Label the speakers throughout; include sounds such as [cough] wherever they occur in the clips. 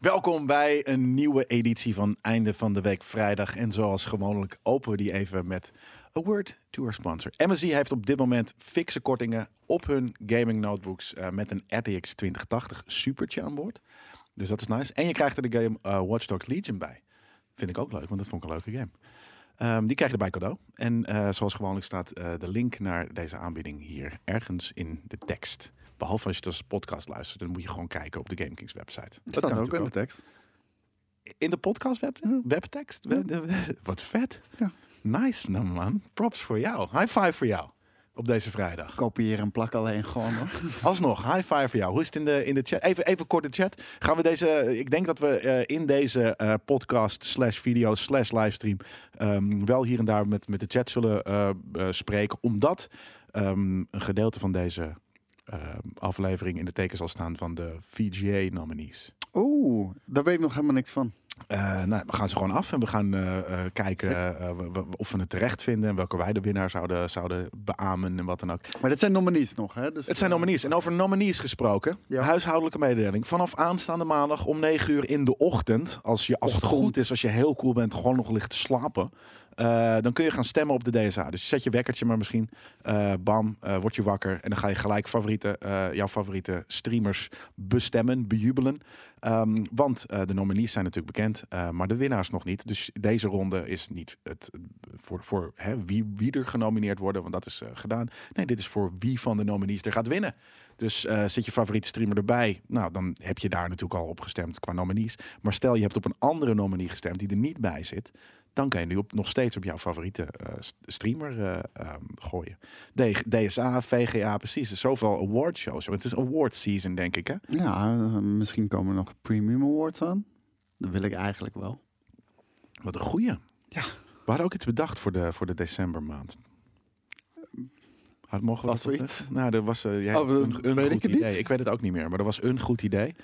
Speaker 1: Welkom bij een nieuwe editie van Einde van de Week Vrijdag. En zoals gewoonlijk openen we die even met a word to our sponsor. MSI heeft op dit moment fikse kortingen op hun gaming notebooks eh, met een RTX 2080 supertje aan boord. Dus dat is nice. En je krijgt er de game eh, Watch Dogs Legion bij. Vind ik ook leuk, want dat vond ik een leuke game. Ehm, die krijg je erbij cadeau. En eh, zoals gewoonlijk staat de link naar deze aanbieding hier ergens in de tekst. Behalve als je het als podcast luistert, dan moet je gewoon kijken op de GameKings website.
Speaker 2: Dat staat ook in de tekst.
Speaker 1: in de podcast web, webtekst?
Speaker 2: Ja.
Speaker 1: Wat vet.
Speaker 2: Ja.
Speaker 1: Nice, nou man. Props voor jou. High five voor jou op deze vrijdag.
Speaker 2: Kopiëren en plak alleen gewoon hoor. [laughs]
Speaker 1: Alsnog, high five voor jou. Hoe is het in de, in de chat? Even, even kort de chat. Gaan we deze, ik denk dat we eh, in deze eh, podcast slash video slash livestream ehm, wel hier en daar met, met de chat zullen eh, eh, spreken. Omdat ehm, een gedeelte van deze aflevering in de teken zal staan van de VGA-nominees.
Speaker 2: Oeh, daar weet ik nog helemaal niks van.
Speaker 1: Eh, nou, we gaan ze gewoon af en we gaan eh, eh, kijken of we het terecht vinden en welke wij de winnaar zouden, zouden beamen en wat dan ook.
Speaker 2: Maar dit zijn nominees nog, hè? Dus,
Speaker 1: Het zijn nominees. En over nominees gesproken,
Speaker 2: Ja.
Speaker 1: huishoudelijke mededeling. Vanaf aanstaande maandag om 9 uur in de ochtend, als, je, als het goed is, als je heel cool bent, gewoon nog ligt te slapen. Eh, dan kun je gaan stemmen op de DSA. Dus zet je wekkertje maar misschien. eh, bam, eh, word je wakker. En dan ga je gelijk favoriete, jouw favoriete streamers bestemmen, bejubelen. Ehm, want de nominees zijn natuurlijk bekend, maar de winnaars nog niet. Dus deze ronde is niet het, voor, voor hè, wie, wie er genomineerd worden, want dat is gedaan. Nee, dit is voor wie van de nominees er gaat winnen. Dus eh, zit je favoriete streamer erbij, nou dan heb je daar natuurlijk al op gestemd qua nominees. Maar stel je hebt op een andere nominee gestemd die er niet bij zit, dan kan je nu op, nog steeds op jouw favoriete eh, st- streamer eh, ehm, gooien. D- DSA, VGA, precies. Er zoveel awardshows. Het is award season, denk ik, hè?
Speaker 2: Ja, eh, misschien komen er nog premium awards aan. Dat wil ik eigenlijk wel.
Speaker 1: Wat een goeie.
Speaker 2: Ja.
Speaker 1: We hadden ook iets bedacht voor de, voor de decembermaand. Had, mogen we
Speaker 2: Was
Speaker 1: dat
Speaker 2: iets?
Speaker 1: Nou, er was eh, ja,
Speaker 2: Oh,
Speaker 1: een, een
Speaker 2: weet
Speaker 1: goed
Speaker 2: ik het
Speaker 1: idee.
Speaker 2: niet?
Speaker 1: Ik weet het ook niet meer, maar er was een goed idee.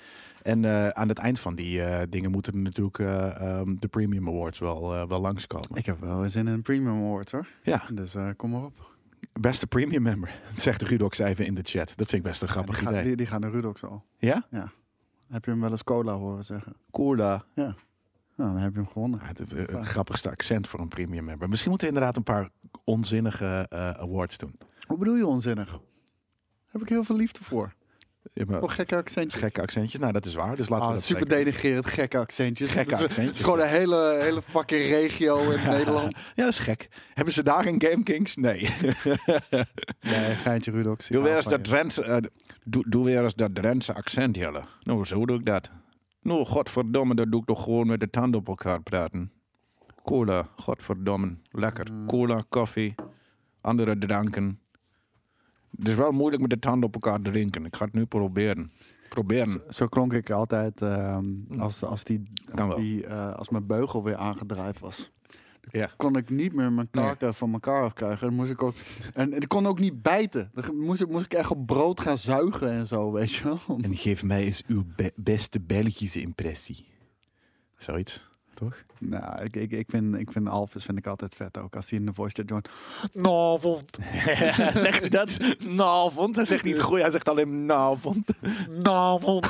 Speaker 1: En eh, aan het eind van die eh, dingen moeten er natuurlijk eh, ehm, de Premium Awards wel, wel langskomen.
Speaker 2: Ik heb wel zin in een premium award hoor.
Speaker 1: Ja,
Speaker 2: Dus kom maar op.
Speaker 1: beste Premium member, [laughs] zegt Rudox even in de chat. Dat vind ik best een
Speaker 2: Ja,
Speaker 1: grappig
Speaker 2: die, gaat,
Speaker 1: idee.
Speaker 2: die, die gaan naar Rudox al.
Speaker 1: Ja?
Speaker 2: Heb je hem wel eens cola horen zeggen?
Speaker 1: Cola.
Speaker 2: Nou, dan heb je hem gewonnen.
Speaker 1: Ja, het- een grappigste accent voor een premium member. Misschien moeten we inderdaad een paar onzinnige awards doen.
Speaker 2: Hoe bedoel je onzinnig? Heb ik heel veel liefde voor. Gekke accentjes.
Speaker 1: gekke accentjes, nou dat is waar. Dus laten we
Speaker 2: Ah,
Speaker 1: dat
Speaker 2: super
Speaker 1: zeker
Speaker 2: gekke accentjes.
Speaker 1: Gekke
Speaker 2: is-
Speaker 1: accentjes,
Speaker 2: Het is gewoon een hele, hele fucking regio in [laughs] Nederland.
Speaker 1: Ja, dat is gek. Hebben ze daar een Game Kings? Nee. [laughs]
Speaker 2: Nee, geintje Rudox.
Speaker 1: Doe
Speaker 2: Ik
Speaker 1: weer eens dat. Drentse, eh, doe, doe weer eens dat Drentse accent, Jelle. Nou, zo doe ik dat. Nou, godverdomme, dat doe ik toch gewoon met de tanden op elkaar praten. Cola, godverdomme. Lekker.
Speaker 2: Mm.
Speaker 1: Cola, koffie, andere dranken. Het is wel moeilijk met de tanden op elkaar drinken. Ik ga het nu proberen. Proberen.
Speaker 2: Zo klonk ik altijd ehm, als, als, die, als, die, eh, als mijn beugel weer aangedraaid was.
Speaker 1: Ja.
Speaker 2: Kon ik niet meer mijn
Speaker 1: Nee.
Speaker 2: kaken van elkaar afkrijgen. Dan moest ik ook, en, en ik kon ook niet bijten. Dan moest ik, moest ik echt op brood gaan zuigen en zo, weet je wel.
Speaker 1: En geef mij eens uw be- beste Belgische impressie. Zoiets, toch?
Speaker 2: Nou, ik, ik, ik, vind, ik vind Alvis vind ik altijd vet ook. Als hij in de voice chat joint. Nou, vond.
Speaker 1: zegt [laughs] hij dat? Nou, vond. Hij zegt niet goed, hij zegt alleen nou, vond.
Speaker 2: Nou, vond.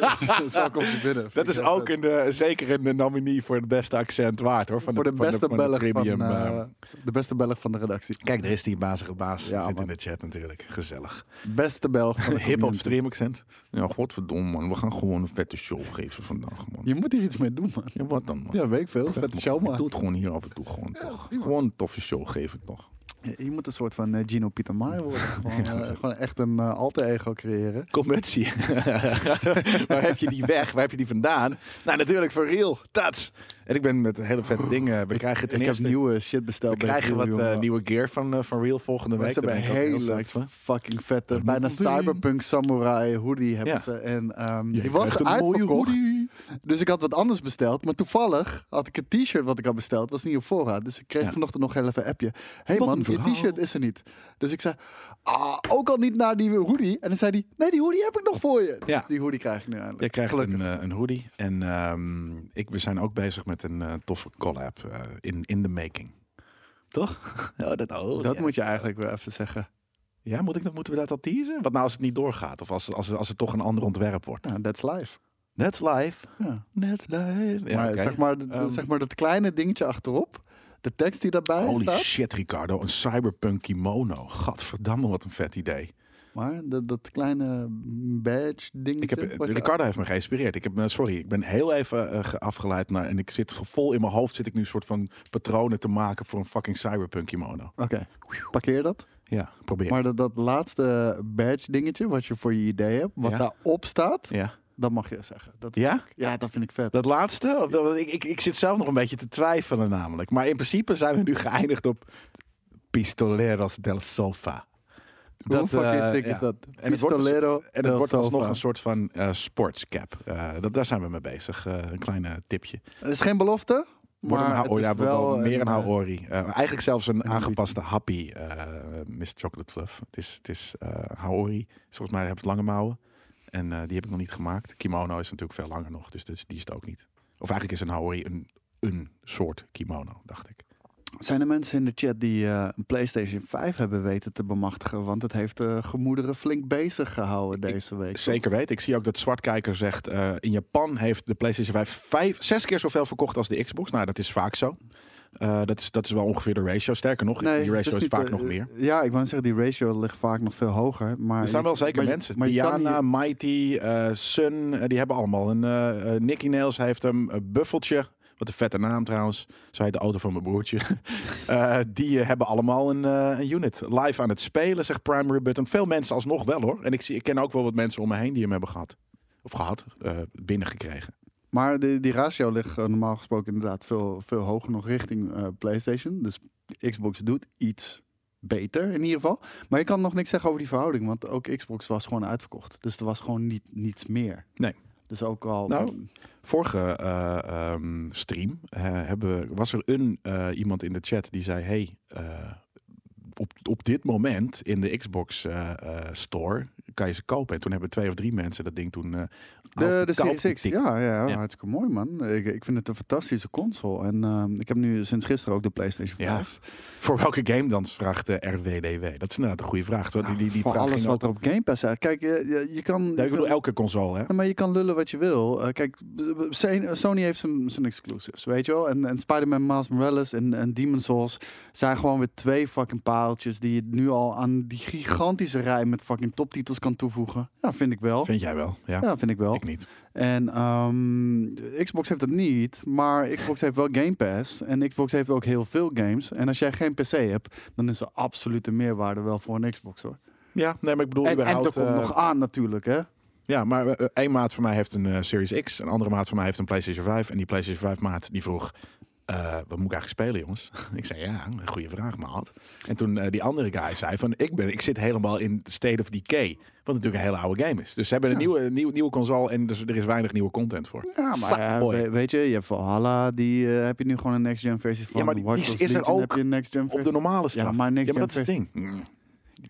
Speaker 2: [laughs] Zo komt hij binnen.
Speaker 1: Dat is ook in de, zeker in de nominee voor het beste accent waard hoor. Van
Speaker 2: voor de beste
Speaker 1: van
Speaker 2: Belg
Speaker 1: premium.
Speaker 2: van,
Speaker 1: eh,
Speaker 2: eh, de beste Belg van de redactie.
Speaker 1: Kijk, er is die bazige baas.
Speaker 2: Ja,
Speaker 1: zit
Speaker 2: man.
Speaker 1: in de chat natuurlijk. Gezellig.
Speaker 2: Beste Belg van de [laughs]
Speaker 1: Hip-hop stream accent. Ja, godverdomme man. We gaan gewoon een vette show geven vandaag man.
Speaker 2: Je moet hier iets mee doen, man.
Speaker 1: Ja, wat dan man?
Speaker 2: Ja, weet ik veel. Vette show, man.
Speaker 1: Doe het gewoon hier af en toe gewoon toch. Gewoon een toffe show geven toch.
Speaker 2: Je, je moet een soort van eh, Gino Pieter Maier worden. [laughs] Gewoon, eh, gewoon echt een eh, alter ego creëren.
Speaker 1: Commotie. [laughs] Waar heb je die weg? Waar heb je die vandaan? Nou, natuurlijk voor real. Tats. En ik ben met hele vette dingen. We krijgen ten
Speaker 2: ik
Speaker 1: eerste...
Speaker 2: heb nieuwe shit besteld.
Speaker 1: we krijgen wat eh,
Speaker 2: jongen.
Speaker 1: nieuwe gear van, eh, van Real volgende week.
Speaker 2: Ze hebben een hele fucking vette,
Speaker 1: Dat
Speaker 2: bijna cyberpunk samurai hoodie hebben
Speaker 1: Ja.
Speaker 2: ze. En ehm, die was uitverkocht.
Speaker 1: hoodie.
Speaker 2: Dus ik had wat anders besteld. Maar toevallig had ik een t-shirt wat ik had besteld. Was niet op voorraad. Dus ik kreeg
Speaker 1: Ja.
Speaker 2: vanochtend nog heel even een appje. hey
Speaker 1: Wat
Speaker 2: man, je t-shirt is er niet. Dus ik zei, ah, ook al niet naar die hoodie. En dan zei hij, nee die hoodie heb ik nog voor je.
Speaker 1: Ja.
Speaker 2: Dus die hoodie krijg ik nu eindelijk.
Speaker 1: Je krijgt een, eh, een hoodie. En ehm, ik, we zijn ook bezig met een eh, toffe collab eh, in, in the making. Toch? [laughs] Dat oh,
Speaker 2: Dat
Speaker 1: ja.
Speaker 2: moet je eigenlijk wel even zeggen.
Speaker 1: Ja, moet ik dat, moeten we dat al teasen? Wat nou als het niet doorgaat? Of als, als, als het toch een ander ontwerp wordt?
Speaker 2: Nou, that's life.
Speaker 1: That's life.
Speaker 2: Ja.
Speaker 1: That's life. Ja,
Speaker 2: maar, zeg maar,
Speaker 1: Ehm.
Speaker 2: zeg maar dat kleine dingetje achterop, de tekst die daarbij
Speaker 1: Holy
Speaker 2: staat.
Speaker 1: shit, Ricardo. Een cyberpunk kimono. Gadverdamme, wat een vet idee.
Speaker 2: Maar dat, dat kleine badge je-
Speaker 1: Ricardo heeft me geïnspireerd. Ik heb, sorry, ik ben heel even eh, ge- afgeleid naar... En ik zit vol in mijn hoofd, zit ik nu een soort van patronen te maken voor een fucking cyberpunk kimono.
Speaker 2: Oké, parkeer dat.
Speaker 1: Ja, probeer.
Speaker 2: Maar dat, dat laatste badge dingetje, wat je voor je idee hebt, wat
Speaker 1: Ja.
Speaker 2: daarop staat,
Speaker 1: ja?
Speaker 2: dat mag je zeggen. Dat,
Speaker 1: Ja?
Speaker 2: ja, dat vind ik vet.
Speaker 1: Dat laatste? Ik, ik, ik zit zelf nog een beetje te twijfelen namelijk. Maar in principe zijn we nu geëindigd op Pistoleros del Sofa.
Speaker 2: Hoe fucking
Speaker 1: eh,
Speaker 2: sick is dat?
Speaker 1: En het wordt,
Speaker 2: Pistolero
Speaker 1: en het wordt alsnog een soort van eh, sportscap. Eh, dat, daar zijn we mee bezig. Een kleine tipje.
Speaker 2: Het is geen belofte,
Speaker 1: Wordt
Speaker 2: maar
Speaker 1: een
Speaker 2: het
Speaker 1: hao-
Speaker 2: is
Speaker 1: ja,
Speaker 2: wel
Speaker 1: meer een Haori. Eigenlijk zelfs een
Speaker 2: een
Speaker 1: aangepaste Happy eh Miss Chocolate Fluff. Het is, het is Haori. Volgens mij heb het lange mouwen. En die heb ik nog niet gemaakt. Kimono is natuurlijk veel langer nog. Dus dit is- die is het ook niet. Of eigenlijk is een Haori een, een soort kimono, dacht ik.
Speaker 2: Zijn er mensen in de chat die eh, een PlayStation 5 hebben weten te bemachtigen? Want het heeft de gemoederen flink bezig gehouden deze week.
Speaker 1: Zeker weten. Ik zie ook dat Zwartkijker zegt... eh, in Japan heeft de PlayStation 5 vijf, zes keer zoveel verkocht als de Xbox. Nou, dat is vaak zo. Eh, dat, is, dat is wel ongeveer de ratio. Sterker nog, die ratio is, vaak
Speaker 2: eh,
Speaker 1: nog meer.
Speaker 2: Ja, ik wou zeggen, die ratio ligt vaak nog veel hoger. Maar
Speaker 1: Er zijn wel zeker
Speaker 2: maar
Speaker 1: mensen.
Speaker 2: Maar
Speaker 1: Diana,
Speaker 2: hier-
Speaker 1: Mighty, eh, Sun, eh, die hebben allemaal een... eh, eh, Nicky Nails heeft hem. eh, Buffeltje, wat een vette naam trouwens. Zo heet de auto van mijn broertje. [laughs] Eh, die eh, hebben allemaal een, eh, een unit. Live aan het spelen, zegt Primary Button. Veel mensen alsnog wel hoor. En ik, zie, ik ken ook wel wat mensen om me heen die hem hebben gehad. Of gehad, eh, binnengekregen.
Speaker 2: Maar die, die ratio ligt normaal gesproken inderdaad veel, veel hoger nog richting PlayStation. Dus Xbox doet iets beter in ieder geval. Maar je kan nog niks zeggen over die verhouding, want ook Xbox was gewoon uitverkocht. Dus er was gewoon niet, niets meer.
Speaker 1: Nee.
Speaker 2: Dus ook al...
Speaker 1: Nou, Vorige eh, ehm, stream hebben we, was er een, eh, iemand in de chat die zei... Hey, eh, op, op dit moment in de Xbox store kan je ze kopen. En toen hebben twee of drie mensen dat ding toen... eh,
Speaker 2: De, de Series X, ja, ja,
Speaker 1: Ja.
Speaker 2: hartstikke mooi man. Ik, ik vind het een fantastische console. En ehm, ik heb nu sinds gisteren ook de PlayStation
Speaker 1: Ja.
Speaker 2: 5.
Speaker 1: Voor welke game dan, vraagt de RWDW. Dat is inderdaad een goede vraag. Zo, die, die, die
Speaker 2: Voor
Speaker 1: vraag
Speaker 2: alles wat er op Game Pass is. Kijk, je, je, kan...
Speaker 1: Ja, ik bedoel elke console, hè?
Speaker 2: Maar je kan lullen wat je wil. Eh, kijk, Sony heeft zijn, zijn exclusives, weet je wel. En, en Spider-Man Miles Morales en, en Demon's Souls zijn gewoon weer twee fucking paaltjes die je nu al aan die gigantische rij met fucking toptitels kan toevoegen. Ja, vind ik wel.
Speaker 1: Vind jij wel? Ja,
Speaker 2: Ja, vind ik wel.
Speaker 1: ik niet.
Speaker 2: En ehm, Xbox heeft het niet, maar Xbox heeft wel Game Pass. En Xbox heeft ook heel veel games. En als jij geen PC hebt, dan is er absolute meerwaarde wel voor een Xbox hoor.
Speaker 1: Ja, nee, maar ik bedoel
Speaker 2: En, en er
Speaker 1: überhaupt...
Speaker 2: komt
Speaker 1: eh,
Speaker 2: nog aan natuurlijk hè.
Speaker 1: Ja, maar eh, één maat van mij heeft een eh, Series X. Een andere maat van mij heeft een PlayStation 5. En die PlayStation 5 maat die vroeg... eh, wat moet ik eigenlijk spelen, jongens? [laughs] ik zei, ja, een goede vraag, maat. En toen eh, die andere guy zei van... Ik, ben, ik zit helemaal in State of Decay. Wat natuurlijk een hele oude game is. Dus ze hebben een
Speaker 2: Ja.
Speaker 1: nieuwe, nieuwe, nieuwe console en dus er is weinig nieuwe content voor.
Speaker 2: Ja, maar eh, weet je, je hebt Valhalla, die heb je nu gewoon een next-gen versie van.
Speaker 1: Ja, maar die- is er ook Op de normale stuff.
Speaker 2: Ja, maar next
Speaker 1: ja, maar dat is het ding. Mm.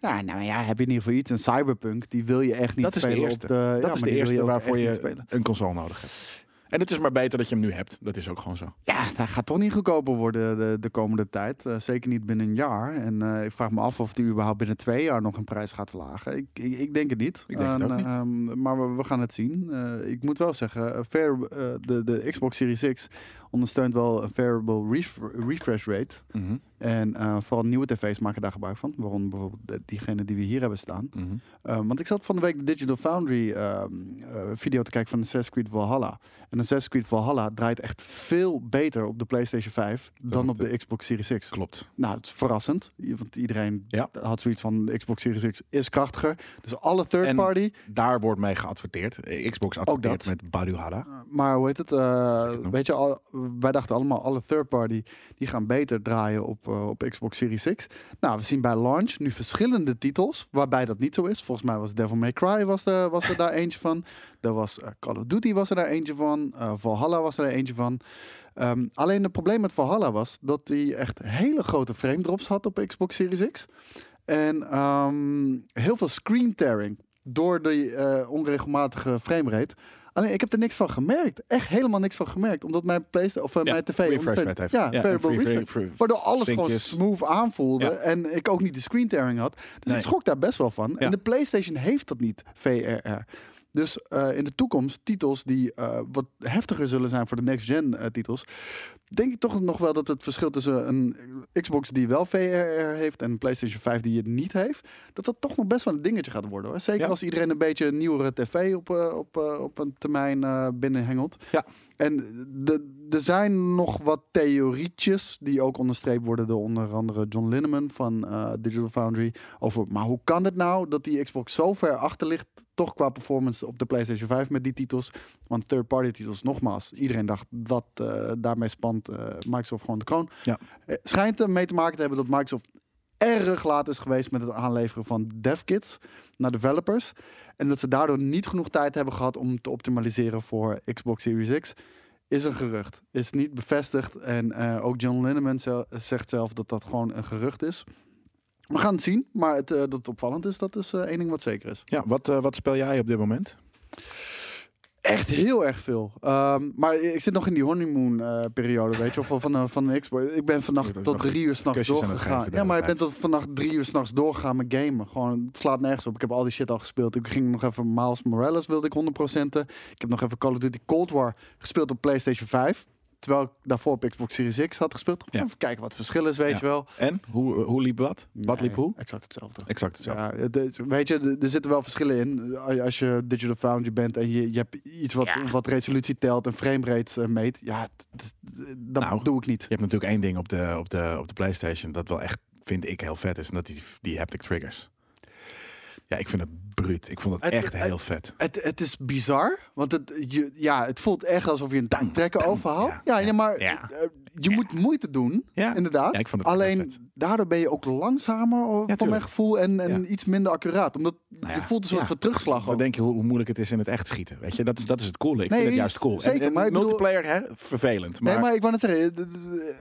Speaker 2: Ja, nou ja, heb je in ieder geval iets. Een Cyberpunk, die wil je echt niet
Speaker 1: Dat is de
Speaker 2: spelen
Speaker 1: eerste.
Speaker 2: op de... ja,
Speaker 1: Dat is de eerste waarvoor je een console nodig hebt. En het is maar beter dat je hem nu hebt. Dat is ook gewoon zo.
Speaker 2: Ja, dat gaat toch niet goedkoper worden de, de komende tijd. Eh, zeker niet binnen een jaar. En eh, ik vraag me af of die überhaupt binnen twee jaar nog een prijs gaat verlagen. Ik, ik, ik denk het niet.
Speaker 1: Ik denk het ook niet.
Speaker 2: ehm, maar we, we gaan het zien. Eh, ik moet wel zeggen, eh, fair, eh, de, de Xbox Series X ondersteunt wel een variable ref- refresh rate.
Speaker 1: Mhm,
Speaker 2: En eh, vooral nieuwe tv's maken daar gebruik van. Waaronder bijvoorbeeld diegene die we hier hebben staan.
Speaker 1: mhm.
Speaker 2: Um, want ik zat van de week de Digital Foundry um, uh, video te kijken van Assassin's Creed Valhalla. En Assassin's Creed Valhalla draait echt veel beter op de PlayStation 5 dan
Speaker 1: op
Speaker 2: de Xbox Series X.
Speaker 1: Klopt.
Speaker 2: Nou, het is verrassend. Want iedereen
Speaker 1: Ja.
Speaker 2: had zoiets van de Xbox Series X is krachtiger. Dus alle third
Speaker 1: En-
Speaker 2: party.
Speaker 1: Daar wordt mee geadverteerd. Eh, Xbox adverteert met Baduhada.
Speaker 2: Maar hoe heet het? eh,
Speaker 1: nog?
Speaker 2: weet je, al, wij dachten allemaal alle third party die gaan beter draaien op, eh, op Xbox Series X. Nou, we zien bij launch nu verschillende titels waarbij dat niet zo is. Volgens mij was Devil May Cry was, er was er daar eentje van. Er was eh, Call of Duty was er daar eentje van. Eh, Valhalla was er eentje van. Ehm, alleen het probleem met Valhalla was dat hij echt hele grote frame drops had op Xbox Series X. En ehm, heel veel screen tearing door de eh, onregelmatige framerate. Alleen ik heb er niks van gemerkt. Echt helemaal niks van gemerkt. Omdat mijn PlayStation of eh,
Speaker 1: Ja,
Speaker 2: mijn tv
Speaker 1: refresh heeft.
Speaker 2: Ja,
Speaker 1: Ja, free-
Speaker 2: refresh.
Speaker 1: free-
Speaker 2: Waardoor alles gewoon smooth aanvoelde.
Speaker 1: Ja.
Speaker 2: En ik ook niet de screen tearing had. Dus
Speaker 1: Nee.
Speaker 2: ik schrok daar best wel van. En de PlayStation heeft dat niet, VRR. Dus eh, in de toekomst titels die eh, wat heftiger zullen zijn voor de next-gen eh, titels. Denk ik toch nog wel dat het verschil tussen een Xbox die wel VR heeft en een PlayStation 5 die het niet heeft, dat dat toch nog best wel een dingetje gaat worden. Hoor. Zeker
Speaker 1: Ja.
Speaker 2: als iedereen een beetje een nieuwere tv op, op, op een termijn binnenhengelt.
Speaker 1: Ja.
Speaker 2: En de, er zijn nog wat theorietjes die ook onderstreept worden door onder andere John Linneman van Digital Foundry. Over, maar hoe kan het nou dat die Xbox zo ver achter ligt, toch qua performance op de PlayStation 5 met die titels? Want third-party titels, nogmaals, iedereen dacht dat eh, daarmee spant eh, Microsoft gewoon de kroon.
Speaker 1: Ja.
Speaker 2: Eh, schijnt er mee te maken te hebben dat Microsoft erg laat is geweest met het aanleveren van devkits naar developers. En dat ze daardoor niet genoeg tijd hebben gehad om te optimaliseren voor Xbox Series X. Is een gerucht. Is niet bevestigd. En ook John Linneman zegt zelf dat dat gewoon een gerucht is. We gaan het zien. Maar het, eh, dat het opvallend is, dat is eh, één ding wat zeker is.
Speaker 1: Ja, wat, eh, wat speel jij op dit moment?
Speaker 2: Echt heel erg veel. Ehm, maar ik zit nog in die honeymoon eh, periode, weet je, of van, van, van de Xbox. Ik ben vannacht tot drie uur s'nachts doorgegaan. Ja, maar ik ben tot vannacht drie uur s'nachts doorgegaan met gamen. Gewoon, het slaat nergens op. Ik heb al die shit al gespeeld. Ik ging nog even Miles Morales wilde ik 100%. Ik heb nog even Call of Duty Cold War gespeeld op PlayStation 5. Terwijl ik daarvoor op Xbox Series X had gespeeld.
Speaker 1: Ja.
Speaker 2: Even kijken wat het verschil is, weet
Speaker 1: Ja.
Speaker 2: je wel.
Speaker 1: En? Hoe, hoe liep wat? Wat
Speaker 2: Nee,
Speaker 1: liep hoe?
Speaker 2: Exact hetzelfde.
Speaker 1: Exact hetzelfde.
Speaker 2: Ja, weet je, er- er zitten wel verschillen in. Als je- Digital Foundry bent en je, je hebt iets wat,
Speaker 1: Ja.
Speaker 2: wat resolutie telt en framerate eh, meet, ja, t- t- dat
Speaker 1: Nou,
Speaker 2: doe ik niet.
Speaker 1: Je hebt natuurlijk één ding op de, op de, op de PlayStation dat wel echt, vind ik, heel vet is. En dat die, die haptic triggers. Ja, ik vind het bruut. Ik vond het,
Speaker 2: Het-
Speaker 1: echt
Speaker 2: het-
Speaker 1: heel vet.
Speaker 2: Het, het is bizar, want het, je, ja, het voelt echt alsof je een
Speaker 1: Dang,
Speaker 2: trekker
Speaker 1: dang,
Speaker 2: overhaalt.
Speaker 1: ja,
Speaker 2: Ja, maar
Speaker 1: ja.
Speaker 2: eh, je moet moeite doen,
Speaker 1: Ja,
Speaker 2: inderdaad.
Speaker 1: ik vond het
Speaker 2: Alleen daardoor ben je ook langzamer, oh, voor mijn gevoel, en, en iets minder accuraat. Omdat
Speaker 1: Nou
Speaker 2: je
Speaker 1: ja,
Speaker 2: voelt een soort van terugslag. Ook.
Speaker 1: denk je hoe, hoe moeilijk het is in het echt schieten? Weet je, dat is, dat is het coole. Ik
Speaker 2: Nee,
Speaker 1: vind het juist cool.
Speaker 2: zeker,
Speaker 1: en, en
Speaker 2: maar ik bedoel-
Speaker 1: multiplayer, hè, vervelend. Maar,
Speaker 2: nee, maar ik wou net zeggen,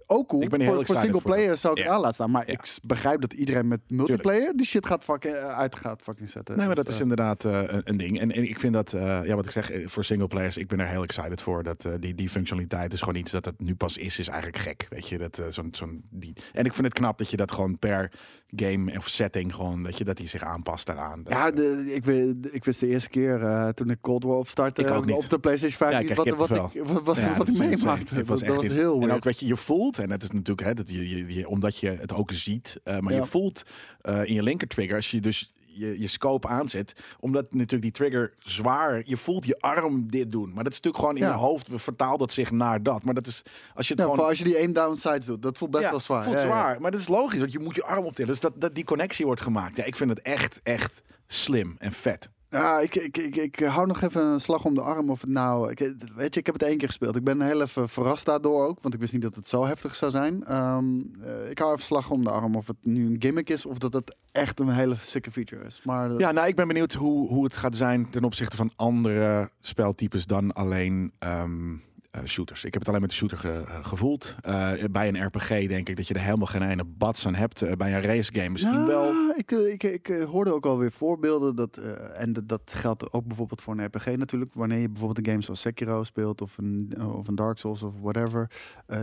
Speaker 2: ook cool.
Speaker 1: Ik ben heel
Speaker 2: voor, voor single player zou ik aan laten staan. Maar ik begrijp dat iedereen met multiplayer die shit gaat fucking, eh, uit gaat zetten.
Speaker 1: Nee, maar
Speaker 2: Dus,
Speaker 1: dat is
Speaker 2: eh,
Speaker 1: inderdaad eh, een, een ding. En, en ik vind dat, eh, ja, wat ik zeg, voor singleplayers, ik ben er heel excited voor. Dat eh, die, die functionaliteit is gewoon iets dat het nu pas is, is eigenlijk gek. Weet je, dat, eh, zo'n, zo'n, die... En ik vind het knap dat je dat gewoon per game of setting gewoon, dat je dat die zich aanpast daaraan. Dat,
Speaker 2: Ja, de, ik, ik wist de eerste keer eh, toen ik Cold War opstartte
Speaker 1: Ik ook niet.
Speaker 2: op de PlayStation 5
Speaker 1: Ja, ik
Speaker 2: niet
Speaker 1: kreeg
Speaker 2: wat, wat, ik, wat, wat,
Speaker 1: Ja,
Speaker 2: wat
Speaker 1: dat
Speaker 2: ik meemaakte.
Speaker 1: Het was
Speaker 2: dat,
Speaker 1: echt
Speaker 2: dat was heel
Speaker 1: En
Speaker 2: weird.
Speaker 1: ook wat je, je voelt, en het is natuurlijk, hè, dat je, je, je- omdat je het ook ziet, eh, maar
Speaker 2: Ja.
Speaker 1: je voelt eh, in je linker trigger, als je dus je, je scope aanzet, omdat natuurlijk die trigger zwaar, je voelt je arm dit doen. Maar dat is natuurlijk gewoon in
Speaker 2: Ja.
Speaker 1: je hoofd, vertaalt dat zich naar dat. Maar dat is, als je het
Speaker 2: Ja,
Speaker 1: gewoon...
Speaker 2: als je die aim down sides doet, dat voelt best wel zwaar.
Speaker 1: voelt zwaar. Maar dat is logisch, want je moet je arm optillen. Dus dat, dat die connectie wordt gemaakt. Ja, ik vind het echt, echt slim en vet.
Speaker 2: Ja, ik, ik, ik, ik hou nog even een slag om de arm of het nou... Weet je, ik heb het één keer gespeeld. Ik ben heel even verrast daardoor ook, want ik wist niet dat het zo heftig zou zijn. Ehm, eh, ik hou even slag om de arm of het nu een gimmick is of dat het echt een hele sikke feature is. Maar
Speaker 1: Ja, nou, ik ben benieuwd hoe, hoe het gaat zijn ten opzichte van andere speltypes dan alleen ehm, eh, shooters. Ik heb het alleen met de shooter ge- eh, gevoeld. Eh, bij een RPG denk ik dat je er helemaal geen ene bats aan hebt. Bij een race game misschien
Speaker 2: Ja,
Speaker 1: wel.
Speaker 2: Ik, ik, ik hoorde ook alweer voorbeelden. Dat, en dat, dat geldt ook bijvoorbeeld voor een RPG natuurlijk. Wanneer je bijvoorbeeld een game zoals Sekiro speelt of een, of een Dark Souls of whatever.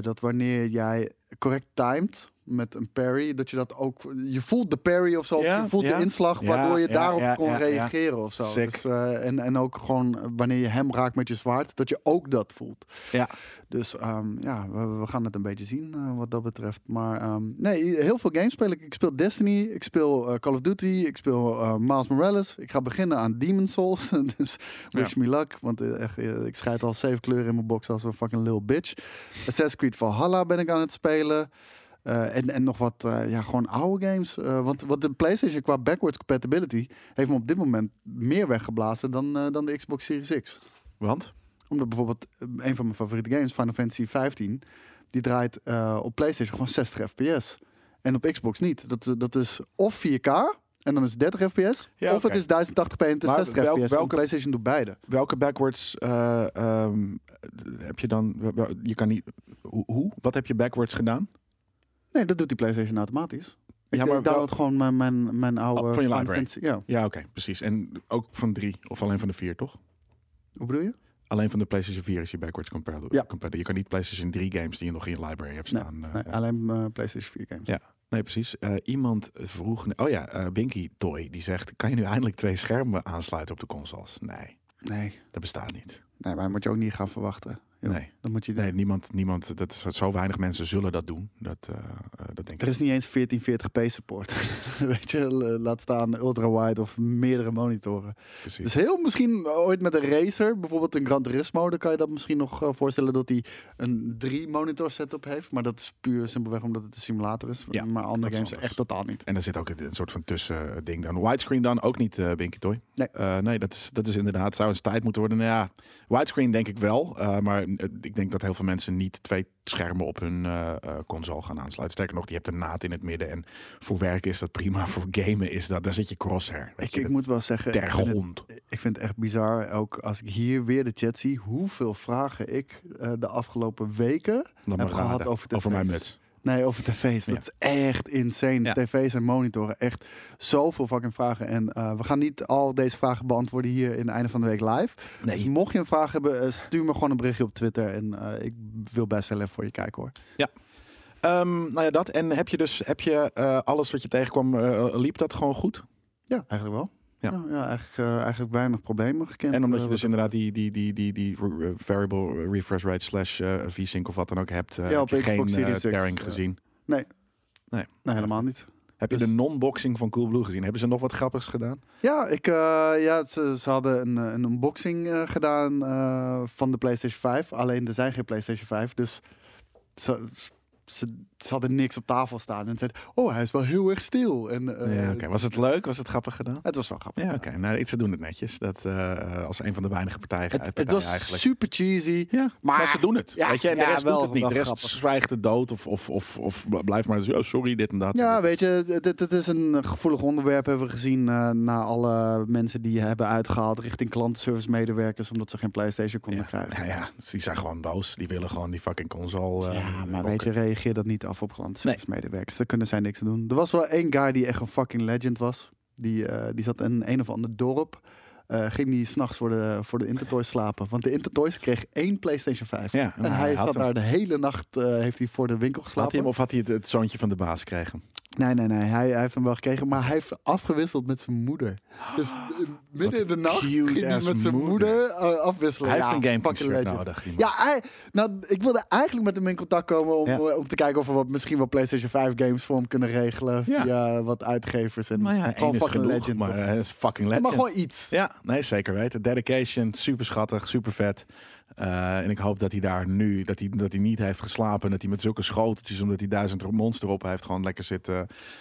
Speaker 2: dat wanneer jij correct timed met een parry, dat je dat ook... Je voelt de parry of zo,
Speaker 1: Ja,
Speaker 2: je voelt
Speaker 1: ja.
Speaker 2: de inslag, waardoor je
Speaker 1: ja,
Speaker 2: daarop
Speaker 1: ja,
Speaker 2: kon
Speaker 1: ja, ja.
Speaker 2: reageren of zo.
Speaker 1: Sick.
Speaker 2: Dus, eh, en, en ook gewoon eh, wanneer je hem raakt met je zwaard, dat je ook dat voelt.
Speaker 1: Ja.
Speaker 2: Dus ehm, ja, we, we gaan het een beetje zien eh, wat dat betreft. Maar ehm, nee, heel veel games speel ik. Ik speel Destiny, ik speel Call of Duty, ik speel eh, Miles Morales. Ik ga beginnen aan Demon Souls. [laughs] dus wish me luck. Want echt, ik scheid al zeven kleuren in mijn box als een fucking little bitch. Assassin's Creed Valhalla ben ik aan het spelen. Eh, en, en nog wat, eh, ja, gewoon oude games. Eh, want wat de PlayStation qua backwards compatibility heeft me op dit moment meer weggeblazen dan, dan de Xbox Series X
Speaker 1: Want?
Speaker 2: omdat bijvoorbeeld een van mijn favoriete games, Final Fantasy 15, die draait op PlayStation gewoon 60 fps. En op Xbox niet. Dat, dat is of 4K en dan is het 30 fps,
Speaker 1: Ja,
Speaker 2: of het is 1080p en het is
Speaker 1: Maar
Speaker 2: 60
Speaker 1: welk-
Speaker 2: fps.
Speaker 1: Welke-
Speaker 2: PlayStation doet beide.
Speaker 1: Welke backwards eh, ehm, heb je dan? wel- Je kan niet. Hoe? Wat heb je backwards gedaan?
Speaker 2: Nee, dat doet die PlayStation automatisch. Ik
Speaker 1: Ja,
Speaker 2: ja,
Speaker 1: maar
Speaker 2: download gewoon mijn, mijn, mijn oude
Speaker 1: Oh, van je library.
Speaker 2: Fantasy. Ja,
Speaker 1: Ja, oké, precies. En ook van drie of alleen van de vier, toch?
Speaker 2: hoe bedoel je?
Speaker 1: Alleen van de PlayStation 4 is die backwards compatible.
Speaker 2: Ja.
Speaker 1: compatible. Je kan niet PlayStation 3 games die je nog in je library hebt staan. eh,
Speaker 2: Nee,
Speaker 1: eh,
Speaker 2: alleen eh, PlayStation 4 games.
Speaker 1: Ja. Nee, precies. Eh, iemand vroeg... Oh ja, eh Binky Toy, die zegt... Kan je nu eindelijk twee schermen aansluiten op de consoles? Nee.
Speaker 2: Nee.
Speaker 1: Dat bestaat niet.
Speaker 2: nee, maar dat moet je ook niet gaan verwachten. Joh.
Speaker 1: Nee.
Speaker 2: Dat moet je
Speaker 1: Nee, niemand, niemand, dat is, zo weinig mensen zullen dat doen. Dat, eh, eh, dat denk
Speaker 2: Er
Speaker 1: ik.
Speaker 2: is niet eens 1440p support. [laughs] Weet je, laat staan ultra-wide of meerdere monitoren.
Speaker 1: Precies.
Speaker 2: Dus heel misschien ooit met een racer, bijvoorbeeld een Gran Turismo, dan kan je dat misschien nog eh, voorstellen dat hij een drie monitor setup heeft. Maar dat is puur simpelweg omdat het een simulator is.
Speaker 1: Ja,
Speaker 2: maar andere games
Speaker 1: anders.
Speaker 2: echt totaal niet.
Speaker 1: En er zit ook een, soort van tussending dan. Widescreen dan ook niet, eh Binky Toy?
Speaker 2: Nee.
Speaker 1: Nee, dat is, dat is inderdaad, zou eens tijd moeten worden. Nou ja, widescreen denk ik wel. maar ik denk dat heel veel mensen niet twee schermen op hun eh, eh, console gaan aansluiten. Sterker nog, die hebt een naad in het midden. En voor werken is dat prima. [laughs] Voor gamen is dat, daar zit je crosshair. Weet
Speaker 2: Ik,
Speaker 1: je,
Speaker 2: ik
Speaker 1: dat-
Speaker 2: moet wel zeggen, ik
Speaker 1: ter
Speaker 2: vind, het,
Speaker 1: grond.
Speaker 2: ik vind het echt bizar, ook als ik hier weer de chat zie, hoeveel vragen ik eh, de afgelopen weken
Speaker 1: Laat
Speaker 2: heb gehad over tv's.
Speaker 1: over mijn muts.
Speaker 2: Nee, over tv's. Dat
Speaker 1: Ja.
Speaker 2: is echt insane.
Speaker 1: Ja.
Speaker 2: TV's en monitoren. Echt zoveel fucking vragen. En eh, we gaan niet al deze vragen beantwoorden hier in het einde van de week live. Dus
Speaker 1: Nee,
Speaker 2: mocht je een vraag hebben, eh, stuur me gewoon een berichtje op Twitter. En eh, ik wil best wel even voor je kijken hoor.
Speaker 1: Ehm, nou ja, dat. En heb je dus heb je, alles wat je tegenkwam, liep dat gewoon goed?
Speaker 2: Ja, eigenlijk wel.
Speaker 1: Ja.
Speaker 2: Ja, ja, eigenlijk, eh, eigenlijk weinig problemen gekend.
Speaker 1: En omdat
Speaker 2: eh,
Speaker 1: je dus inderdaad die, die, die, die, die variable refresh rate slash eh, v-sync of wat dan ook hebt,
Speaker 2: Ja, op
Speaker 1: heb je geen
Speaker 2: Xbox
Speaker 1: eh,
Speaker 2: Series X,
Speaker 1: tearing
Speaker 2: ja.
Speaker 1: gezien.
Speaker 2: Nee, helemaal niet.
Speaker 1: Heb je
Speaker 2: Dus-
Speaker 1: de non-boxing van Coolblue gezien? Hebben ze nog wat grappigs gedaan?
Speaker 2: Ja, ik, ja ze, ze hadden een, een unboxing gedaan van de PlayStation 5. Alleen er zijn geen PlayStation 5, dus ze, ze, ze hadden niks op tafel staan. En zeiden, oh, hij is wel heel erg stil. En, eh,
Speaker 1: ja. Was het leuk? Was het grappig gedaan?
Speaker 2: Het was wel grappig.
Speaker 1: Ja, oké. Nou, ze doen het netjes. Dat eh, als een van de weinige partijen,
Speaker 2: Het,
Speaker 1: partijen
Speaker 2: het was
Speaker 1: eigenlijk.
Speaker 2: super cheesy.
Speaker 1: Ja, maar,
Speaker 2: maar-
Speaker 1: ze doen het.
Speaker 2: ja,
Speaker 1: weet je, en de rest
Speaker 2: wel-
Speaker 1: doet het niet. De rest
Speaker 2: grappig.
Speaker 1: zwijgt het dood of, of, of, of blijft maar zo, oh, sorry, dit en dat.
Speaker 2: Ja,
Speaker 1: Dit
Speaker 2: weet je, het is een gevoelig onderwerp, hebben we gezien eh, na alle mensen die hebben uitgehaald richting klantenservice medewerkers, omdat ze geen PlayStation konden krijgen.
Speaker 1: ja, ja, die zijn gewoon boos. Die willen gewoon die fucking console.
Speaker 2: Ja, maar weet je, reageer dat niet af op medewerkers. Daar kunnen zij niks aan doen. Er was wel één guy die echt een fucking legend was. Die, eh, die zat in een of ander dorp. Eh, ging die s'nachts voor de, voor de Intertoys slapen. Want de Intertoys kreeg één PlayStation 5.
Speaker 1: Ja,
Speaker 2: en hij
Speaker 1: had
Speaker 2: zat
Speaker 1: hem.
Speaker 2: daar de hele nacht, eh, heeft hij voor de winkel
Speaker 1: Had
Speaker 2: geslapen.
Speaker 1: hij hem of had hij het, het zoontje van de baas gekregen?
Speaker 2: Nee, nee, nee. Hij, hij heeft hem wel gekregen, maar hij heeft afgewisseld met zijn moeder. Dus eh, midden in de nacht ging hij met zijn
Speaker 1: moeder.
Speaker 2: moeder eh, afwisselen.
Speaker 1: Hij
Speaker 2: ja,
Speaker 1: heeft een
Speaker 2: legend.
Speaker 1: nodig.
Speaker 2: Ja, hij, nou, ik wilde eigenlijk met hem in contact komen om,
Speaker 1: Ja.
Speaker 2: eh, om te kijken of we wat, misschien wat PlayStation 5 games voor hem kunnen regelen.
Speaker 1: Ja.
Speaker 2: Via wat uitgevers. En
Speaker 1: Maar ja,
Speaker 2: gewoon
Speaker 1: één is
Speaker 2: fucking
Speaker 1: genoeg,
Speaker 2: legend.
Speaker 1: maar is fucking legend.
Speaker 2: maar gewoon iets.
Speaker 1: Ja, nee, zeker weten. Dedication, super schattig, super vet. Eh, en ik hoop dat hij daar nu, dat hij, dat hij niet heeft geslapen. En dat hij met zulke schoteltjes, omdat hij duizend monster op heeft, gewoon lekker zit eh,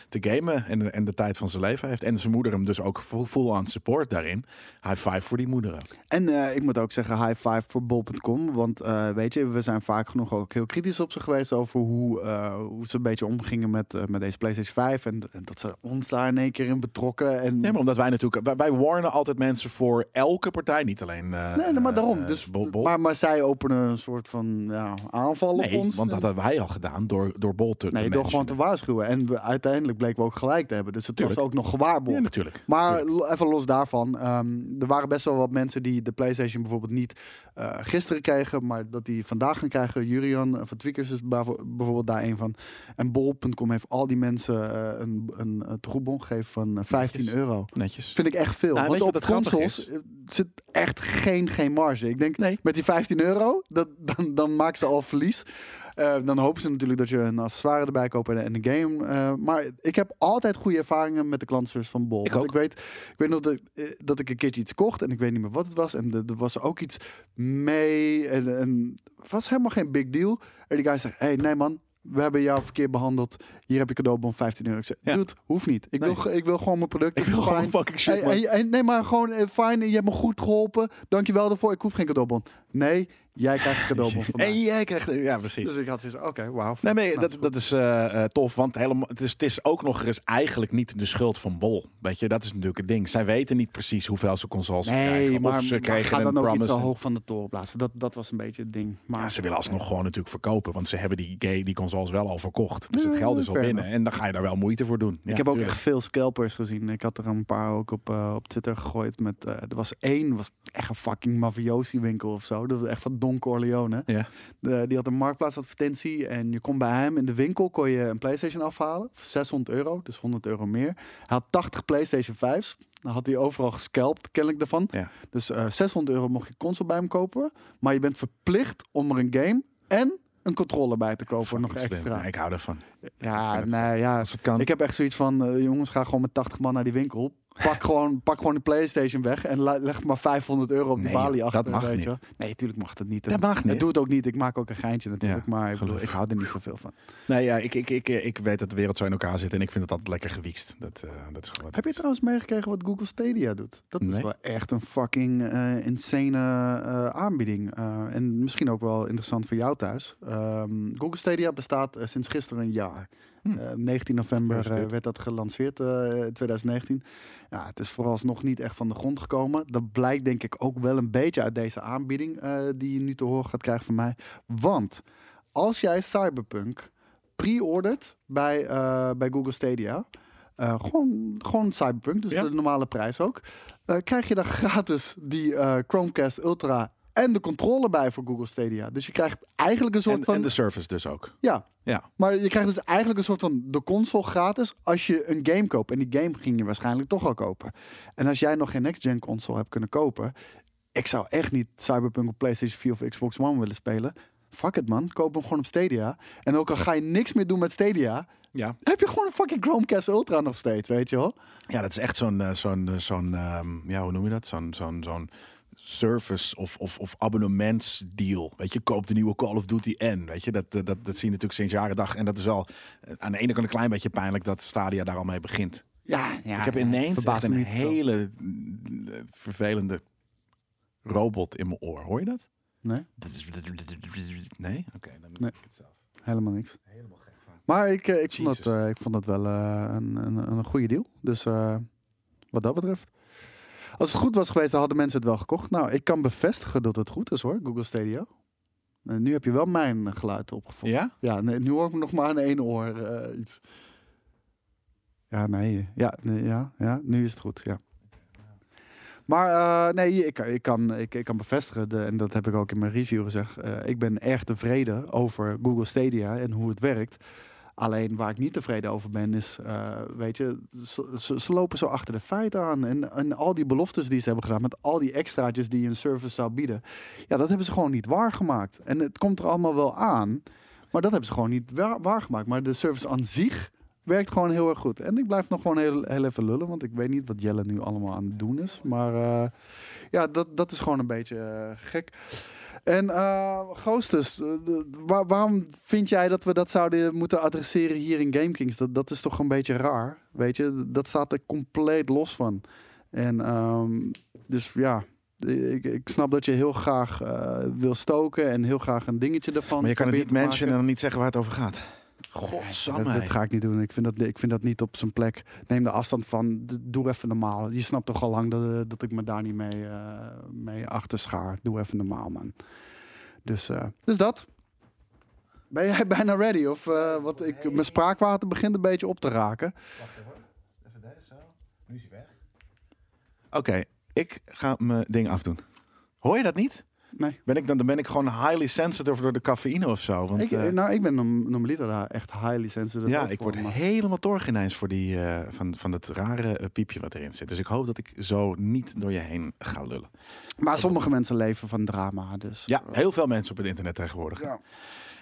Speaker 1: te gamen. En, en de tijd van zijn leven heeft. En zijn moeder hem dus ook full- on support daarin. High five voor die moeder ook.
Speaker 2: En eh, ik moet ook zeggen, high five voor bol.com. Want weet je, we zijn vaak genoeg ook heel kritisch op ze geweest over hoe, hoe ze een beetje omgingen met, met deze PlayStation 5. En, en dat ze ons daar in één keer in betrokken. En,
Speaker 1: Ja, maar omdat wij natuurlijk, wij, wij warnen altijd mensen voor elke partij, niet alleen.
Speaker 2: nee, nee, maar daarom. dus,
Speaker 1: Bol- Bol.
Speaker 2: Maar, maar zij openen een soort van ja, aanval
Speaker 1: nee,
Speaker 2: op ons.
Speaker 1: want dat hadden wij al gedaan door, door Bol te
Speaker 2: Nee, door gewoon te waarschuwen. En we, uiteindelijk bleken we ook gelijk te hebben. Dus het
Speaker 1: Tuurlijk.
Speaker 2: was ook nog gewaarborgd.
Speaker 1: Ja, natuurlijk.
Speaker 2: Maar even los daarvan. ehm, er waren best wel wat mensen die de PlayStation bijvoorbeeld niet eh, gisteren kregen, maar dat die vandaag gaan krijgen. Jurian eh, van Tweakers is bijvoorbeeld daar een van. En bol.com heeft al die mensen eh, een, een, een gegeven van eh, 15
Speaker 1: Netjes.
Speaker 2: euro.
Speaker 1: Netjes.
Speaker 2: Vind ik echt veel.
Speaker 1: Nou,
Speaker 2: Want op consoles eh, zit echt geen, geen marge. Ik denk
Speaker 1: Nee.
Speaker 2: met die 15 euro, dat, dan, dan maken ze al verlies. Eh, dan hopen ze natuurlijk dat je een accessoire erbij koopt en, een game. eh, maar ik heb altijd goede ervaringen met de klantservice van Bol.
Speaker 1: Ik ook.
Speaker 2: Ik weet, ik weet nog dat, eh, dat ik een keertje iets kocht en ik weet niet meer wat het was. En er er was ook iets mee en, en het was helemaal geen big deal. En die guy zegt, hey, nee man, we hebben jou verkeerd behandeld. Hier heb je cadeaubon 15 euro. Ik zeg,
Speaker 1: Ja.
Speaker 2: dude, hoeft niet. Ik,
Speaker 1: Nee.
Speaker 2: wil, ik wil gewoon mijn product.
Speaker 1: Ik wil
Speaker 2: Fine.
Speaker 1: gewoon fucking shit,
Speaker 2: Hey, nee, maar gewoon eh, fijn. Je hebt me goed geholpen. Dankjewel daarvoor. Ik hoef geen cadeaubon. Nee, jij krijgt een [laughs] cadeaubon van mij.
Speaker 1: En jij krijgt... Ja, precies.
Speaker 2: Dus ik had zoiets oké, wauw.
Speaker 1: Nee, maar
Speaker 2: Nou,
Speaker 1: dat,
Speaker 2: is
Speaker 1: dat is eh, eh, tof, want helemaal, het, is, het is ook nog eens eigenlijk niet de schuld van Bol. Weet je, dat is natuurlijk het ding. Zij weten niet precies hoeveel ze consoles krijgen.
Speaker 2: Nee,
Speaker 1: Of
Speaker 2: maar,
Speaker 1: ze
Speaker 2: maar
Speaker 1: kregen
Speaker 2: ga
Speaker 1: een
Speaker 2: dan ook niet zo hoog van de toren blazen. Dat, dat was een beetje het ding. Maar
Speaker 1: Maar ze willen alsnog gewoon natuurlijk verkopen, want ze hebben die, die consoles wel al verkocht. Dus het geld is al binnen. En dan ga je daar wel moeite voor doen. Ja,
Speaker 2: ik heb ook
Speaker 1: tuurlijk.
Speaker 2: echt veel scalpers gezien. Ik had er een paar ook op, eh, op Twitter gegooid. Met, eh, er was één, was echt een fucking mafiosi winkel of zo. Dat was echt van Don Corleone.
Speaker 1: Ja.
Speaker 2: De, die had een marktplaatsadvertentie. En je kon bij hem in de winkel kon je een PlayStation afhalen. Voor 600 euro, dus 100 euro meer. Hij had 80 PlayStation 5's. Dan had hij overal gescalpt, kennelijk daarvan.
Speaker 1: Ja.
Speaker 2: Dus eh 600 euro mocht je console bij hem kopen. Maar je bent verplicht om er een game en een controller bij te kopen. nog
Speaker 1: Fucking
Speaker 2: extra.
Speaker 1: Ja, ik hou ervan.
Speaker 2: Ja,
Speaker 1: het
Speaker 2: nee, ja.
Speaker 1: Als het kan.
Speaker 2: Ik heb echt zoiets van, eh, jongens, ga gewoon met 80 man naar die winkel. Pak gewoon, pak gewoon de PlayStation weg en leg maar 500 euro op de
Speaker 1: Nee,
Speaker 2: balie achter.
Speaker 1: dat mag
Speaker 2: weet
Speaker 1: niet.
Speaker 2: je. Nee, natuurlijk mag dat niet.
Speaker 1: Dat mag niet.
Speaker 2: doe het ook niet. Ik maak ook een geintje natuurlijk.
Speaker 1: Ja,
Speaker 2: maar ik, bedoel, ik hou er niet zoveel van.
Speaker 1: Nee, ja, ik, ik, ik, ik weet dat de wereld zo in elkaar zit en ik vind het altijd lekker gewiekst. Dat, eh, dat is gewoon.
Speaker 2: Heb je trouwens meegekregen wat Google Stadia doet? Dat is
Speaker 1: Nee.
Speaker 2: wel echt een fucking eh, insane eh, aanbieding. En misschien ook wel interessant voor jou thuis. Ehm, Google Stadia bestaat sinds gisteren een jaar.
Speaker 1: Hm.
Speaker 2: Eh, 19 november eh, werd dat gelanceerd eh, in 2019. Ja, het is vooralsnog niet echt van de grond gekomen. Dat blijkt denk ik ook wel een beetje uit deze aanbieding die je nu te horen gaat krijgen van mij. Want als jij Cyberpunk pre-ordert bij, bij Google Stadia, gewoon, gewoon Cyberpunk, dus
Speaker 1: Ja.
Speaker 2: de normale prijs ook, krijg je dan [laughs] gratis die Chromecast Ultra en de controller bij voor Google Stadia. Dus je krijgt eigenlijk een soort
Speaker 1: En,
Speaker 2: van...
Speaker 1: en de service dus ook.
Speaker 2: Ja,
Speaker 1: Ja.
Speaker 2: maar je krijgt dus eigenlijk een soort van de console gratis als je een game koopt. En die game ging je waarschijnlijk toch al kopen. En als jij nog geen next-gen console hebt kunnen kopen, ik zou echt niet Cyberpunk op PlayStation 4 of Xbox One willen spelen. Fuck it man, koop hem gewoon op Stadia. En ook al ga je niks meer doen met Stadia,
Speaker 1: Ja.
Speaker 2: heb je gewoon een fucking Chromecast Ultra nog steeds, weet je wel?
Speaker 1: ja, dat is echt zo'n, eh, zo'n, eh, zo'n ehm, ja, hoe noem je dat? Zo'n, zo'n, zo'n service of, of, of abonnementsdeal. Weet je, koop de nieuwe Call of Duty en, weet je, dat, dat, dat zie je natuurlijk sinds jaren dag. En dat is wel aan de ene kant een klein beetje pijnlijk dat Stadia daar al mee begint.
Speaker 2: Ja, ja
Speaker 1: ik heb ineens echt een hele eh, vervelende robot in mijn oor. Hoor je dat?
Speaker 2: Nee,
Speaker 1: Nee? Oké, dan
Speaker 2: Nee.
Speaker 1: ik het zelf.
Speaker 2: helemaal niks.
Speaker 1: Helemaal gek van.
Speaker 2: Maar ik, eh, ik, vond, dat, eh, ik vond dat wel een, een, een goede deal. Dus wat dat betreft. Als het goed was geweest, dan hadden mensen het wel gekocht. Nou, ik kan bevestigen dat het goed is hoor, Google Stadia. Eh, nu heb je wel mijn geluid opgevonden.
Speaker 1: Ja?
Speaker 2: Ja, nee, nu hoor ik nog maar aan één oor eh, iets. Ja, nee. Ja, nee, ja, ja, nu is het goed, ja. Maar eh, nee, ik, ik, kan, ik, ik kan bevestigen, de, en dat heb ik ook in mijn review gezegd. ik ben erg tevreden over Google Stadia en hoe het werkt. Alleen waar ik niet tevreden over ben, is, eh, weet je, ze, lopen zo achter de feiten aan. En, en al die beloftes die ze hebben gedaan, met al die extraatjes die een service zou bieden, ja, dat hebben ze gewoon niet waargemaakt. En het komt er allemaal wel aan, maar dat hebben ze gewoon niet waar, waargemaakt. Maar de service aan zich werkt gewoon heel erg goed. En ik blijf nog gewoon heel, heel even lullen, want ik weet niet wat Jelle nu allemaal aan het doen is. Maar eh, ja, dat, dat is gewoon een beetje eh, gek. En waar- waarom vind jij dat we dat zouden moeten adresseren hier in GameKings? Dat, dat is toch een beetje raar, weet je? Dat staat er compleet los van. En ehm, dus ja, ik, ik snap dat je heel graag eh, wil stoken en heel graag een dingetje ervan
Speaker 1: Maar je kan het niet mentionen en dan niet zeggen waar het over gaat.
Speaker 2: Dat,
Speaker 1: Godsamme.
Speaker 2: dat
Speaker 1: hé.
Speaker 2: ga ik niet doen. Ik vind dat, ik vind dat niet op zijn plek. Neem de afstand van. Doe even normaal. Je snapt toch al lang dat, eh, dat ik me daar niet mee, eh, mee achter schaar. Doe even normaal, man. Dus, eh, dus dat. Ben jij [laughs] bijna ready? Of eh, wat ik, mijn spraakwater begint een beetje op te raken.
Speaker 1: Wacht even. Even deze zo. Nu is hij weg. Oké, ik ga mijn ding afdoen. Hoor je dat niet?
Speaker 2: Nee.
Speaker 1: Ben ik dan, dan ben ik gewoon highly sensitive door de cafeïne of zo. Want,
Speaker 2: Ik,
Speaker 1: eh,
Speaker 2: nou, ik ben norm- normaliter daar echt highly sensitive.
Speaker 1: ja, ik word
Speaker 2: maar-
Speaker 1: helemaal torg ineens voor die, eh, van, van dat rare piepje wat erin zit. Dus ik hoop dat ik zo niet door je heen ga lullen.
Speaker 2: Maar sommige mensen leven van drama. Dus,
Speaker 1: Ja, heel veel mensen op het internet tegenwoordig.
Speaker 2: Ja.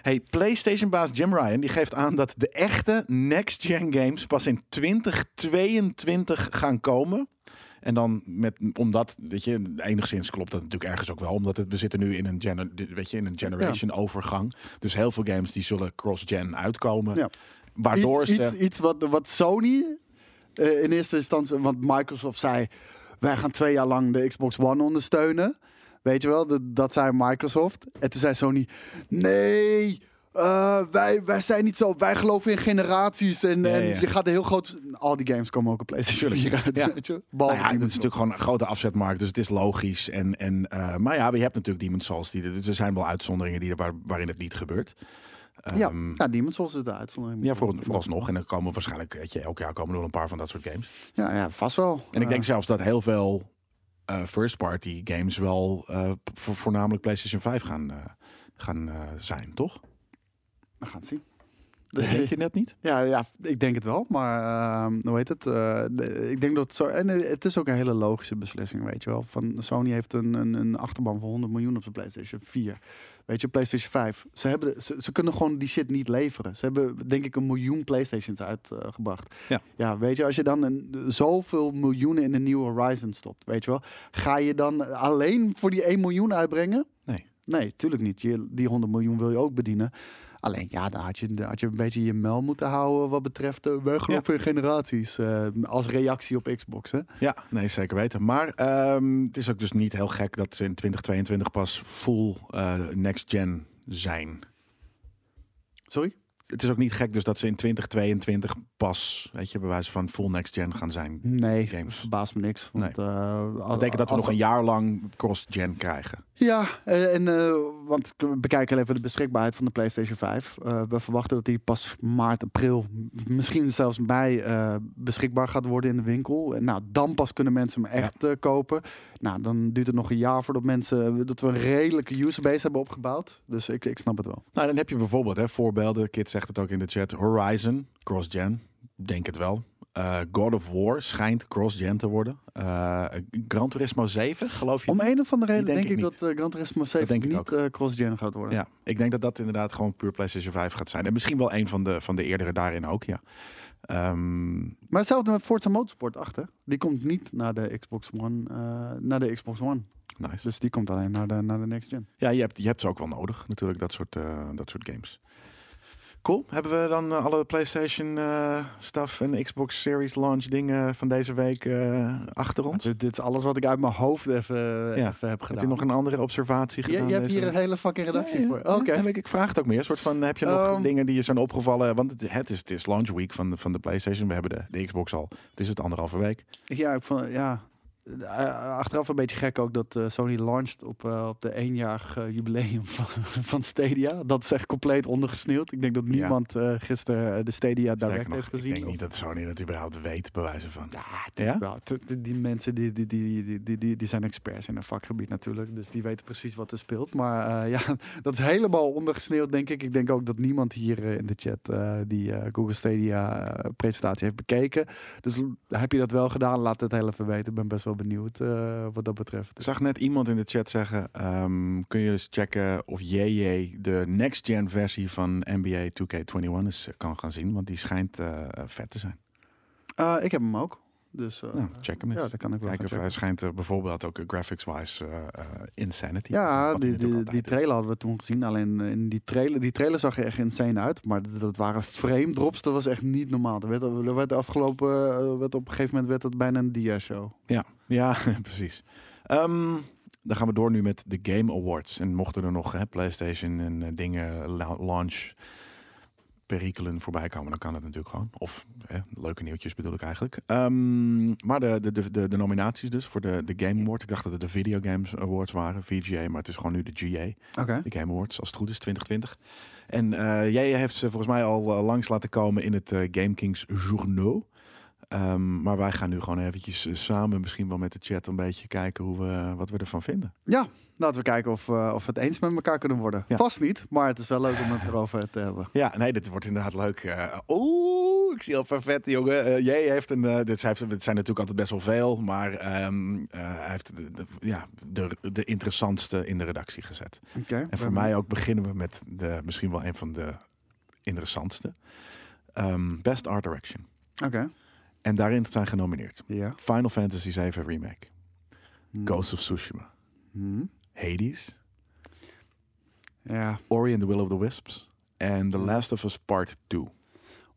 Speaker 1: Hey, PlayStation-baas Jim Ryan die geeft aan dat de echte next-gen games pas in 2022 gaan komen. En dan met, omdat, weet je, enigszins klopt dat natuurlijk ergens ook wel. Omdat het, we zitten nu in een, gener, weet je, in een generation overgang. Dus heel veel games die zullen cross-gen uitkomen.
Speaker 2: Ja.
Speaker 1: Waardoor
Speaker 2: iets,
Speaker 1: ze...
Speaker 2: iets, iets wat, wat Sony eh, in eerste instantie, want Microsoft zei, wij gaan twee jaar lang de Xbox One ondersteunen. Weet je wel, dat, dat zei Microsoft. En toen zei Sony, nee, eh, wij, wij zijn niet zo, wij geloven in generaties. En,
Speaker 1: Ja,
Speaker 2: en
Speaker 1: ja.
Speaker 2: je gaat heel groot, al die games komen ook op PlayStation 4 uit.
Speaker 1: Ja.
Speaker 2: Weet je?
Speaker 1: Nou ja, het is natuurlijk gewoon een grote afzetmarkt, dus het is logisch. En, en, eh, maar ja, je hebt natuurlijk Demon's Souls. Die, er zijn wel uitzonderingen die waar, waarin het niet gebeurt.
Speaker 2: ja,
Speaker 1: Ehm,
Speaker 2: ja, Demon's Souls is de uitzondering.
Speaker 1: ja, voor, vooralsnog. En dan komen waarschijnlijk, weet je, elk jaar komen er wel een paar van dat soort games.
Speaker 2: Ja, ja, vast wel.
Speaker 1: En ik
Speaker 2: Eh,
Speaker 1: denk zelfs dat heel veel first-party games wel vo- voornamelijk PlayStation 5 gaan, gaan zijn, toch?
Speaker 2: We gaan het zien.
Speaker 1: Denk je net niet?
Speaker 2: Ja, ja, ik denk het wel. Maar ehm, hoe heet het? Eh, de- ik denk dat het zo. En eh, het is ook een hele logische beslissing, weet je wel. Van Sony heeft een, een, een achterban van 100 miljoen op zijn PlayStation 4. Weet je, PlayStation 5. Ze, hebben, de- ze, ze kunnen gewoon die shit niet leveren. Ze hebben denk ik een miljoen PlayStations uitgebracht.
Speaker 1: Ja.
Speaker 2: ja, weet je, als je dan een, zoveel miljoenen in de nieuwe Horizon stopt, weet je wel. Ga je dan alleen voor die 1 miljoen uitbrengen?
Speaker 1: Nee.
Speaker 2: Nee, tuurlijk niet. Je, die 100 miljoen wil je ook bedienen. Alleen ja, dan had je, dan had je een beetje je mel moeten houden wat betreft uh, wij geloven in generaties. eh, als reactie op Xbox. Hè?
Speaker 1: Ja, nee, zeker weten. Maar ehm, het is ook dus niet heel gek dat ze in 2022 pas full eh, next-gen zijn.
Speaker 2: Sorry?
Speaker 1: Het is ook niet gek dus dat ze in 2022 pas, weet je, bij wijze van full next-gen gaan zijn.
Speaker 2: Nee,
Speaker 1: Games.
Speaker 2: verbaast me niks. Want, eh,
Speaker 1: Dat betekent dat we nog een jaar lang cross-gen krijgen.
Speaker 2: Ja, eh, en, eh, want we bekijken even de beschikbaarheid van de PlayStation 5. Eh, we verwachten dat die pas maart, april, misschien zelfs mei eh, beschikbaar gaat worden in de winkel. En nou, dan pas kunnen mensen hem echt kopen. Nou, dan duurt het nog een jaar voordat mensen, dat we een redelijke userbase hebben opgebouwd. Dus ik, ik snap het wel.
Speaker 1: Nou, dan heb je bijvoorbeeld hè, voorbeelden. Kit zegt het ook in de chat. Horizon, cross-gen. Denk het wel. Eh, God of War schijnt cross-gen te worden. Eh, Gran Turismo 7, geloof je?
Speaker 2: Om een of andere reden
Speaker 1: denk
Speaker 2: denk,
Speaker 1: ik
Speaker 2: ik dat eh, Gran Turismo 7
Speaker 1: denk ik
Speaker 2: niet cross-gen gaat worden.
Speaker 1: Ja, ik denk dat dat inderdaad gewoon puur PlayStation 5 gaat zijn. En misschien wel een van de, van de eerdere daarin ook, ja. Ehm,
Speaker 2: Maar hetzelfde met Forza Motorsport 8, hè? Die komt niet naar de Xbox One. eh, naar de Xbox One.
Speaker 1: nice.
Speaker 2: Dus die komt alleen naar de, naar de next gen.
Speaker 1: Ja, je hebt, je hebt ze ook wel nodig, natuurlijk, dat soort, eh, dat soort games. Cool. Hebben we dan eh, alle PlayStation eh stuff en Xbox Series launch dingen van deze week eh, achter ons?
Speaker 2: Dit, dit is alles wat ik uit mijn hoofd even,
Speaker 1: Ja.
Speaker 2: even heb
Speaker 1: Heb
Speaker 2: gedaan.
Speaker 1: je nog een andere observatie gedaan?
Speaker 2: je hebt hier een hele fucking redactie
Speaker 1: Ja,
Speaker 2: voor. Oké.
Speaker 1: ja, ik, ik vraag het ook meer. Een soort van, heb je nog
Speaker 2: Ehm.
Speaker 1: dingen die je zijn opgevallen? Want het, het, is, het is launch week van de, van de PlayStation. We hebben de, de Xbox al. Het is het anderhalve week.
Speaker 2: Ja, ik vond, ja. Eh, Achteraf een beetje gek ook dat eh, Sony launched op, eh, op de eenjarig jubileum [laughs] van, van Stadia. Dat is echt compleet ondergesneeuwd. Ik denk dat niemand eh, gisteren de Stadia
Speaker 1: Sterker
Speaker 2: direct
Speaker 1: nog,
Speaker 2: heeft gezien.
Speaker 1: Ik denk niet dat Sony dat überhaupt weet, bij wijze van.
Speaker 2: Ja,
Speaker 1: Ja?
Speaker 2: wel. Die mensen die, die, die, die, die, die, zijn experts in hun vakgebied natuurlijk. Dus die weten precies wat er speelt. Maar [laughs] ja, dat is helemaal ondergesneeuwd, denk ik. Ik denk ook dat niemand hier in de chat die Google Stadia presentatie heeft bekeken. Dus heb je dat wel gedaan? Laat het heel even weten. Ik ben best wel benieuwd eh, wat dat betreft.
Speaker 1: Ik zag net iemand in de chat zeggen: ehm, kun je eens checken of JJ de next-gen versie van NBA 2K21 eens eh, kan gaan zien? Want die schijnt eh, vet te zijn.
Speaker 2: Eh, ik heb hem ook. Dus eh,
Speaker 1: Nou, check hem eens.
Speaker 2: Ja, dat kan ik wel
Speaker 1: Kijk,
Speaker 2: gaan
Speaker 1: of hij schijnt eh, bijvoorbeeld ook eh, graphics-wise eh, eh, insanity.
Speaker 2: Ja, die, die, die
Speaker 1: is.
Speaker 2: trailer hadden we toen gezien. Alleen eh, in die trailer, die trailer zag er echt insane uit. Maar dat, dat waren frame drops. Dat was echt niet normaal. Er werd, er werd afgelopen, eh, werd op een gegeven moment werd dat bijna een dia-show.
Speaker 1: Ja, ja [laughs] precies. Ehm, dan gaan we door nu met de Game Awards. En mochten er nog hè, PlayStation en eh, dingen la- launch perikelen voorbij komen, dan kan het natuurlijk gewoon. Of hè, leuke nieuwtjes bedoel ik eigenlijk. Ehm, maar de, de, de, de, nominaties dus voor de, de Game Awards. Ik dacht dat het de Video Games Awards waren, VGA, maar het is gewoon nu de GA. De Game Awards, als het goed is, 2020. En eh, jij heeft ze volgens mij al eh, langs laten komen in het Game Kings Journaux. Ehm, maar wij gaan nu gewoon eventjes eh, samen, misschien wel met de chat, een beetje kijken hoe we, wat we ervan vinden.
Speaker 2: Ja, laten we kijken of, eh, of we het eens met elkaar kunnen worden.
Speaker 1: Ja.
Speaker 2: Vast niet, maar het is wel leuk om het erover te hebben. [laughs]
Speaker 1: Ja, nee, dit wordt inderdaad leuk. Eh, Oeh, ik zie al perfect, jongen. Eh, jij heeft een, eh, dit zijn, het zijn natuurlijk altijd best wel veel, maar ehm, eh, hij heeft de, de- ja, de, de interessantste in de redactie gezet.
Speaker 2: Oké.
Speaker 1: En voor mij ook beginnen we met de, misschien wel een van de interessantste. Ehm, Best Art Direction.
Speaker 2: Oké.
Speaker 1: En daarin zijn genomineerd
Speaker 2: Ja.
Speaker 1: Final Fantasy VII Remake,
Speaker 2: Hmm.
Speaker 1: Ghost of Tsushima,
Speaker 2: Hmm.
Speaker 1: Hades,
Speaker 2: Ja.
Speaker 1: Ori and the Will of the Wisps en The
Speaker 2: Hmm.
Speaker 1: Last of Us Part 2.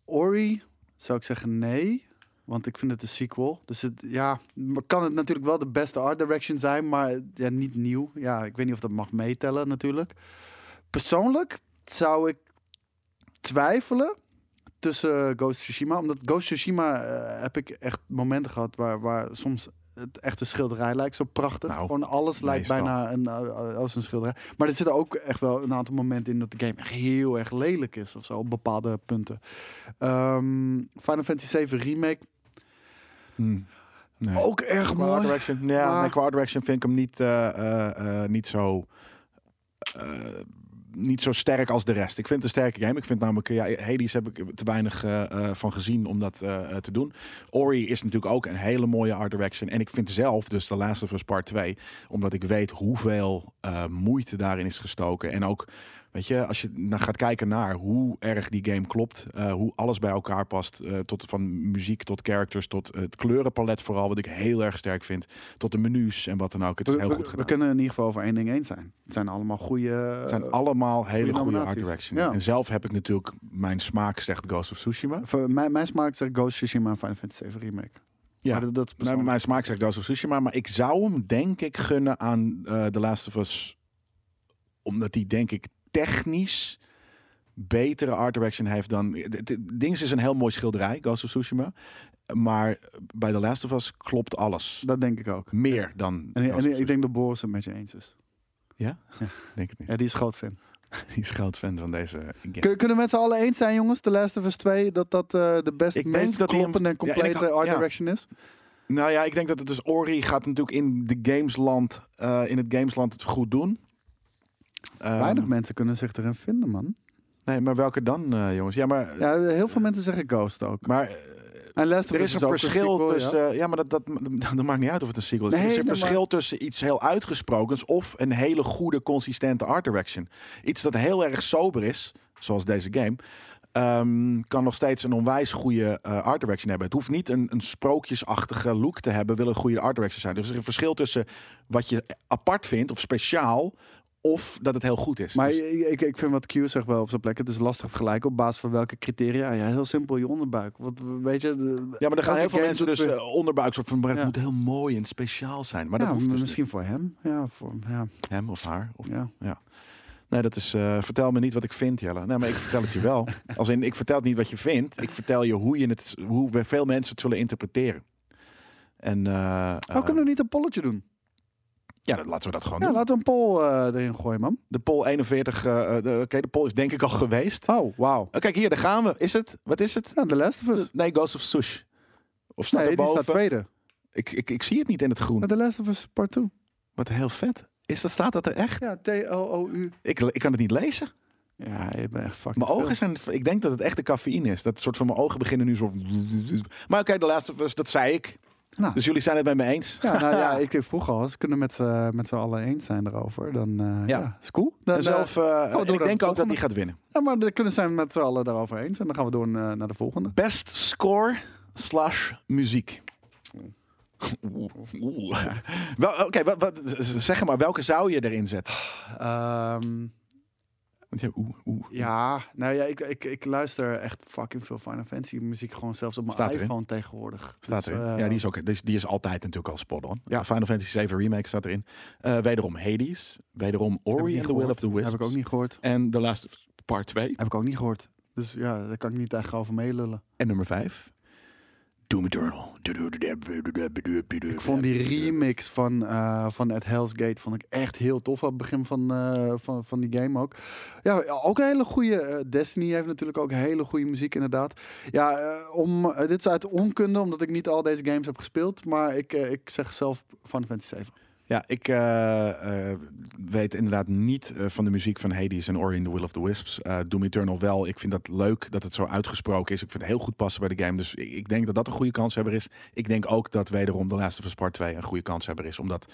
Speaker 2: Ori zou ik zeggen nee. Want ik vind het een sequel. Dus het, ja, maar kan het natuurlijk wel de beste art direction zijn, maar ja, niet nieuw. Ja, ik weet niet of dat mag meetellen natuurlijk. Persoonlijk zou ik twijfelen tussen Ghost of Tsushima. Omdat Ghost of Tsushima eh, heb ik echt momenten gehad waar, waar soms het echte schilderij lijkt zo prachtig.
Speaker 1: Nou,
Speaker 2: Gewoon alles lijkt
Speaker 1: meestal.
Speaker 2: bijna een, eh, als een schilderij. Maar er zitten ook echt wel een aantal momenten in dat de game echt heel erg lelijk is of zo op bepaalde punten. Ehm, Final Fantasy 7 Remake
Speaker 1: Hmm. Nee.
Speaker 2: ook erg
Speaker 1: Qua
Speaker 2: mooi.
Speaker 1: direction, ja,
Speaker 2: Maar-
Speaker 1: nee, qua art direction vind ik hem niet, eh, eh, eh, niet zo... niet zo sterk als de rest. Ik vind het een sterke game. Ik vind namelijk, ja, Hades heb ik te weinig eh, eh, van gezien om dat eh, te doen. Ori is natuurlijk ook een hele mooie art direction. En ik vind zelf, dus The Last of Part 2, omdat ik weet hoeveel moeite daarin is gestoken. En ook, weet je, als je naar gaat kijken naar hoe erg die game klopt, eh, hoe alles bij elkaar past, eh, tot van muziek tot characters, tot het kleurenpalet vooral, wat ik heel erg sterk vind, tot de menus en wat dan ook. Het is
Speaker 2: We,
Speaker 1: heel
Speaker 2: we-
Speaker 1: goed
Speaker 2: we
Speaker 1: gedaan.
Speaker 2: kunnen in ieder geval over één ding eens zijn. Het zijn allemaal goede.
Speaker 1: Het zijn
Speaker 2: eh,
Speaker 1: allemaal hele
Speaker 2: goede
Speaker 1: goede art.
Speaker 2: Ja.
Speaker 1: En zelf heb ik natuurlijk mijn smaak, zegt Ghost of Tsushima.
Speaker 2: voor mijn, mijn smaak zegt Ghost of Tsushima en Final Fantasy 7 Remake.
Speaker 1: Ja.
Speaker 2: Maar dat,
Speaker 1: Mijn, smaak zegt Ghost of Tsushima, maar ik zou hem denk ik gunnen aan The Last of Us, omdat die denk ik technisch betere art direction heeft dan. Het het ding is een heel mooi schilderij, Ghost of Tsushima, maar bij The Last of Us klopt alles.
Speaker 2: Dat denk ik ook.
Speaker 1: Meer dan.
Speaker 2: En, ik denk dat Boris het met je eens is.
Speaker 1: Ja? Denk het niet.
Speaker 2: Ja, die is groot fan. [laughs]
Speaker 1: Die is groot fan van deze game.
Speaker 2: Kun, kunnen we met z'n allen eens zijn, jongens? The Last of Us 2, dat dat eh, de best, meest kloppende en
Speaker 1: Ja,
Speaker 2: complete art
Speaker 1: ja.
Speaker 2: direction is?
Speaker 1: Nou ja, ik denk dat het dus Ori gaat natuurlijk in de gamesland, eh, in het gamesland het goed doen. Ehm,
Speaker 2: Weinig mensen kunnen zich erin vinden, man.
Speaker 1: Nee, maar welke dan, eh, jongens? Ja, maar,
Speaker 2: Ja, heel veel mensen zeggen Ghost ook.
Speaker 1: maar eh,
Speaker 2: En
Speaker 1: er is een verschil
Speaker 2: sequel,
Speaker 1: tussen. Ja. maar dat, dat, dat maakt niet uit of het een sequel is.
Speaker 2: Nee,
Speaker 1: er is een verschil
Speaker 2: maar-
Speaker 1: tussen iets heel uitgesprokens of een hele goede, consistente art direction. Iets dat heel erg sober is, zoals deze game. ehm, kan nog steeds een onwijs goede eh, art direction hebben. Het hoeft niet een, een sprookjesachtige look te hebben, wil een goede art direction zijn. Dus er is een verschil tussen wat je apart vindt of speciaal, of dat het heel goed is.
Speaker 2: Maar
Speaker 1: Dus-
Speaker 2: ik, ik vind wat Q zegt wel op zijn plek. Het is lastig vergelijken op basis van welke criteria. Ja, heel simpel, je onderbuik. Wat, weet je, de-
Speaker 1: Ja, maar er gaan heel veel mensen dus
Speaker 2: weer-
Speaker 1: eh, onderbuik soort van, maar het
Speaker 2: Ja.
Speaker 1: moet heel mooi en speciaal zijn. Maar
Speaker 2: ja,
Speaker 1: dat hoeft dus
Speaker 2: misschien voor hem. Ja, voor, ja,
Speaker 1: hem of haar. Of,
Speaker 2: ja.
Speaker 1: nee, dat is. eh, vertel me niet wat ik vind, Jelle. Nee, maar ik vertel het je wel. [laughs] Als in, ik vertel het niet wat je vindt. Ik vertel je hoe je het, hoe veel mensen het zullen interpreteren. En eh,
Speaker 2: Oh, kunnen we niet een polletje doen?
Speaker 1: Ja, laten we dat gewoon
Speaker 2: Ja,
Speaker 1: doen.
Speaker 2: laten we een poll eh, erin gooien, man.
Speaker 1: De poll 41. eh, eh, de- Oké, de poll is denk ik al geweest.
Speaker 2: Oh, wauw.
Speaker 1: Oh, kijk hier, daar gaan we. Is het? Wat is het?
Speaker 2: Ja, The Last of Us.
Speaker 1: Nee, Ghost of Sush. Of staat
Speaker 2: Nee,
Speaker 1: er
Speaker 2: die
Speaker 1: boven?
Speaker 2: staat tweede.
Speaker 1: Ik, ik, ik zie het niet in het groen.
Speaker 2: The Last of Us Part 2.
Speaker 1: Wat heel vet. Is dat, staat dat er echt?
Speaker 2: Ja, T-O-O-U.
Speaker 1: Ik, ik kan het niet lezen.
Speaker 2: Ja, je bent echt fucking
Speaker 1: Mijn ogen zijn. Ik denk dat het echt de cafeïne is. Dat soort van mijn ogen beginnen nu zo. Maar oké, de laatste was, dat zei ik.
Speaker 2: Nou.
Speaker 1: Dus jullie zijn het met me eens.
Speaker 2: Ja, nou ja, [laughs] ik vroeg al, als we kunnen met z'n met z'n allen eens zijn erover, dan eh,
Speaker 1: Ja.
Speaker 2: ja. is cool. Dan,
Speaker 1: En zelf, eh, en
Speaker 2: naar
Speaker 1: ik
Speaker 2: de
Speaker 1: denk ook dat die gaat winnen.
Speaker 2: eh, ja, maar dan kunnen zijn met z'n allen daarover eens. En dan gaan we door eh, naar de volgende.
Speaker 1: Best score slash muziek. Oeh. Oeh. Wel, Oké, wat, wat, zeg maar, welke zou je erin zetten?
Speaker 2: Ehm,
Speaker 1: Want ja, oeh, oeh.
Speaker 2: ja, nou ja, ik, ik, ik luister echt fucking veel Final Fantasy muziek gewoon zelfs op mijn
Speaker 1: Staat erin.
Speaker 2: iPhone tegenwoordig.
Speaker 1: Staat
Speaker 2: Dus,
Speaker 1: erin.
Speaker 2: eh,
Speaker 1: ja, die is, ook, die, is, die is altijd natuurlijk al spot on.
Speaker 2: Ja.
Speaker 1: Final Fantasy 7 Remake staat erin. Eh, wederom Hades. Wederom Ori and the Will of the Wisps.
Speaker 2: Heb ik ook niet gehoord.
Speaker 1: En The Last Part 2.
Speaker 2: Heb ik ook niet gehoord. Dus ja, daar kan ik niet echt over meelullen.
Speaker 1: En nummer 5. Doom Eternal.
Speaker 2: Ik vond die remix van, eh van At Hell's Gate vond ik echt heel tof. Op het begin van, eh, van, van die game ook. Ja, ook een hele goede. eh, Destiny heeft natuurlijk ook hele goede muziek, inderdaad. Ja, eh, om, eh, dit is uit onkunde, omdat ik niet al deze games heb gespeeld. Maar ik, eh, ik zeg zelf Final Fantasy 7.
Speaker 1: Ja, ik eh, eh, weet inderdaad niet eh, van de muziek van Hades en Ori and the Will of the Wisps. Doom Eternal wel. Ik vind dat leuk dat het zo uitgesproken is. Ik vind het heel goed passen bij de game. Dus ik, ik denk dat dat een goede kanshebber is. Ik denk ook dat wederom Last of Us Part 2 een goede kanshebber is. Omdat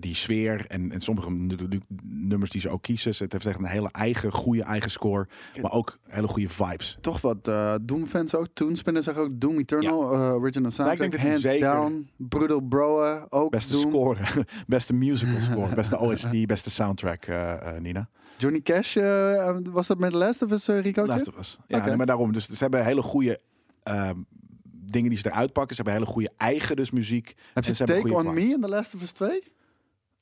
Speaker 1: die sfeer en, en sommige nu- nummers die ze ook kiezen. Het heeft echt een hele eigen, goede eigen score. Maar ook hele goede vibes.
Speaker 2: Toch wat Doom-fans ook. Toonspinner zeggen ook Doom Eternal, original soundtrack.
Speaker 1: denk dat die
Speaker 2: Hands
Speaker 1: zeker-
Speaker 2: down. Brutal Bro ook
Speaker 1: Beste
Speaker 2: Doom.
Speaker 1: score, [laughs] beste musical score, beste [laughs] OST, beste soundtrack, eh, eh, Nina.
Speaker 2: Johnny Cash, eh, was dat met The Last of Us, uh, Rico?
Speaker 1: Last of Us. Ja, nee, maar daarom. Dus ze hebben hele goede ehm, dingen die ze eruit pakken. Ze hebben hele goede eigen dus muziek.
Speaker 2: Heb je
Speaker 1: ze
Speaker 2: Take On. Me in The Last of Us 2?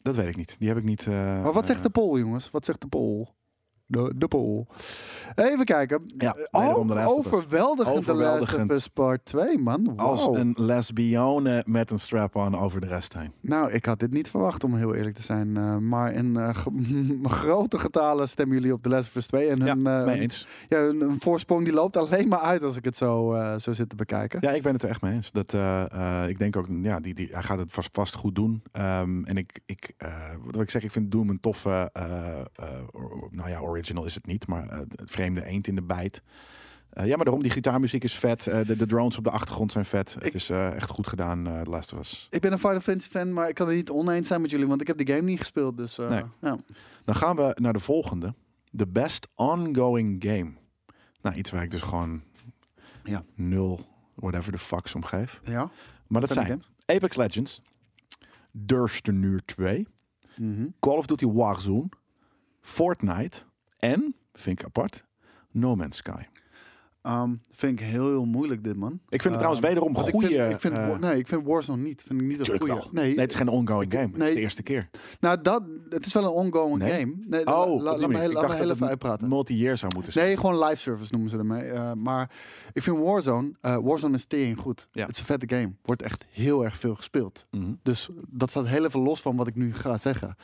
Speaker 1: Dat weet ik niet. Die heb ik niet. eh,
Speaker 2: Maar wat zegt de poll, jongens? Wat zegt de poll? De, de pool. Even kijken.
Speaker 1: Ja,
Speaker 2: overweldigend,
Speaker 1: Overweldigend.
Speaker 2: Of Us Part 2, man.
Speaker 1: Als
Speaker 2: Wow.
Speaker 1: een lesbione met een strap-on over de rest heen.
Speaker 2: Nou, ik had dit niet verwacht, om heel eerlijk te zijn. eh, maar in eh, [laughs] grote getalen stemmen jullie op The Last of Us 2. En
Speaker 1: Ja,
Speaker 2: hun, eh,
Speaker 1: mee eens.
Speaker 2: ja, hun, hun voorsprong die loopt alleen maar uit als ik het zo, zo zit te bekijken.
Speaker 1: Ja, ik ben het er echt mee eens. Dat, ik denk ook, ja, die, die, hij gaat het vast, vast goed doen. Ehm, en ik, ik wat wil ik zeg, ik vind Doom een toffe, nou ja, original is het niet, maar eh, het vreemde eend in de bijt. Eh, ja, maar daarom, die gitaarmuziek is vet. Eh, de, de drones op de achtergrond zijn vet.
Speaker 2: Ik-
Speaker 1: het is echt goed gedaan, The Last of Us.
Speaker 2: Ik ben een Final Fantasy fan, maar ik kan het niet oneens zijn met jullie, want ik heb de game niet gespeeld. Dus
Speaker 1: Nee.
Speaker 2: ja.
Speaker 1: Dan gaan we naar de volgende. The best ongoing game. Nou, iets waar ik dus gewoon
Speaker 2: Ja.
Speaker 1: nul, whatever the fucks om geef.
Speaker 2: ja.
Speaker 1: Maar dat
Speaker 2: Zijn
Speaker 1: Apex Legends, Durstenuur 2,
Speaker 2: Mhm.
Speaker 1: Call of Duty Warzone, Fortnite en, vind ik apart, No Man's Sky.
Speaker 2: Ehm, vind ik heel, heel moeilijk dit, man.
Speaker 1: Ik vind het trouwens
Speaker 2: Ehm,
Speaker 1: wederom goede...
Speaker 2: Ik vind, ik vind,
Speaker 1: eh,
Speaker 2: nee, ik vind Warzone niet. Vind ik niet een goede.
Speaker 1: wel.
Speaker 2: Nee,
Speaker 1: Nee, het is geen ongoing game. Het is
Speaker 2: nee.
Speaker 1: de eerste keer.
Speaker 2: nou, dat, het is wel een ongoing
Speaker 1: Nee?
Speaker 2: game. Nee,
Speaker 1: Oh,
Speaker 2: la- la- laat me laat me heel even uitpraten.
Speaker 1: multi-year zou moeten zijn.
Speaker 2: Nee, gewoon live service noemen ze ermee. Eh, maar ik vind Warzone, eh, Warzone is tering goed.
Speaker 1: Ja.
Speaker 2: Het is een vette game. Wordt echt heel erg veel gespeeld.
Speaker 1: Mhm.
Speaker 2: Dus dat staat heel even los van wat ik nu ga zeggen.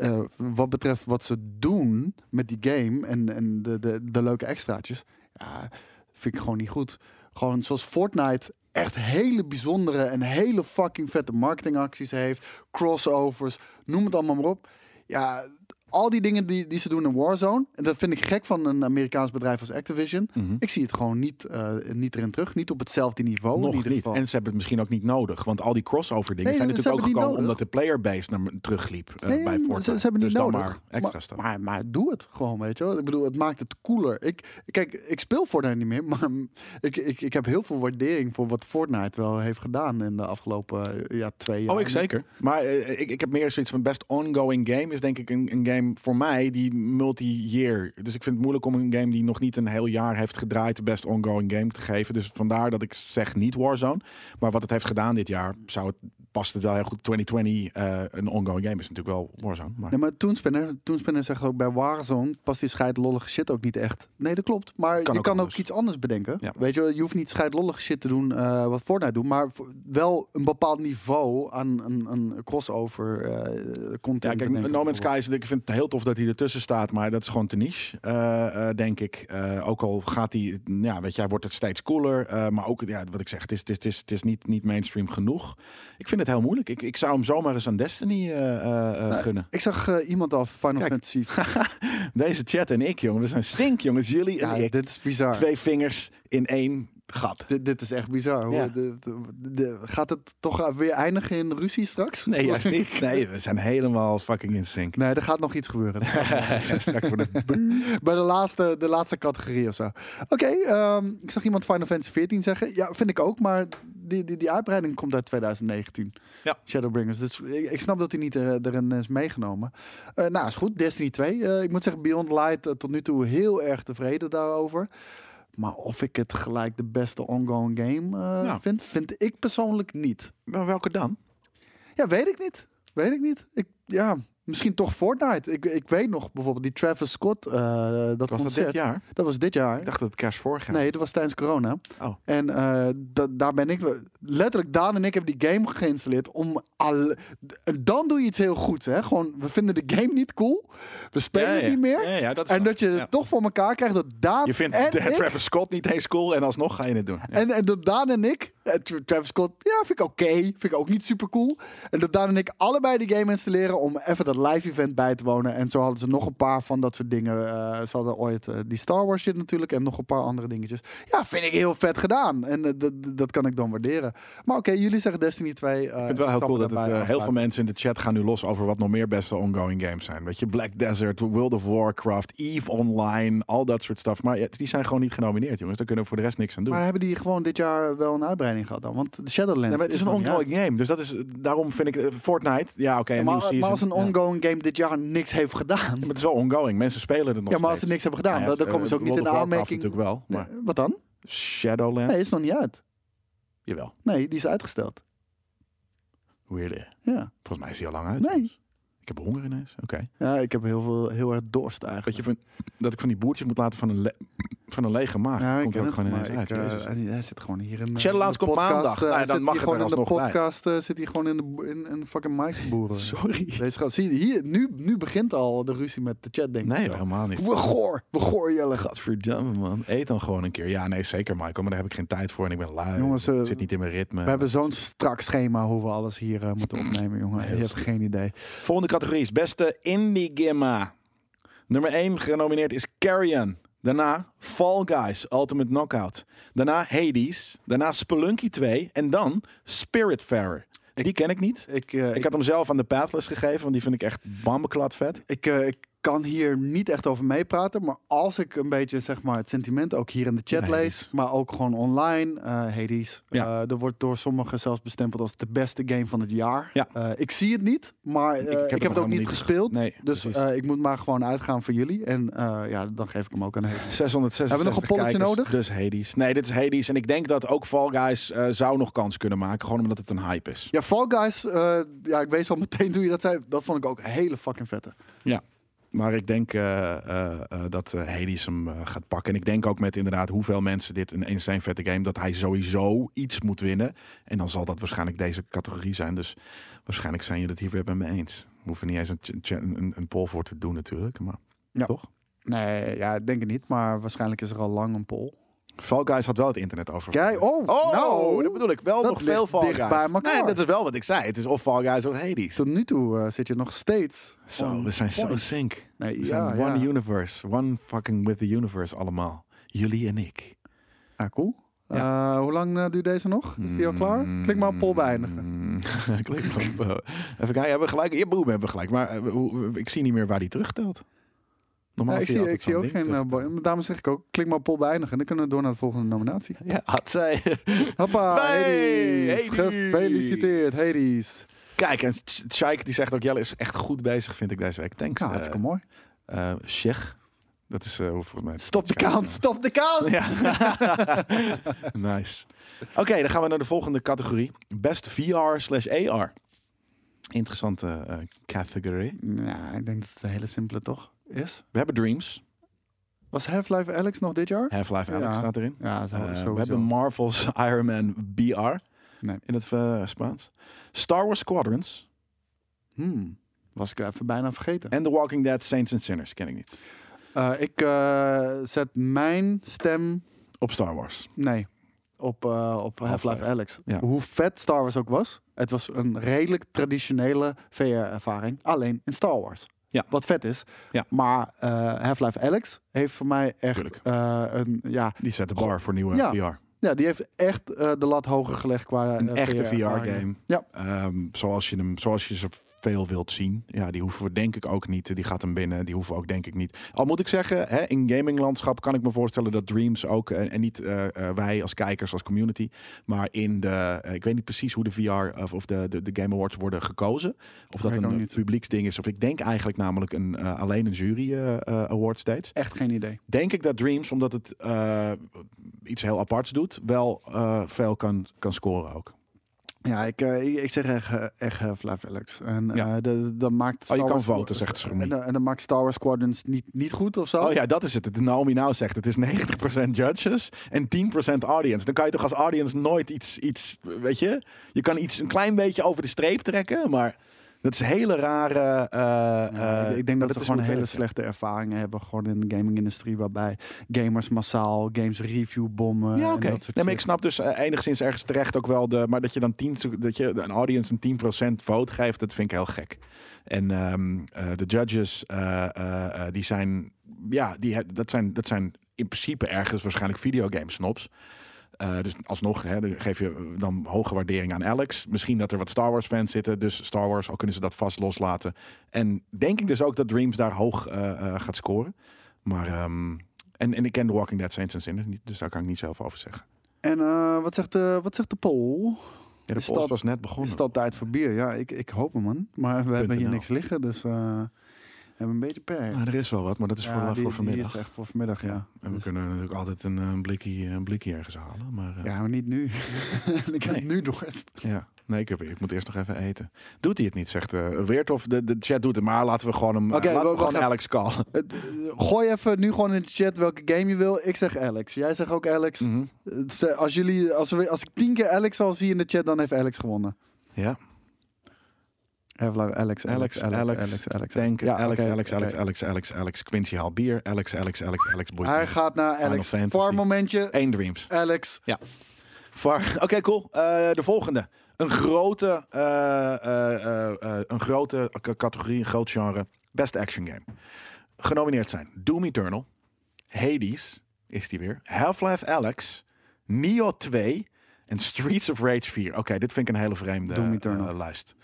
Speaker 2: Eh, wat betreft wat ze doen met die game en, en de, de, de leuke extraatjes, ja, vind ik gewoon niet goed. Gewoon zoals Fortnite echt hele bijzondere en hele fucking vette marketingacties heeft, crossovers, noem het allemaal maar op. Ja, al die dingen die, die ze doen in Warzone, en dat vind ik gek van een Amerikaans bedrijf als Activision.
Speaker 1: Mhm.
Speaker 2: Ik zie het gewoon niet, eh, niet erin terug, niet op hetzelfde niveau in
Speaker 1: Nog
Speaker 2: ieder
Speaker 1: niet.
Speaker 2: geval.
Speaker 1: En ze hebben het misschien ook niet nodig. Want al die crossover dingen
Speaker 2: Nee,
Speaker 1: zijn natuurlijk ook gekomen
Speaker 2: niet
Speaker 1: omdat de playerbase naar terugliep eh,
Speaker 2: Nee,
Speaker 1: bij Fortnite.
Speaker 2: Ze, ze hebben niet
Speaker 1: dus dan
Speaker 2: nodig.
Speaker 1: maar extra
Speaker 2: maar,
Speaker 1: stuff.
Speaker 2: maar, maar doe het gewoon, weet je wel. Ik bedoel, het maakt het cooler. Ik, kijk, ik speel Fortnite niet meer, [laughs] maar ik, ik, ik heb heel veel waardering voor wat Fortnite wel heeft gedaan in de afgelopen eh, ja, twee jaar.
Speaker 1: Oh, ik zeker. Maar ik, ik heb meer zoiets van best ongoing game is denk ik een, een game voor mij die multi-year. Dus ik vind het moeilijk om een game die nog niet een heel jaar heeft gedraaid de best ongoing game te geven. Dus vandaar dat ik zeg niet Warzone. Maar wat het heeft gedaan dit jaar, zou het past het wel heel goed. 2020 eh, een ongoing game is natuurlijk wel Warzone. Maar
Speaker 2: Nee, maar Toonspinner, Toonspinner zegt ook bij Warzone past die scheidlollige shit ook niet echt. Nee, dat klopt. Maar
Speaker 1: Kan
Speaker 2: je
Speaker 1: ook
Speaker 2: kan ook iets anders bedenken.
Speaker 1: Ja.
Speaker 2: Weet je, je hoeft niet scheidlollige shit te doen eh, wat Fortnite doet, maar wel een bepaald niveau aan een, een crossover eh content.
Speaker 1: Ja, kijk, No Man's. Sky is, ik vind het heel tof dat hij ertussen staat, maar dat is gewoon te niche, denk ik. Ook al gaat hij, ja, weet je, hij wordt het steeds cooler, maar ook, ja, wat ik zeg, het is, het is, het is, het is niet, niet mainstream genoeg. Ik vind het heel moeilijk. Ik, ik zou hem zomaar eens aan Destiny eh, eh, eh,
Speaker 2: Nou,
Speaker 1: gunnen.
Speaker 2: Ik zag iemand al Final
Speaker 1: Kijk.
Speaker 2: Fantasy. [laughs]
Speaker 1: Deze chat en ik, jongen, we zijn stink, jongens. Jullie
Speaker 2: Ja,
Speaker 1: en ik.
Speaker 2: dit is bizar.
Speaker 1: Twee vingers in één gat.
Speaker 2: Dit, dit is echt bizar.
Speaker 1: Ja.
Speaker 2: De, de- de- gaat het toch weer eindigen in ruzie straks?
Speaker 1: Nee, juist niet. Nee, we zijn helemaal fucking in sync.
Speaker 2: Nee, er gaat nog iets gebeuren. [laughs]
Speaker 1: Straks het
Speaker 2: Bij de laatste, de laatste categorie of zo. Oké, ehm, ik zag iemand Final Fantasy 14 zeggen. Ja, vind ik ook, maar die, die, die uitbreiding komt uit 2019.
Speaker 1: Ja.
Speaker 2: Shadowbringers. Dus ik, ik snap dat hij niet er, erin is meegenomen. Eh, nou, is goed. Destiny 2. Eh, ik moet zeggen, Beyond Light eh, tot nu toe heel erg tevreden daarover. Maar of ik het gelijk de beste ongoing game eh, vind, vind ik persoonlijk niet.
Speaker 1: Maar welke dan?
Speaker 2: Ja, weet ik niet. Weet ik niet. Ik, ja, misschien toch Fortnite. Ik, ik weet nog bijvoorbeeld die Travis Scott. eh, dat
Speaker 1: Was dat dit jaar?
Speaker 2: Dat was dit jaar.
Speaker 1: Ik dacht dat het kerst vorig jaar.
Speaker 2: Nee, dat was tijdens corona.
Speaker 1: Oh.
Speaker 2: En eh, da- daar ben ik... Letterlijk, Daan en ik hebben die game geïnstalleerd om... Al, en dan doe je iets heel goeds, hè. Gewoon, we vinden de game niet cool. We spelen
Speaker 1: Ja,
Speaker 2: het niet meer.
Speaker 1: Ja, dat
Speaker 2: En dat je het toch voor elkaar krijgt dat Daan
Speaker 1: Je vindt
Speaker 2: en ik...
Speaker 1: Travis Scott niet eens cool en alsnog ga je het doen.
Speaker 2: En, en dat Daan en ik, eh, Tra- Travis Scott, ja, vind ik oké. Vind ik ook niet super cool. En dat Daan en ik allebei die game installeren om even dat live event bij te wonen. En zo hadden ze nog een paar van dat soort dingen. eh, ze hadden ooit eh, die Star Wars shit natuurlijk en nog een paar andere dingetjes. Ja, vind ik heel vet gedaan. En eh, dat, kan ik dan waarderen. Maar oké, jullie zeggen Destiny 2.
Speaker 1: Ik vind het wel heel cool dat het, heel veel mensen in de chat gaan nu los over wat nog meer beste ongoing games zijn. Weet je, Black Desert, World of Warcraft, EVE Online, al dat soort stuff. Maar ja, die zijn gewoon niet genomineerd, jongens. Daar kunnen we voor de rest niks aan doen.
Speaker 2: Maar hebben die gewoon dit jaar wel een uitbreiding gehad dan? Want de Shadowlands...
Speaker 1: Nee, maar het is een ongoing game, dus dat is, daarom vind ik Fortnite, ja oké,
Speaker 2: Ja, maar, maar als een
Speaker 1: ja.
Speaker 2: Ongoing game dit jaar niks heeft gedaan.
Speaker 1: Maar het is wel ongoing, mensen spelen het nog
Speaker 2: Ja, maar als ze niks hebben gedaan, dan, dan komen ze ook niet in de aanmerking.
Speaker 1: natuurlijk wel, maar
Speaker 2: wat dan?
Speaker 1: Shadowlands,
Speaker 2: Nee, is nog niet uit.
Speaker 1: jawel.
Speaker 2: Nee, die is uitgesteld.
Speaker 1: Hè?
Speaker 2: Ja.
Speaker 1: Volgens mij is hij al lang uit.
Speaker 2: Nee.
Speaker 1: Ik heb honger ineens. Oké.
Speaker 2: Ja, ik heb heel, veel, heel erg dorst
Speaker 1: Dat,
Speaker 2: eigenlijk.
Speaker 1: je van, dat ik van die boertjes moet laten van een, van een lege maag.
Speaker 2: ja,
Speaker 1: Komt ook gewoon ineens uit.
Speaker 2: eh,
Speaker 1: Jezus.
Speaker 2: hij, zit gewoon hier in. eh,
Speaker 1: Shadowlands
Speaker 2: de
Speaker 1: komt
Speaker 2: podcast,
Speaker 1: maandag.
Speaker 2: eh,
Speaker 1: Nou, dan mag
Speaker 2: gewoon in de podcast. eh, zit hij gewoon in, de, in een fucking mic boeren.
Speaker 1: Sorry.
Speaker 2: Deze gast, zie hier, nu, nu begint al de ruzie met de chat, denk ik.
Speaker 1: Nee, helemaal niet.
Speaker 2: We goor, we goor Jelle.
Speaker 1: Gadverdamme, man. Eet dan gewoon een keer. Ja, nee, zeker, Michael. Maar daar heb ik geen tijd voor en ik ben lui.
Speaker 2: Jongens,
Speaker 1: het
Speaker 2: eh,
Speaker 1: zit niet in mijn ritme.
Speaker 2: We hebben zo'n strak schema hoe we alles hier eh, moeten opnemen, jongen. Je hebt geen idee.
Speaker 1: Volgende categorie is beste indie gimma. Nummer 1 genomineerd is Carrion. Daarna Fall Guys Ultimate Knockout. Daarna Hades. Daarna Spelunky 2. En dan Spiritfarer. Die ken ik niet.
Speaker 2: Ik, eh,
Speaker 1: Ik had hem zelf aan de Pathless gegeven, want die vind ik echt bambeklad vet.
Speaker 2: Ik, eh, ik kan hier niet echt over meepraten, maar als ik een beetje zeg maar, het sentiment ook hier in de chat
Speaker 1: Ja,
Speaker 2: lees, maar ook gewoon online, eh Hades.
Speaker 1: Ja.
Speaker 2: Eh, er wordt door sommigen zelfs bestempeld als de beste game van het jaar.
Speaker 1: Ja.
Speaker 2: Eh, ik zie het niet, maar ik,
Speaker 1: heb
Speaker 2: heb,
Speaker 1: het
Speaker 2: ook niet gespeeld.
Speaker 1: Nee,
Speaker 2: dus ik moet maar gewoon uitgaan van jullie. En ja, dan geef ik hem ook aan Hades.
Speaker 1: 666
Speaker 2: Hebben we nog een polletje nodig?
Speaker 1: Dus Hades. Nee, dit is Hades. En ik denk dat ook Fall Guys zou nog kans kunnen maken. Gewoon omdat het een hype is.
Speaker 2: Ja, Fall Guys, ja, ik wees al meteen toen je dat zei. Dat vond ik ook een hele fucking vette.
Speaker 1: Maar ik denk eh, eh, eh, dat Hades hem gaat pakken. En ik denk ook met inderdaad hoeveel mensen dit een insane vette game... dat hij sowieso iets moet winnen. En dan zal dat waarschijnlijk deze categorie zijn. Dus waarschijnlijk zijn jullie het hier weer bij me eens. We hoeven niet eens een, een, een poll voor te doen natuurlijk. Maar
Speaker 2: Ja.
Speaker 1: toch?
Speaker 2: Nee, ja, ik denk het niet, maar waarschijnlijk is er al lang een poll.
Speaker 1: Fall Guys had wel het internet over.
Speaker 2: Kijk, oh,
Speaker 1: Oh,
Speaker 2: nou,
Speaker 1: dat bedoel ik. Wel nog veel Fall
Speaker 2: dicht
Speaker 1: Guys.
Speaker 2: bij elkaar.
Speaker 1: Nee, dat is wel wat ik zei. Het is of Fall Guys of Hades.
Speaker 2: Tot nu toe eh, zit je nog steeds.
Speaker 1: Zo, we zijn zo sync.
Speaker 2: Nee,
Speaker 1: We
Speaker 2: ja,
Speaker 1: zijn one
Speaker 2: ja.
Speaker 1: universe. One fucking with the universe allemaal. Jullie en ik.
Speaker 2: Ah, cool. Eh, hoe lang eh, duurt deze nog? Is die al klaar? Klik maar op poll beëindigen.
Speaker 1: Mm, [laughs] Klik op. even kijken, hebben we gelijk? Ja, boem, hebben we gelijk. Maar ik zie niet meer waar die terugtelt. Normaal
Speaker 2: Ja, ik
Speaker 1: zie
Speaker 2: ik zie ook geen... eh, boy- daarom zeg ik ook, klik maar op poll beëindigen. Dan kunnen we door naar de volgende nominatie.
Speaker 1: Ja, had zij. [laughs]
Speaker 2: Hoppa,
Speaker 1: Hey,
Speaker 2: Hades. Gefeliciteerd, Hades.
Speaker 1: Kijk, en Sh- Shaik die zegt ook, Jelle is echt goed bezig, vind ik deze week. Thanks.
Speaker 2: Ja,
Speaker 1: eh,
Speaker 2: hartstikke mooi.
Speaker 1: eh, Sheikh. Dat is eh, hoe volgens mij.
Speaker 2: Stop de count, stop de count!
Speaker 1: Ja. [laughs] nice. Oké, dan gaan we naar de volgende categorie. Best VR slash AR. Interessante eh, categorie.
Speaker 2: Ja, ik denk dat het een hele simpele toch is.
Speaker 1: We hebben Dreams.
Speaker 2: Was Half-Life Alex nog dit jaar?
Speaker 1: Half-Life Alex
Speaker 2: Ja.
Speaker 1: staat erin.
Speaker 2: Ja, zo,
Speaker 1: Eh, we hebben Marvel's [laughs] Iron Man BR.
Speaker 2: Nee.
Speaker 1: In het eh, Spaans. Star Wars Squadrons.
Speaker 2: Hmm, was ik even bijna vergeten.
Speaker 1: En The Walking Dead Saints and Sinners. Ken ik niet.
Speaker 2: Eh, ik eh, zet mijn stem
Speaker 1: Op Star Wars.
Speaker 2: Nee, op, eh, op Half-Life
Speaker 1: Half-Life.
Speaker 2: Alex.
Speaker 1: Ja.
Speaker 2: Hoe vet Star Wars ook was, het was een redelijk traditionele VR-ervaring. Alleen in Star Wars.
Speaker 1: Ja.
Speaker 2: Wat vet is.
Speaker 1: Ja.
Speaker 2: Maar eh, Half-Life Alex heeft voor mij echt eh, een... Ja,
Speaker 1: Die zet de bar voor nieuwe
Speaker 2: Ja.
Speaker 1: VR.
Speaker 2: ja, die heeft echt eh, de lat hoger gelegd qua
Speaker 1: Een echte. VR-game.
Speaker 2: Ja.
Speaker 1: Ehm, zoals, je hem, zoals je ze veel wilt zien. Ja, die hoeven we denk ik ook niet. Die gaat hem binnen. Die hoeven we ook denk ik niet. Al moet ik zeggen, hè, in gaminglandschap kan ik me voorstellen dat Dreams ook, eh, en niet eh, eh, wij als kijkers, als community, maar in de, ik weet niet precies hoe de VR of, of de, de, de Game Awards worden gekozen. Of dat een
Speaker 2: niet.
Speaker 1: publieksding is. Of ik denk eigenlijk namelijk een, alleen een jury award steeds.
Speaker 2: Echt geen idee.
Speaker 1: Denk ik dat Dreams, omdat het iets heel aparts doet, wel veel kan, kan scoren ook.
Speaker 2: Ja, ik, eh, ik, ik zeg echt, eh, echt Half-Life Alex. En
Speaker 1: Ja.
Speaker 2: eh, de, dan maakt
Speaker 1: Oh, je kan zegt Schromie.
Speaker 2: En, en dan maakt Star Wars Squadrons niet, niet goed of zo.
Speaker 1: Oh ja, dat is het. De Naomi nou zegt, het is 90% judges en 10% audience. Dan kan je toch als audience nooit iets, iets, weet je? Je kan iets een klein beetje over de streep trekken, maar dat is hele rare... eh,
Speaker 2: Ja,
Speaker 1: eh,
Speaker 2: ik, ik denk dat we
Speaker 1: is
Speaker 2: gewoon hele slechte ervaringen hebben gewoon in de gaming-industrie, waarbij gamers massaal games review bommen.
Speaker 1: Ja,
Speaker 2: en
Speaker 1: oké.
Speaker 2: dat soort
Speaker 1: Nee, maar ik snap dus eh, enigszins ergens terecht ook wel de, maar dat je dan 10, sec- dat je een audience een 10% vote geeft, dat vind ik heel gek. En ehm, eh, de judges, die zijn, ja, die, dat zijn, dat zijn in principe ergens waarschijnlijk videogame snobs. Eh, dus alsnog hè, geef je dan hoge waardering aan Alex. Misschien dat er wat Star Wars fans zitten. Dus Star Wars, al kunnen ze dat vast loslaten. En denk ik dus ook dat Dreams daar hoog eh, eh, gaat scoren. Maar, ehm, en, en ik ken The Walking Dead Saints and Sinners niet. Dus daar kan ik niet zelf over zeggen.
Speaker 2: En eh, wat, zegt de, wat zegt de poll?
Speaker 1: Ja, de
Speaker 2: Is dat-
Speaker 1: was net
Speaker 2: Is
Speaker 1: begonnen.
Speaker 2: het al tijd voor bier? Ja, ik, ik hoop hem, man. Maar we hebben hier niks liggen, dus... eh, hebben een beetje per.
Speaker 1: Nou, er is wel wat, maar dat is
Speaker 2: Ja,
Speaker 1: voor,
Speaker 2: die,
Speaker 1: voor
Speaker 2: die
Speaker 1: vanmiddag.
Speaker 2: is echt voor vanmiddag, ja.
Speaker 1: En we
Speaker 2: Dus-
Speaker 1: kunnen natuurlijk altijd een, eh, een, blikje, een blikje ergens halen. Maar, eh,
Speaker 2: Ja, maar niet nu. [laughs] ik heb
Speaker 1: Nee.
Speaker 2: nu dorst.
Speaker 1: ja. Nee, ik, heb, ik moet eerst nog even eten. Doet hij het niet, zegt eh Weert. Of de, de chat doet het. Maar laten we gewoon hem. Eh, laten
Speaker 2: wa-
Speaker 1: we gewoon
Speaker 2: wacht
Speaker 1: Alex callen.
Speaker 2: Eh, Gooi even nu gewoon in de chat welke game je wil. Ik zeg Alex. Jij zegt ook Alex. Is, eh, Als, jullie, als, we, als ik tien keer Alex al zie in de chat, dan heeft Alex gewonnen.
Speaker 1: Ja,
Speaker 2: Alex, Alex,
Speaker 1: Alex,
Speaker 2: Alex,
Speaker 1: Alex,
Speaker 2: Alex, Alex.
Speaker 1: Tank,
Speaker 2: Ja,
Speaker 1: Alex, Alex. Alex, Alex, Alex, Alex, Quincy haal bier, Alex, Alex, Alex, Alex, boeit
Speaker 2: Hij gaat naar Alex. Een momentje.
Speaker 1: Eén Dreams.
Speaker 2: Alex.
Speaker 1: Var- Oké, cool. Eh, de volgende. Een grote, eh, eh, eh, eh, een grote categorie, een groot genre. Best action game. Genomineerd zijn Doom Eternal, Hades, is die weer, Half-Life Alex, Neo 2 en Streets of Rage 4. Oké, dit vind ik een hele vreemde eh, lijst.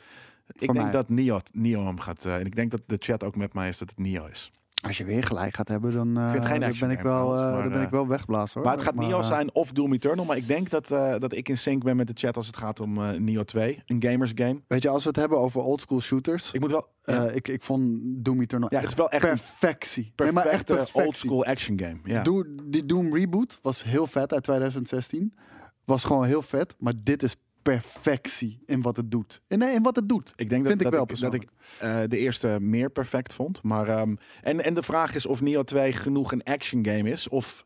Speaker 1: Ik denk
Speaker 2: mij.
Speaker 1: dat Neo, Neo hem gaat... eh, en ik denk dat de chat ook met mij is dat het Neo is.
Speaker 2: Als je weer gelijk gaat hebben, dan, eh,
Speaker 1: geen
Speaker 2: dan
Speaker 1: action
Speaker 2: ben ik wel, eh,
Speaker 1: maar,
Speaker 2: dan ben
Speaker 1: eh,
Speaker 2: ik wel weggeblazen hoor.
Speaker 1: Maar het gaat Neo
Speaker 2: eh,
Speaker 1: zijn of Doom Eternal. Maar ik denk dat, eh, dat ik in sync ben met de chat als het gaat om eh Neo 2. Een gamers game.
Speaker 2: Weet je, als we het hebben over oldschool shooters.
Speaker 1: Ik moet wel...
Speaker 2: eh,
Speaker 1: ja.
Speaker 2: ik, ik vond Doom Eternal
Speaker 1: Ja, het is wel echt
Speaker 2: perfectie. Nee, maar echt
Speaker 1: perfecte
Speaker 2: perfectie.
Speaker 1: old school action game. Ja.
Speaker 2: Die Doom Reboot was heel vet uit 2016. Was gewoon heel vet. Maar dit is perfectie in wat het doet. In, nee, in wat het doet.
Speaker 1: Ik denk dat,
Speaker 2: Vind ik
Speaker 1: dat,
Speaker 2: wel
Speaker 1: ik, dat ik eh, de eerste meer perfect vond. Maar, ehm, en, en de vraag is of Neo 2 genoeg een action game is. Of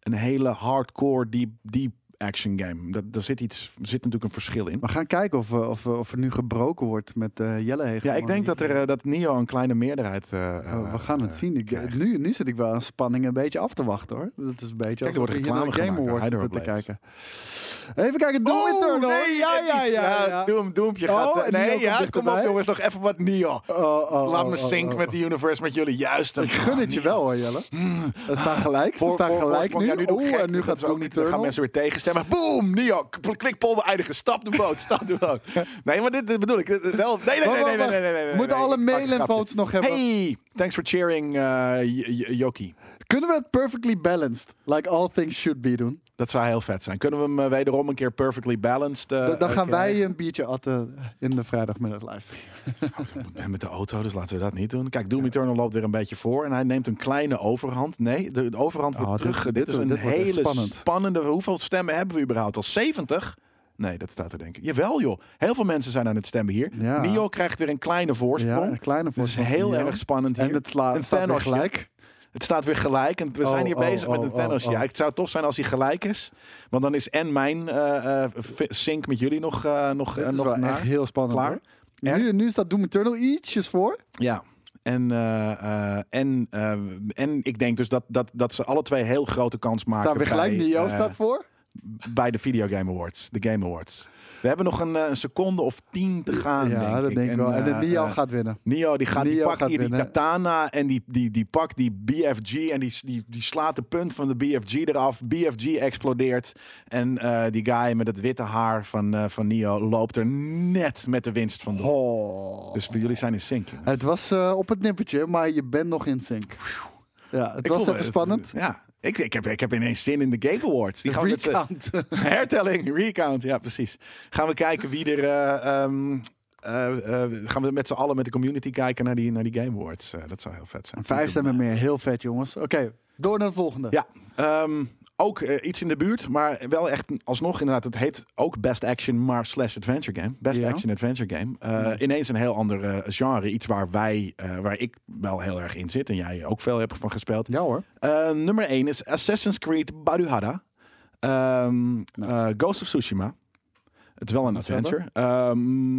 Speaker 1: een hele hardcore deep, deep action game. Dat, daar zit, iets, er zit natuurlijk een verschil in.
Speaker 2: We gaan kijken of, eh, of, of er nu gebroken wordt met eh Jelle Hegel.
Speaker 1: Ja, ik denk dat, er, eh, dat Neo een kleine meerderheid... eh,
Speaker 2: Oh, we gaan het
Speaker 1: eh,
Speaker 2: zien. Ik, nu, nu zit ik wel aan spanning een beetje af te wachten hoor. Dat is een beetje
Speaker 1: Kijk, er
Speaker 2: alsof
Speaker 1: wordt
Speaker 2: Game Award zitten te kijken. Even kijken, Doom
Speaker 1: Oh,
Speaker 2: Eternal.
Speaker 1: nee,
Speaker 2: ja, ja, ja, ja.
Speaker 1: Doom, Doompje
Speaker 2: Oh,
Speaker 1: gaat... eh, nee, ja, kom op jongens, nog even wat Neo.
Speaker 2: Oh, oh,
Speaker 1: Laat me sync met de universe met jullie. Juist.
Speaker 2: Ik gun het je wel hoor, Jelle. We staan gelijk. We staan gelijk nu.
Speaker 1: Doe
Speaker 2: en nu gaat
Speaker 1: is ook niet. Dan gaan mensen weer tegenstemmen. Boom, Neo. K- Klikpol beëindigen. Stap de boot. Stap de boot. [laughs] Nee, maar dit, dit bedoel ik. Dit- Wel. Nee, nee, nee, nee, nee, nee, nee, nee, nee.
Speaker 2: We moeten
Speaker 1: nee.
Speaker 2: alle mail en votes nog hebben.
Speaker 1: Hey, thanks for cheering, eh, J- J- Jokie.
Speaker 2: Kunnen we het perfectly balanced, like all things should be doen?
Speaker 1: Dat zou heel vet zijn. Kunnen we hem eh, wederom een keer perfectly balanced? eh,
Speaker 2: Dan- dan
Speaker 1: eh,
Speaker 2: gaan wij een biertje atten in de vrijdagmiddag livestream.
Speaker 1: Ik ben met de auto, dus laten we dat niet doen. Kijk, Doom Eternal loopt weer een beetje voor. En hij neemt een kleine overhand. Nee, de, de overhand wordt
Speaker 2: Oh, dit-
Speaker 1: terug. Dit,
Speaker 2: dit
Speaker 1: is een
Speaker 2: dit
Speaker 1: hele
Speaker 2: spannend.
Speaker 1: spannende... Hoeveel stemmen hebben we überhaupt al? 70? Nee, dat staat er denk ik. Jawel joh. Heel veel mensen zijn aan het stemmen hier.
Speaker 2: Ja.
Speaker 1: Nio krijgt weer een kleine
Speaker 2: Ja,
Speaker 1: voorsprong.
Speaker 2: een kleine
Speaker 1: Het is
Speaker 2: voorsprong.
Speaker 1: heel
Speaker 2: Ja.
Speaker 1: erg spannend hier.
Speaker 2: En het sla-
Speaker 1: Een
Speaker 2: staat weer
Speaker 1: Thanosje.
Speaker 2: gelijk.
Speaker 1: Het staat weer gelijk. En we zijn
Speaker 2: Oh,
Speaker 1: hier
Speaker 2: oh,
Speaker 1: bezig met een
Speaker 2: oh, oh.
Speaker 1: Ja, het zou tof zijn als hij gelijk is. Want dan is en mijn eh, eh, sync met jullie nog, eh, nog,
Speaker 2: is
Speaker 1: nog naar.
Speaker 2: echt heel spannend.
Speaker 1: Klaar?
Speaker 2: hoor. Nu, nu staat Doom Eternal ietsjes voor.
Speaker 1: Ja. En, en, en ik denk dus dat, dat, dat ze alle twee heel grote kans maken
Speaker 2: Staan weer gelijk.
Speaker 1: bij,
Speaker 2: Nio staat voor.
Speaker 1: bij de Video Game Awards, de Game Awards. We hebben nog een, eh, een seconde of tien te gaan,
Speaker 2: ja,
Speaker 1: denk
Speaker 2: dat
Speaker 1: ik.
Speaker 2: denk ik wel. En de
Speaker 1: eh,
Speaker 2: Nio
Speaker 1: eh,
Speaker 2: gaat winnen.
Speaker 1: Nio die gaat die pakt hier die katana en die, die, die pakt die BFG en die, die, die slaat de punt van de BFG eraf. BFG explodeert en die guy met het witte haar van, van Nio loopt er net met de winst van
Speaker 2: Oh.
Speaker 1: Dus voor jullie zijn in sync. jongens.
Speaker 2: Het was op het nippertje, maar je bent nog in sync. Ja, het
Speaker 1: Ik
Speaker 2: was even spannend.
Speaker 1: Ja, ik, ik, heb, ik heb ineens zin in de Game Awards. Die gaan met z'n-
Speaker 2: Recount. [laughs]
Speaker 1: Hertelling, recount, ja precies. Gaan we kijken wie er... eh, ehm, eh, eh, gaan we met z'n allen met de community kijken naar die, naar die Game Awards. Eh, dat zou heel vet zijn.
Speaker 2: Vijf stemmen meer. Heel vet, jongens. Oké, door naar het volgende.
Speaker 1: Ja, ehm, ook eh, iets in de buurt, maar wel echt alsnog inderdaad. Het heet ook Best Action, maar slash Adventure Game. Best
Speaker 2: Ja.
Speaker 1: Action Adventure Game. Eh, Ineens een heel ander eh, genre. Iets waar wij, waar ik wel heel erg in zit en jij ook veel hebt van gespeeld.
Speaker 2: Ja hoor.
Speaker 1: Nummer 1 is Assassin's Creed Baruhara. Ehm, eh, Ghost of Tsushima. Het is wel een adventure. Eh,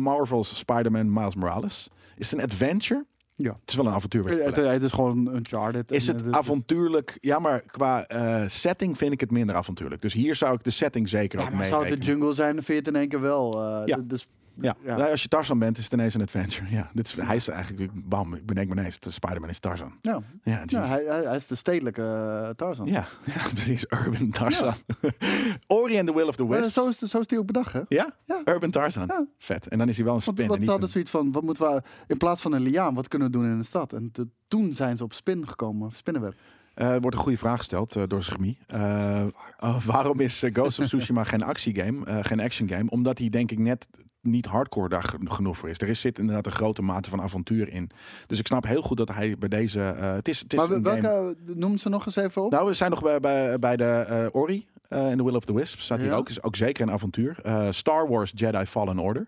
Speaker 1: Marvel's Spider-Man Miles Morales. Is het een adventure?
Speaker 2: Ja.
Speaker 1: Het is wel een avontuur. je
Speaker 2: Het, is gewoon een Uncharted.
Speaker 1: Is het avontuurlijk? Ja, maar qua eh, setting vind ik het minder avontuurlijk. Dus hier zou ik de setting zeker
Speaker 2: Ja, maar
Speaker 1: mee
Speaker 2: zou het de jungle zijn, dan vind je het in één keer wel. eh,
Speaker 1: Ja.
Speaker 2: Dus,
Speaker 1: Ja.
Speaker 2: Ja.
Speaker 1: Nou, als je Tarzan bent, is het ineens een adventure. Ja, dit is, hij is eigenlijk, bam, ik bedenk me ineens, de Spider-Man is Tarzan.
Speaker 2: ja.
Speaker 1: Ja,
Speaker 2: hij, hij, hij is de stedelijke eh, Tarzan.
Speaker 1: ja, [laughs] ja, precies. Urban Tarzan. [laughs] Ori and the Will of the
Speaker 2: Maar
Speaker 1: Wisps.
Speaker 2: zo, is, zo is die ook bedacht, hè?
Speaker 1: Ja?
Speaker 2: Ja.
Speaker 1: Urban Tarzan.
Speaker 2: Ja.
Speaker 1: Vet. En dan is hij wel een
Speaker 2: Want
Speaker 1: spin.
Speaker 2: wat ze
Speaker 1: niet
Speaker 2: hadden
Speaker 1: een-
Speaker 2: zoiets van, wat moeten we, in plaats van een liaan, wat kunnen we doen in de stad? En te- toen zijn ze op spin gekomen, spinnenweb.
Speaker 1: Eh, er wordt een goede vraag gesteld eh, door Schmi. Eh, oh, [laughs] waarom is eh, Ghost of Tsushima geen actiegame, eh, geen action game? Omdat hij denk ik net niet hardcore daar ge- genoeg voor is. Er is, zit inderdaad een grote mate van avontuur in. Dus ik snap heel goed dat hij bij deze... eh, het is, het is
Speaker 2: Maar
Speaker 1: een
Speaker 2: welke,
Speaker 1: game-
Speaker 2: noem ze nog eens even op?
Speaker 1: Nou, we zijn nog bij, bij, bij de eh, Ori en The Will of the Wisp. Staat hier
Speaker 2: Ja.
Speaker 1: ook. Is ook zeker een avontuur. Eh, Star Wars Jedi Fallen Order.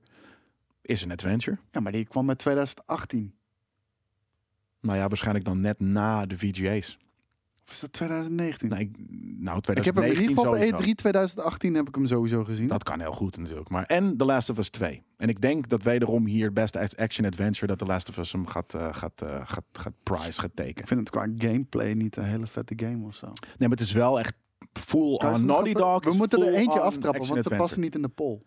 Speaker 1: Is een adventure.
Speaker 2: ja, maar die kwam met 2018.
Speaker 1: Nou ja, waarschijnlijk dan net na de VGA's.
Speaker 2: Of is dat 2019?
Speaker 1: Nee, ik- nou, 2019
Speaker 2: ik heb hem in ieder geval
Speaker 1: sowieso.
Speaker 2: bij E3 2018 heb ik hem sowieso gezien.
Speaker 1: Dat kan heel goed natuurlijk. Maar en The Last of Us 2. En ik denk dat wederom hier beste action adventure dat The Last of Us hem gaat, eh, gaat, eh, gaat, gaat prize gaat
Speaker 2: Ik
Speaker 1: tekenen.
Speaker 2: vind het qua gameplay niet een hele vette game of zo.
Speaker 1: Nee, maar het is wel echt full
Speaker 2: Kan je
Speaker 1: on
Speaker 2: ze nog
Speaker 1: Naughty
Speaker 2: even-
Speaker 1: Dog.
Speaker 2: We
Speaker 1: is
Speaker 2: moeten er
Speaker 1: full
Speaker 2: eentje
Speaker 1: on
Speaker 2: aftrappen, want ze
Speaker 1: adventure.
Speaker 2: passen niet in de poll.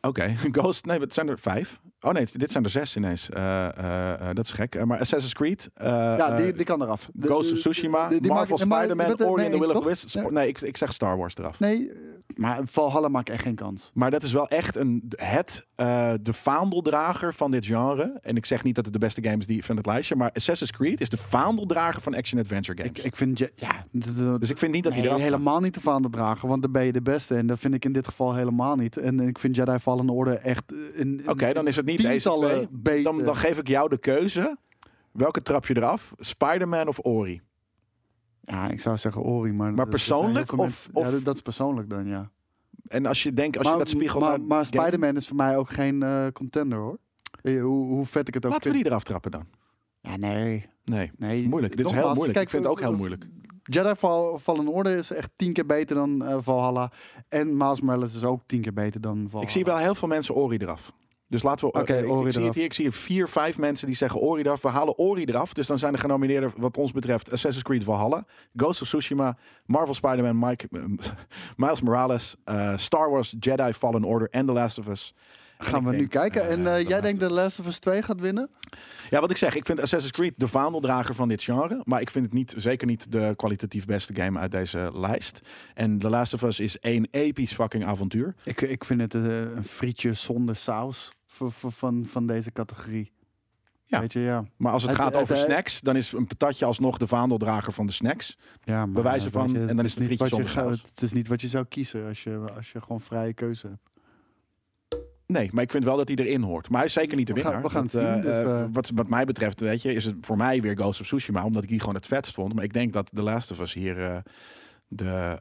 Speaker 1: Oké, [laughs] Ghost. Nee, het zijn er vijf. Oh nee, dit zijn er zes ineens. Eh, eh, eh, dat is gek. Maar Assassin's Creed.
Speaker 2: Ja, die, die kan eraf. De-
Speaker 1: Ghost of
Speaker 2: de-
Speaker 1: Tsushima,
Speaker 2: die- die
Speaker 1: Marvel Spider-Man, Ori and
Speaker 2: mee
Speaker 1: the Will of the Nee, ik, ik zeg Star Wars eraf.
Speaker 2: Nee, maar Valhalla maakt echt geen kans.
Speaker 1: Maar dat is wel echt een, het, de vaandeldrager van dit genre. En ik zeg niet dat het de beste game is die van het lijstje. Maar Assassin's Creed is de vaandeldrager van action-adventure games.
Speaker 2: Ik, ik vind, je- ja, de- de-
Speaker 1: dus ik vind niet dat
Speaker 2: nee,
Speaker 1: hij
Speaker 2: helemaal niet te vaandel dragen, want dan ben je de beste. En dat vind ik in dit geval helemaal niet. En ik vind Jedi Fallen Order echt
Speaker 1: Oké, dan is het niet deze
Speaker 2: tientallen
Speaker 1: twee.
Speaker 2: beter.
Speaker 1: Dan, dan geef ik jou de keuze. Welke trap je eraf? Spider-Man of Ori?
Speaker 2: Ja, ik zou zeggen Ori, maar...
Speaker 1: Maar persoonlijk of-
Speaker 2: mensen- Ja,
Speaker 1: of-
Speaker 2: dat- dat is persoonlijk dan, ja.
Speaker 1: En als je denkt, als
Speaker 2: maar,
Speaker 1: je dat spiegelt
Speaker 2: maar, maar Spider-Man is voor mij ook geen eh, contender, hoor. Eh, Hoe, hoe vet ik het ook
Speaker 1: Laten we
Speaker 2: vind.
Speaker 1: die eraf trappen dan.
Speaker 2: Ja, nee.
Speaker 1: Nee,
Speaker 2: nee.
Speaker 1: moeilijk. Dit is heel moeilijk.
Speaker 2: kijk,
Speaker 1: ik vind het ook heel moeilijk.
Speaker 2: Jedi Fall, Fallen Order is echt tien keer beter dan eh, Valhalla. En Miles Morales is ook tien keer beter dan Valhalla.
Speaker 1: Ik zie wel heel veel mensen Ori eraf. Dus laten we.
Speaker 2: Oké,
Speaker 1: eh, ik,
Speaker 2: Ori
Speaker 1: ik zie het hier. Ik zie hier vier, vijf mensen die zeggen Ori eraf. We halen Ori eraf. Dus dan zijn de genomineerden, wat ons betreft, Assassin's Creed Valhalla, Ghost of Tsushima, Marvel Spider-Man, Mike, [laughs] Miles Morales, eh, Star Wars Jedi Fallen Order en The Last of Us.
Speaker 2: Gaan we nu kijken.
Speaker 1: eh,
Speaker 2: en
Speaker 1: The
Speaker 2: jij
Speaker 1: Last
Speaker 2: denkt dat Last of Us 2 gaat winnen?
Speaker 1: Ja, wat ik zeg, ik vind Assassin's Creed de vaandeldrager van dit genre. Maar ik vind het niet, zeker niet de kwalitatief beste game uit deze lijst. En The Last of Us is één episch fucking avontuur.
Speaker 2: Ik, ik vind het een frietje zonder saus voor, voor- van, van deze categorie.
Speaker 1: Ja.
Speaker 2: Weet je, ja.
Speaker 1: Maar als het,
Speaker 2: Het-
Speaker 1: gaat
Speaker 2: het-
Speaker 1: over
Speaker 2: het-
Speaker 1: snacks, dan is een patatje alsnog de vaandeldrager van de snacks.
Speaker 2: ja maar,
Speaker 1: Bewijzen van,
Speaker 2: je,
Speaker 1: en dan is het
Speaker 2: niet
Speaker 1: frietje
Speaker 2: wat je
Speaker 1: zonder
Speaker 2: zou-. Het is niet wat je zou kiezen als je, als je gewoon vrije keuze hebt.
Speaker 1: Nee, maar ik vind wel dat hij erin hoort. Maar hij is zeker niet de
Speaker 2: We gaan-
Speaker 1: winnaar.
Speaker 2: we gaan het zien,
Speaker 1: eh,
Speaker 2: dus,
Speaker 1: eh,
Speaker 2: eh.
Speaker 1: wat, wat mij betreft, weet je, is het voor mij weer Ghost of Tsushima. Omdat ik die gewoon het vetst vond. Maar ik denk dat Last of Us hier de...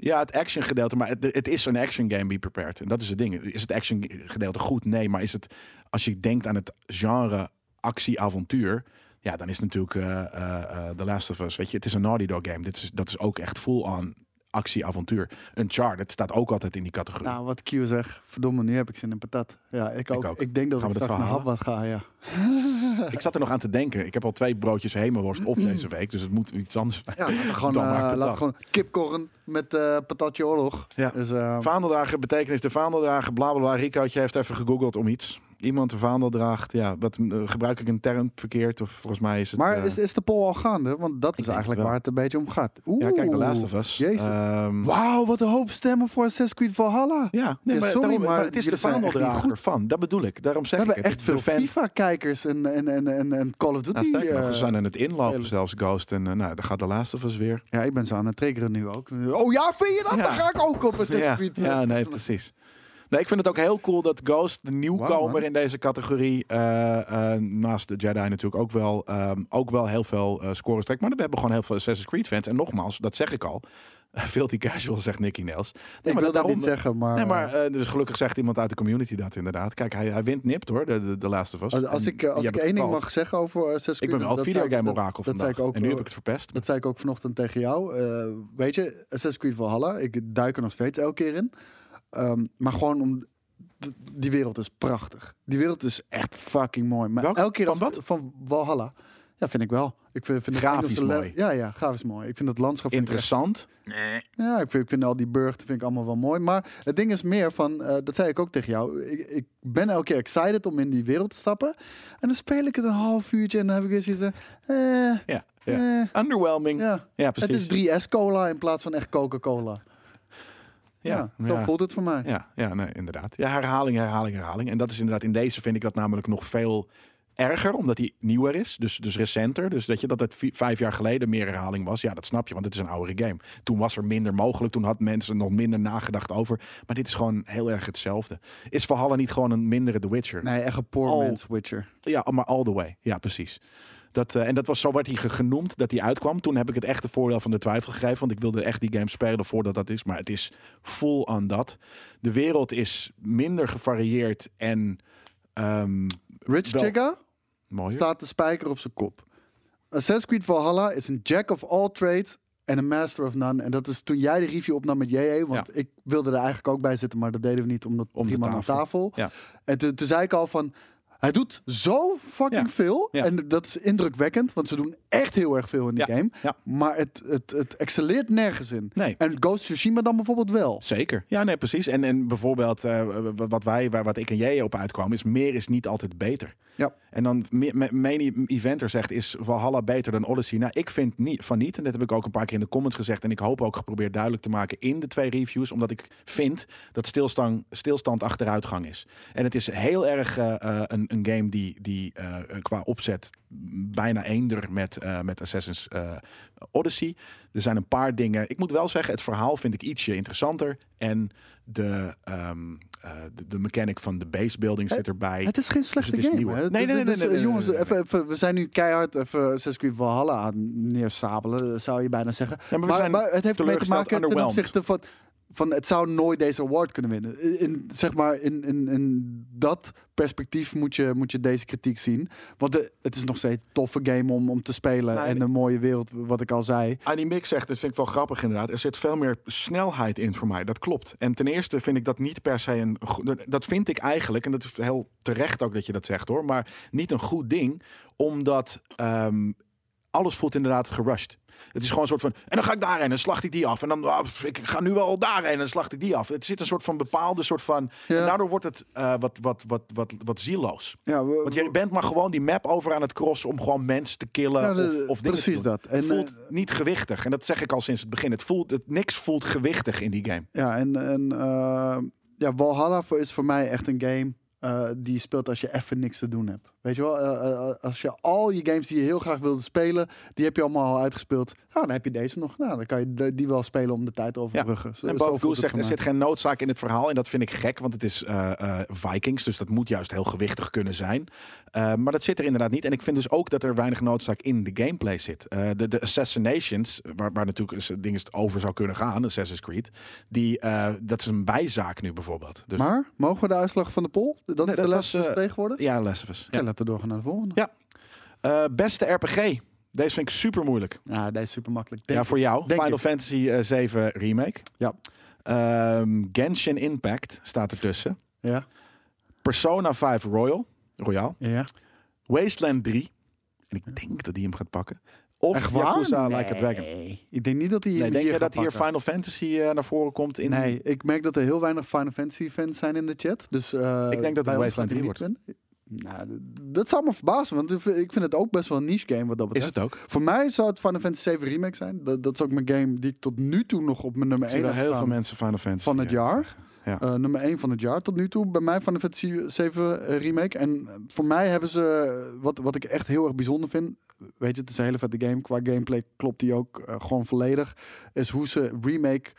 Speaker 1: ja, het action gedeelte, maar het, het is een action game, be prepared. En dat is het ding. Is het action gedeelte goed? Nee, maar is het, als je denkt aan het genre actie-avontuur, ja, dan is het natuurlijk eh, The Last of Us. Weet je, het is een Naughty Dog game. Dit is, dat is ook echt full-on actie-avontuur. Uncharted staat ook altijd in die categorie.
Speaker 2: Nou, wat Q zegt, verdomme, nu heb ik zin in patat. Ja, ik ook. Ik,
Speaker 1: ook.
Speaker 2: denk dat
Speaker 1: Gaan
Speaker 2: ik
Speaker 1: we dat
Speaker 2: straks naar Habbat ga, ja. [laughs]
Speaker 1: Ik zat er nog aan te denken. Ik heb al twee broodjes hemelworst op deze week. Dus het moet iets anders zijn.
Speaker 2: Ja, gewoon,
Speaker 1: Dan
Speaker 2: eh,
Speaker 1: dan.
Speaker 2: gewoon kipkorn met eh patatje oorlog.
Speaker 1: Ja.
Speaker 2: Dus, eh,
Speaker 1: Vaandeldragen betekenis de vaandeldrager. Bla bla bla. Ricootje heeft even gegoogeld om iets. Iemand een vaandel draagt. Ja, wat eh, gebruik ik een term verkeerd? Of volgens mij is het.
Speaker 2: maar
Speaker 1: eh,
Speaker 2: is, is de poll al gaande? Want dat is eigenlijk waar het een beetje om gaat. Oeh,
Speaker 1: ja, kijk, de Us.
Speaker 2: Jezus.
Speaker 1: Ehm,
Speaker 2: Wauw, wat een hoop stemmen voor Assassin's Creed Valhalla.
Speaker 1: ja, nee,
Speaker 2: Ja,
Speaker 1: maar,
Speaker 2: sorry,
Speaker 1: daarom-
Speaker 2: maar
Speaker 1: het is de vaandeldrager van. Dat bedoel ik. Daarom
Speaker 2: We
Speaker 1: zeg ik
Speaker 2: hebben echt veel FIFA-kijkers en, en, en, en, en Call of Duty.
Speaker 1: Nog,
Speaker 2: eh,
Speaker 1: we zijn aan het inlopen zelfs, Ghost. En eh, nou, dan gaat de Last of Us weer.
Speaker 2: ja, ik ben zo aan het triggeren nu ook. Oh ja, vind je dat?
Speaker 1: Ja.
Speaker 2: Dan ga ik ook op Assassin's
Speaker 1: Ja,
Speaker 2: Creed.
Speaker 1: ja, nee, [laughs] precies. Nee, ik vind het ook heel cool dat Ghost, de nieuwkomer in deze categorie, eh, eh, naast de Jedi natuurlijk ook wel, ehm, ook wel heel veel eh scores trekt. Maar we hebben gewoon heel veel Assassin's Creed fans. En nogmaals, dat zeg ik al, [laughs] filthy casual, zegt Nicky Nels. Nee,
Speaker 2: ik
Speaker 1: maar
Speaker 2: wil dat
Speaker 1: daarom-
Speaker 2: niet zeggen, maar...
Speaker 1: Nee, maar dus gelukkig zegt iemand uit de community dat inderdaad. Kijk, hij, hij wint nipt hoor, de, de, of Us.
Speaker 2: Als, ik, als ik één ding mag zeggen over Assassin's Creed...
Speaker 1: Ik ben wel
Speaker 2: dat
Speaker 1: videogame
Speaker 2: dat-
Speaker 1: orakel
Speaker 2: dat
Speaker 1: vandaag.
Speaker 2: ik ook,
Speaker 1: en nu heb ik het verpest.
Speaker 2: Dat zei ik ook vanochtend tegen jou. Weet je, Assassin's Creed Valhalla, ik duik er nog steeds elke keer in. Ehm, maar gewoon om... Die wereld is prachtig. Die wereld is echt fucking mooi. Maar
Speaker 1: Welke?
Speaker 2: elke keer
Speaker 1: Van
Speaker 2: als
Speaker 1: wat?
Speaker 2: van Valhalla. Ja, vind ik wel. Ik vind, vind het
Speaker 1: Grafisch mooi.
Speaker 2: Ja, ja, grafisch mooi. Ik vind het landschap vind ik echt-
Speaker 1: Interessant.
Speaker 2: Ja, ik vind, ik vind al die burchten vind ik allemaal wel mooi. Maar het ding is meer van, eh, dat zei ik ook tegen jou. Ik, ik ben elke keer excited om in die wereld te stappen. En dan speel ik het een half uurtje en dan heb ik weer zoiets van, eh,
Speaker 1: Ja, ja.
Speaker 2: eh,
Speaker 1: Underwhelming. Ja,
Speaker 2: ja.
Speaker 1: precies.
Speaker 2: Het is 3S cola in plaats van echt Coca-Cola. Ja, zo
Speaker 1: ja.
Speaker 2: voelt het voor mij.
Speaker 1: Ja, ja nee, inderdaad. Ja, herhaling, herhaling, herhaling. En dat is inderdaad in deze vind ik dat namelijk nog veel erger, omdat hij nieuwer is. Dus, dus recenter. Dus dat je dat het vi- vijf jaar geleden meer herhaling was. Ja, dat snap je, want het is een oudere game. Toen was er minder mogelijk. Toen had mensen nog minder nagedacht over. Maar dit is gewoon heel erg hetzelfde. Is Valhalla niet gewoon een mindere The Witcher?
Speaker 2: Nee, echt een poor man's Witcher.
Speaker 1: Ja, maar all the way. Ja, precies. Dat, eh, en dat was zo werd hij ge- genoemd dat hij uitkwam. Toen heb ik het echte voordeel van de twijfel gegeven. Want ik wilde echt die game spelen voordat dat is. Maar het is full on dat. De wereld is minder gevarieerd en ehm
Speaker 2: Rich
Speaker 1: Wel-
Speaker 2: Chigga slaat de spijker op zijn kop. Assassin's Creed Valhalla is een jack of all trades en een master of none. En dat is toen jij de review opnam met JJ. Want ik wilde er eigenlijk ook bij zitten, maar dat deden we niet omdat
Speaker 1: Om
Speaker 2: prima aan
Speaker 1: tafel.
Speaker 2: tafel.
Speaker 1: Ja.
Speaker 2: En toen, toen zei ik al van... Hij doet zo fucking
Speaker 1: Ja.
Speaker 2: veel.
Speaker 1: Ja.
Speaker 2: En dat is indrukwekkend, want ze doen echt heel erg veel in die
Speaker 1: Ja.
Speaker 2: game.
Speaker 1: Ja.
Speaker 2: Maar het, het, het excelleert nergens in.
Speaker 1: Nee.
Speaker 2: En Ghost of Tsushima dan bijvoorbeeld wel.
Speaker 1: Zeker. Ja, nee, precies. En, en bijvoorbeeld eh, wat wij, waar- wat ik en jij op uitkwamen, is meer is niet altijd beter.
Speaker 2: Ja.
Speaker 1: En dan me- me- Main Eventer zegt, is Valhalla beter dan Odyssey? Nou, ik vind niet, van niet. En dat heb ik ook een paar keer in de comments gezegd. En ik hoop ook geprobeerd duidelijk te maken in de twee reviews. Omdat ik vind dat stilstand, stilstand achteruitgang is. En het is heel erg eh, eh, een, een game die, die qua opzet bijna eender met, eh, met Assassin's eh, Odyssey. Er zijn een paar dingen. Ik moet wel zeggen, het verhaal vind ik ietsje interessanter. En de, ehm, eh, de, de mechanic van de base building zit erbij.
Speaker 2: Het is geen slechte
Speaker 1: het is
Speaker 2: game.
Speaker 1: Nee, nee, nee,
Speaker 2: Dus,
Speaker 1: nee, nee,
Speaker 2: jongens, Even, even, we zijn nu keihard even Assassin's Creed Valhalla aan neersabelen, zou je bijna zeggen.
Speaker 1: Ja, maar
Speaker 2: maar, het heeft ermee te maken ten opzichte van, van het zou nooit deze award kunnen winnen. In, zeg maar, in, in, in dat perspectief moet je, moet je deze kritiek zien. Want de, het is nog steeds een toffe game om, om te spelen
Speaker 1: Nee,
Speaker 2: en een mooie wereld, wat ik al zei.
Speaker 1: Annie Mix zegt, dat vind ik wel grappig inderdaad. Er zit veel meer snelheid in voor mij. Dat klopt. En ten eerste vind ik dat niet per se een. Dat vind ik eigenlijk, en dat is heel terecht ook dat je dat zegt hoor. Maar niet een goed ding, omdat ehm, alles voelt inderdaad gerushed. Het is gewoon een soort van. En dan ga ik daarheen en dan slacht ik die af. En dan. ah, ik ga nu wel daarheen en dan slacht ik die af. Het zit een soort van bepaalde soort van.
Speaker 2: Ja.
Speaker 1: En daardoor wordt het eh, wat, wat, wat, wat, wat zieloos.
Speaker 2: Ja, we-
Speaker 1: Want je bent maar gewoon die map over aan het crossen om gewoon mensen te killen.
Speaker 2: Ja, de-
Speaker 1: of, of dingen te
Speaker 2: precies dat. En,
Speaker 1: Het voelt
Speaker 2: eh,
Speaker 1: niet gewichtig. En dat zeg ik al sinds het begin. Het voelt, het, niks voelt gewichtig in die game.
Speaker 2: Ja, en, en eh, ja, Valhalla is voor mij echt een game eh, die je speelt als je even niks te doen hebt. Weet je wel, eh, eh, als je al je games die je heel graag wilde spelen, die heb je allemaal al uitgespeeld. Nou, dan heb je deze nog. Nou, dan kan je die wel spelen om de tijd overbruggen. Zo-
Speaker 1: En Bob
Speaker 2: het
Speaker 1: zegt, er zit geen noodzaak in het verhaal. En dat vind ik gek, want het is eh, eh, Vikings. Dus dat moet juist heel gewichtig kunnen zijn. Eh, maar dat zit er inderdaad niet. En ik vind dus ook dat er weinig noodzaak in de gameplay zit. Eh, de, de Assassinations, waar, waar natuurlijk dingen over zou kunnen gaan, Assassin's Creed. Die, eh, dat is een bijzaak nu bijvoorbeeld. Dus,
Speaker 2: Maar, mogen we de uitslag van de poll? Dat
Speaker 1: Nee,
Speaker 2: is de les
Speaker 1: was, eh,
Speaker 2: tegenwoordig?
Speaker 1: Ja, Ja.
Speaker 2: Laten we doorgaan naar de volgende.
Speaker 1: Ja. Eh, beste RPG. Deze vind ik super moeilijk.
Speaker 2: Ja, deze is super makkelijk.
Speaker 1: Ja, voor jou.
Speaker 2: denk
Speaker 1: Final
Speaker 2: ik.
Speaker 1: Fantasy eh, 7 Remake.
Speaker 2: Ja.
Speaker 1: Ehm, Genshin Impact staat ertussen.
Speaker 2: Ja,
Speaker 1: Persona 5 Royal. Royal.
Speaker 2: ja.
Speaker 1: Wasteland 3. En ik denk dat die hem gaat pakken. Of
Speaker 2: Echt?
Speaker 1: Yakuza
Speaker 2: nee.
Speaker 1: Like a Dragon.
Speaker 2: Ik denk niet dat hij
Speaker 1: Nee, denk je dat hier. Final Fantasy eh, naar voren komt? In...
Speaker 2: Nee, ik merk dat er heel weinig Final Fantasy fans zijn in de chat. Dus, eh,
Speaker 1: Ik denk dat het Wasteland
Speaker 2: gaat hij
Speaker 1: 3
Speaker 2: niet winnen. Nou, dat zou me verbazen, want ik vind- het ook best wel een niche game wat dat
Speaker 1: Is
Speaker 2: betreft.
Speaker 1: het ook?
Speaker 2: Voor mij zou het Final Fantasy 7 Remake zijn. Dat, dat is ook mijn game die ik tot nu toe nog op mijn nummer
Speaker 1: Ik zie
Speaker 2: 1
Speaker 1: wel
Speaker 2: heb
Speaker 1: heel veel mensen Final Fantasy.
Speaker 2: Van het jaar?
Speaker 1: Ja.
Speaker 2: Eh, nummer 1 van het jaar tot nu toe bij mij Final Fantasy 7 eh, Remake. En eh, voor mij hebben ze, wat, wat ik echt heel erg bijzonder vind, weet je, het is een hele vette game. Qua gameplay klopt die ook gewoon volledig. Is hoe ze Remake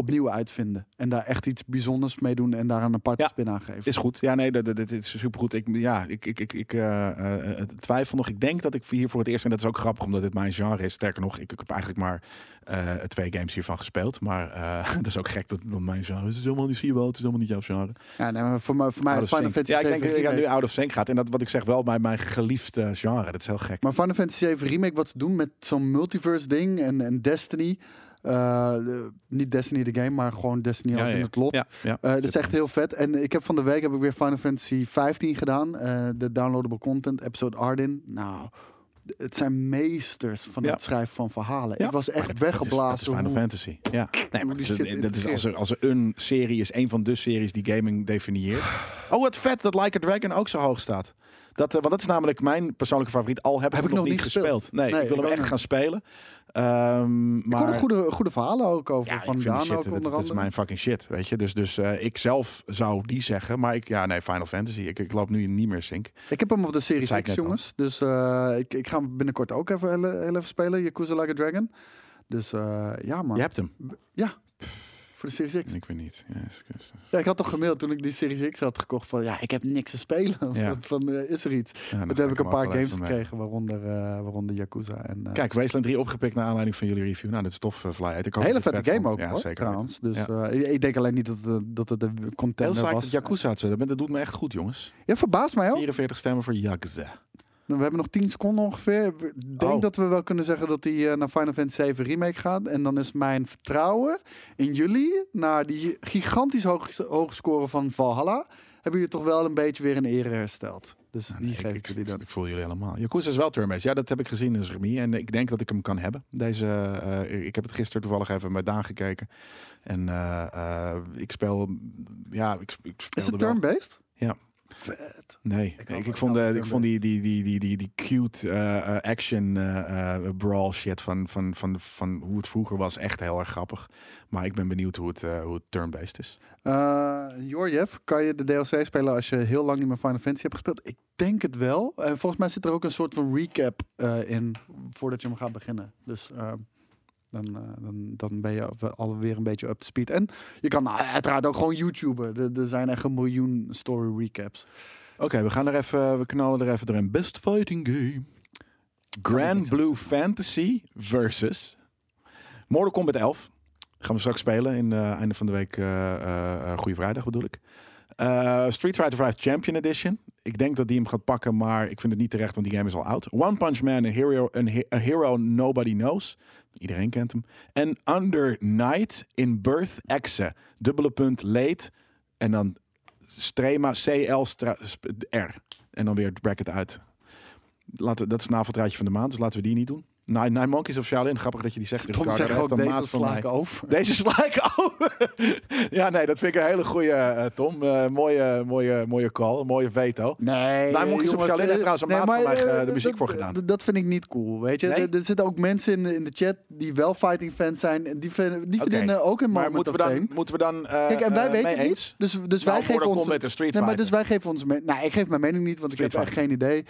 Speaker 2: opnieuw uitvinden. En daar echt iets bijzonders mee doen en daar een aparte
Speaker 1: Ja.
Speaker 2: spin aan geven.
Speaker 1: Is goed. Ja, nee, dat, dat, dat is supergoed. Ik, ja, ik, ik, ik, ik eh, eh, twijfel nog. Ik denk dat ik hier voor het eerst, en dat is ook grappig omdat dit mijn genre is. Sterker nog, ik, ik heb eigenlijk maar eh, twee games hiervan gespeeld. Maar eh, [laughs] dat is ook gek dat het mijn genre is. Het is helemaal niet, wel, het is helemaal niet jouw genre.
Speaker 2: Ja, nee, maar voor mij, voor mij is Final. Fantasy
Speaker 1: Ja, ik
Speaker 2: 7
Speaker 1: denk dat ik nu out of sync gaat. En dat wat ik zeg wel bij mijn geliefde genre. Dat is heel gek.
Speaker 2: Maar Final Fantasy 7 Remake, wat ze doen met zo'n multiverse ding en, en Destiny. Eh, niet Destiny de game, maar gewoon Destiny als in
Speaker 1: ja.
Speaker 2: het lot.
Speaker 1: Ja.
Speaker 2: Eh, dat is echt heel vet. En ik heb van de week heb ik weer Final Fantasy 15 gedaan. eh, de downloadable content, episode Arden. Nou, het zijn meesters van het schrijven van verhalen.
Speaker 1: Ja,
Speaker 2: Ik was echt weggeblazen.
Speaker 1: Is, Final
Speaker 2: hoe-
Speaker 1: Fantasy. Ja. Nee, maar is, dat is als, er, als er een serie is, een van de series die gaming definieert. Oh, wat vet dat Like a Dragon ook zo hoog staat. Dat, eh, want dat is namelijk mijn persoonlijke favoriet. Al heb,
Speaker 2: Heb
Speaker 1: ik
Speaker 2: ik
Speaker 1: nog
Speaker 2: nog
Speaker 1: niet gespeeld.
Speaker 2: gespeeld.
Speaker 1: Nee,
Speaker 2: Nee,
Speaker 1: ik wil
Speaker 2: ik
Speaker 1: hem echt
Speaker 2: niet.
Speaker 1: gaan spelen.
Speaker 2: Ik
Speaker 1: maar
Speaker 2: goede, goede verhalen ook over
Speaker 1: ja,
Speaker 2: van
Speaker 1: ik vind shit,
Speaker 2: ook
Speaker 1: dat, is mijn fucking shit, weet je. Dus, dus eh, ik zelf zou die zeggen, maar ik, ja, nee, Final Fantasy. Ik, ik loop nu niet meer sync.
Speaker 2: Ik heb hem op de
Speaker 1: ik
Speaker 2: X,
Speaker 1: al.
Speaker 2: jongens. Dus eh, ik, ik ga hem binnenkort ook even heel, heel even spelen. Yakuza Like a Dragon. Dus ja, man.
Speaker 1: Je hebt hem.
Speaker 2: Ja, voor de Series X.
Speaker 1: Ik weet niet. Yes.
Speaker 2: Ja, ik had toch gemaild toen ik die Series X had gekocht van ja, ik heb niks te spelen.
Speaker 1: Ja.
Speaker 2: Van, van, eh, is er iets?
Speaker 1: Ja, ga
Speaker 2: heb ik een paar games gekregen, waaronder, eh, waaronder Yakuza. En, eh,
Speaker 1: Kijk, Wasteland 3 opgepikt naar aanleiding van jullie review. Nou, dat is tof, uh, Fly. Ik hoop
Speaker 2: hele
Speaker 1: dat
Speaker 2: vette
Speaker 1: vet
Speaker 2: game ook,
Speaker 1: Ja,
Speaker 2: hoor,
Speaker 1: zeker.
Speaker 2: trouwens. Dus
Speaker 1: Ja.
Speaker 2: ik, denk alleen niet dat het, dat het de
Speaker 1: Heel saai
Speaker 2: was.
Speaker 1: dat Yakuza had ze. Dat, dat doet me echt goed, jongens.
Speaker 2: Ja, verbaast mij ook.
Speaker 1: 44 stemmen voor Yakuza.
Speaker 2: We hebben nog 10 seconden ongeveer. Ik denk
Speaker 1: Oh.
Speaker 2: dat we wel kunnen zeggen dat hij eh, naar Final Fantasy 7 Remake gaat. En dan is mijn vertrouwen in jullie, naar die gigantisch hoge, hoge score van Valhalla, hebben jullie toch wel een beetje weer in ere hersteld. Dus die
Speaker 1: Nee,
Speaker 2: geef ik,
Speaker 1: ik,
Speaker 2: jullie dan.
Speaker 1: ik voel jullie helemaal. Yakuza is wel turn-based. Ja, dat heb ik gezien in Remy. En ik denk dat ik hem kan hebben. Deze, eh, ik heb het gisteren toevallig even met Daan gekeken. En eh, eh, ik speel... Ja, ik, ik
Speaker 2: Is
Speaker 1: speelde
Speaker 2: het turn-based?
Speaker 1: Ja.
Speaker 2: Vet.
Speaker 1: Nee,
Speaker 2: Ik
Speaker 1: ik, vond,
Speaker 2: ik
Speaker 1: de, vond die, die, die, die, die, die cute eh, eh, action eh, brawl shit van, van, van, van hoe het vroeger was echt heel erg grappig. Maar ik ben benieuwd hoe het, hoe het turn-based is.
Speaker 2: Jorjev, kan je de DLC spelen als je heel lang niet meer Final Fantasy hebt gespeeld? Ik denk het wel. En volgens mij zit er ook een soort van recap in voordat je hem gaat beginnen. Dus eh, dan, eh, dan, dan ben je al- alweer een beetje up to speed. En je kan nou, uiteraard ook gewoon YouTuben. Er, er zijn echt een miljoen story recaps.
Speaker 1: Oké, we gaan er even, we knallen er even doorheen. Best fighting game. Grand Blue Fantasy versus Mortal Kombat 11. Gaan we straks spelen in uh, einde van de week. eh, Goede Vrijdag bedoel ik. Eh, Street Fighter 5 Champion Edition. Ik denk dat die hem gaat pakken, maar ik vind het niet terecht, want die game is al oud. One Punch Man, a hero, een he- a hero nobody knows. Iedereen kent hem. En Under Night in Birth Exe. Dubbele punt late. En dan Strema CL R. En dan weer bracket uit. Laten, dat is het naveltraadje van de maand, dus laten we die niet doen. Nine, Nine Monkeys of Shaolin, grappig dat je die zegt.
Speaker 2: Tom zegt
Speaker 1: een
Speaker 2: deze
Speaker 1: maat van mij.
Speaker 2: sla ik over.
Speaker 1: Deze sla ik over. [laughs] ja, nee, dat vind ik een hele goede, eh, Tom. Eh, mooie, mooie, mooie call, mooie veto.
Speaker 2: Nee,
Speaker 1: Nou, Monkeys
Speaker 2: jongens,
Speaker 1: Shaolin heeft trouwens een maat van mij,
Speaker 2: eh,
Speaker 1: eh, de muziek voor gedaan.
Speaker 2: dat- vind ik niet cool, weet je.
Speaker 1: Nee?
Speaker 2: Er, er zitten ook mensen in de, in de chat die wel fighting fans zijn. En die, vinden- die verdienen ook een
Speaker 1: Maar moeten we
Speaker 2: of
Speaker 1: dan,
Speaker 2: fame.
Speaker 1: moeten we dan eh,
Speaker 2: Kijk, en wij
Speaker 1: eh,
Speaker 2: weten het niet. Dus, dus
Speaker 1: Nou,
Speaker 2: wij geven ons... Nee, maar dus wij geven mening. Nou, ik geef mijn mening niet, want ik heb echt geen idee.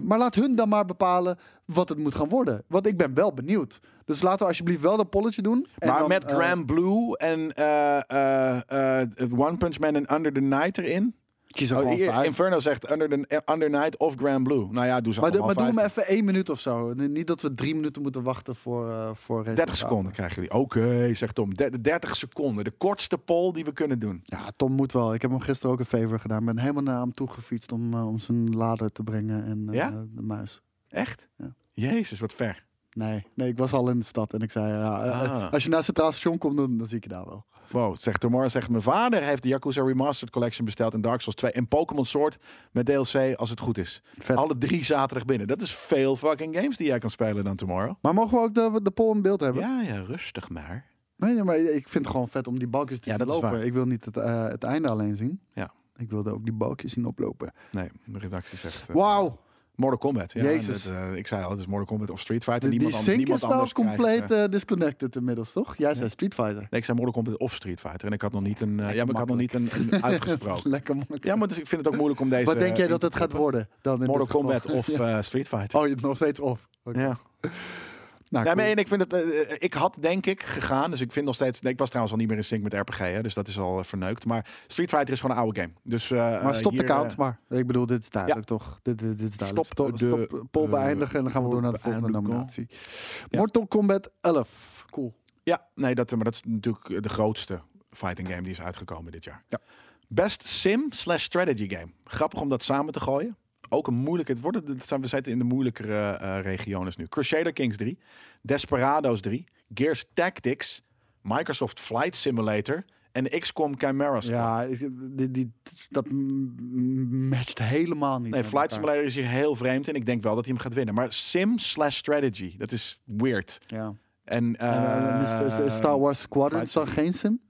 Speaker 2: Maar laat hun dan maar bepalen wat het moet gaan worden. Want ik ben wel benieuwd. Dus laten we alsjeblieft wel dat polletje doen. En
Speaker 1: Maar
Speaker 2: dan,
Speaker 1: met
Speaker 2: eh,
Speaker 1: Grand Blue en eh, eh, One Punch Man en Under the Night erin.
Speaker 2: kies er
Speaker 1: Oh, hier. Inferno zegt Under, the, Under Night of Grand Blue. Nou ja, doe ze
Speaker 2: Maar, maar doe hem even één minuut of zo. Niet dat we drie minuten moeten wachten voor, uh, voor
Speaker 1: 30
Speaker 2: resultaten.
Speaker 1: seconden krijgen jullie. Oké, zegt Tom. De- 30 seconden. De kortste poll die we kunnen doen.
Speaker 2: Ja, Tom moet wel. Ik heb hem gisteren ook een favor gedaan. ben helemaal naar hem toe gefietst om, uh, om zijn lader te brengen en uh,
Speaker 1: Ja?
Speaker 2: de muis.
Speaker 1: Echt?
Speaker 2: Ja.
Speaker 1: Jezus, wat ver.
Speaker 2: Nee, nee, ik was al in de stad en ik zei, ja, uh,
Speaker 1: Ah.
Speaker 2: als je naar Centraal Station komt, dan, dan zie ik je daar wel.
Speaker 1: Wow, zegt Tomorrow zegt mijn vader heeft de Yakuza Remastered Collection besteld in Dark Souls 2 en Pokémon Sword met DLC als het goed is.
Speaker 2: Vet.
Speaker 1: Alle drie zaterdag binnen. Dat is veel fucking games die jij kan spelen dan Tomorrow.
Speaker 2: Maar mogen we ook de, de poll in beeld hebben?
Speaker 1: Ja, ja, rustig maar.
Speaker 2: Nee, nee, maar ik vind het gewoon vet om die balkjes te
Speaker 1: Ja,
Speaker 2: lopen. Ik wil niet het, uh, het einde alleen zien.
Speaker 1: Ja.
Speaker 2: Ik wilde ook die balkjes zien oplopen.
Speaker 1: Nee, de redactie zegt... uh,
Speaker 2: Wauw,
Speaker 1: Mortal Kombat. Ja,
Speaker 2: Jezus.
Speaker 1: dat, uh, ik zei al, het is Mortal Kombat of Street Fighter.
Speaker 2: die,
Speaker 1: niemand, an-
Speaker 2: sync
Speaker 1: niemand
Speaker 2: is wel
Speaker 1: anders
Speaker 2: compleet
Speaker 1: krijgt, uh,
Speaker 2: uh, disconnected inmiddels, toch? Jij zei Street Fighter.
Speaker 1: nee, ik zei Mortal Kombat of Street Fighter. En ik had nog niet een, ja, maar ik had nog niet een, een uitgesproken. [laughs]
Speaker 2: Lekker makkelijk.
Speaker 1: ja, maar dus ik vind het ook moeilijk om deze...
Speaker 2: Wat denk jij dat het gaat worden? Dan in
Speaker 1: Mortal? Kombat of [laughs] Street Fighter.
Speaker 2: Oh, je nog steeds of.
Speaker 1: Ja.
Speaker 2: Nou,
Speaker 1: Ja,
Speaker 2: cool.
Speaker 1: maar en ik vind het, eh, ik had denk ik gegaan, dus ik vind nog steeds, nee, ik was trouwens al niet meer in sync met RPG, hè, dus dat is al eh, verneukt. Maar Street Fighter is gewoon een oude game. Dus, eh,
Speaker 2: Maar stop de count
Speaker 1: eh,
Speaker 2: maar. Ik bedoel, dit is duidelijk toch? Dit, dit, dit is duidelijk.
Speaker 1: Stop
Speaker 2: Stop,
Speaker 1: de,
Speaker 2: stop,
Speaker 1: eh,
Speaker 2: beëindigen en dan gaan we door naar de volgende nominatie.
Speaker 1: Ja.
Speaker 2: Mortal Kombat 11. Cool.
Speaker 1: Ja, nee, dat, maar dat is natuurlijk de grootste fighting game die is uitgekomen dit jaar.
Speaker 2: Ja.
Speaker 1: Best sim slash strategy game. Grappig om dat samen te gooien. Ook een moeilijke, het wordt, het zijn, we zitten in de moeilijkere eh regiones nu. Crusader Kings 3, Desperados 3, Gears Tactics, Microsoft Flight Simulator en XCOM Chimera Squad.
Speaker 2: Ja, die, die, dat matcht helemaal niet.
Speaker 1: Nee, Flight
Speaker 2: elkaar.
Speaker 1: Simulator is hier heel vreemd en ik denk wel dat hij hem gaat winnen. Maar sim slash strategy, dat is weird.
Speaker 2: Ja.
Speaker 1: En,
Speaker 2: En, eh,
Speaker 1: eh,
Speaker 2: Star Wars Squadron is geen sim?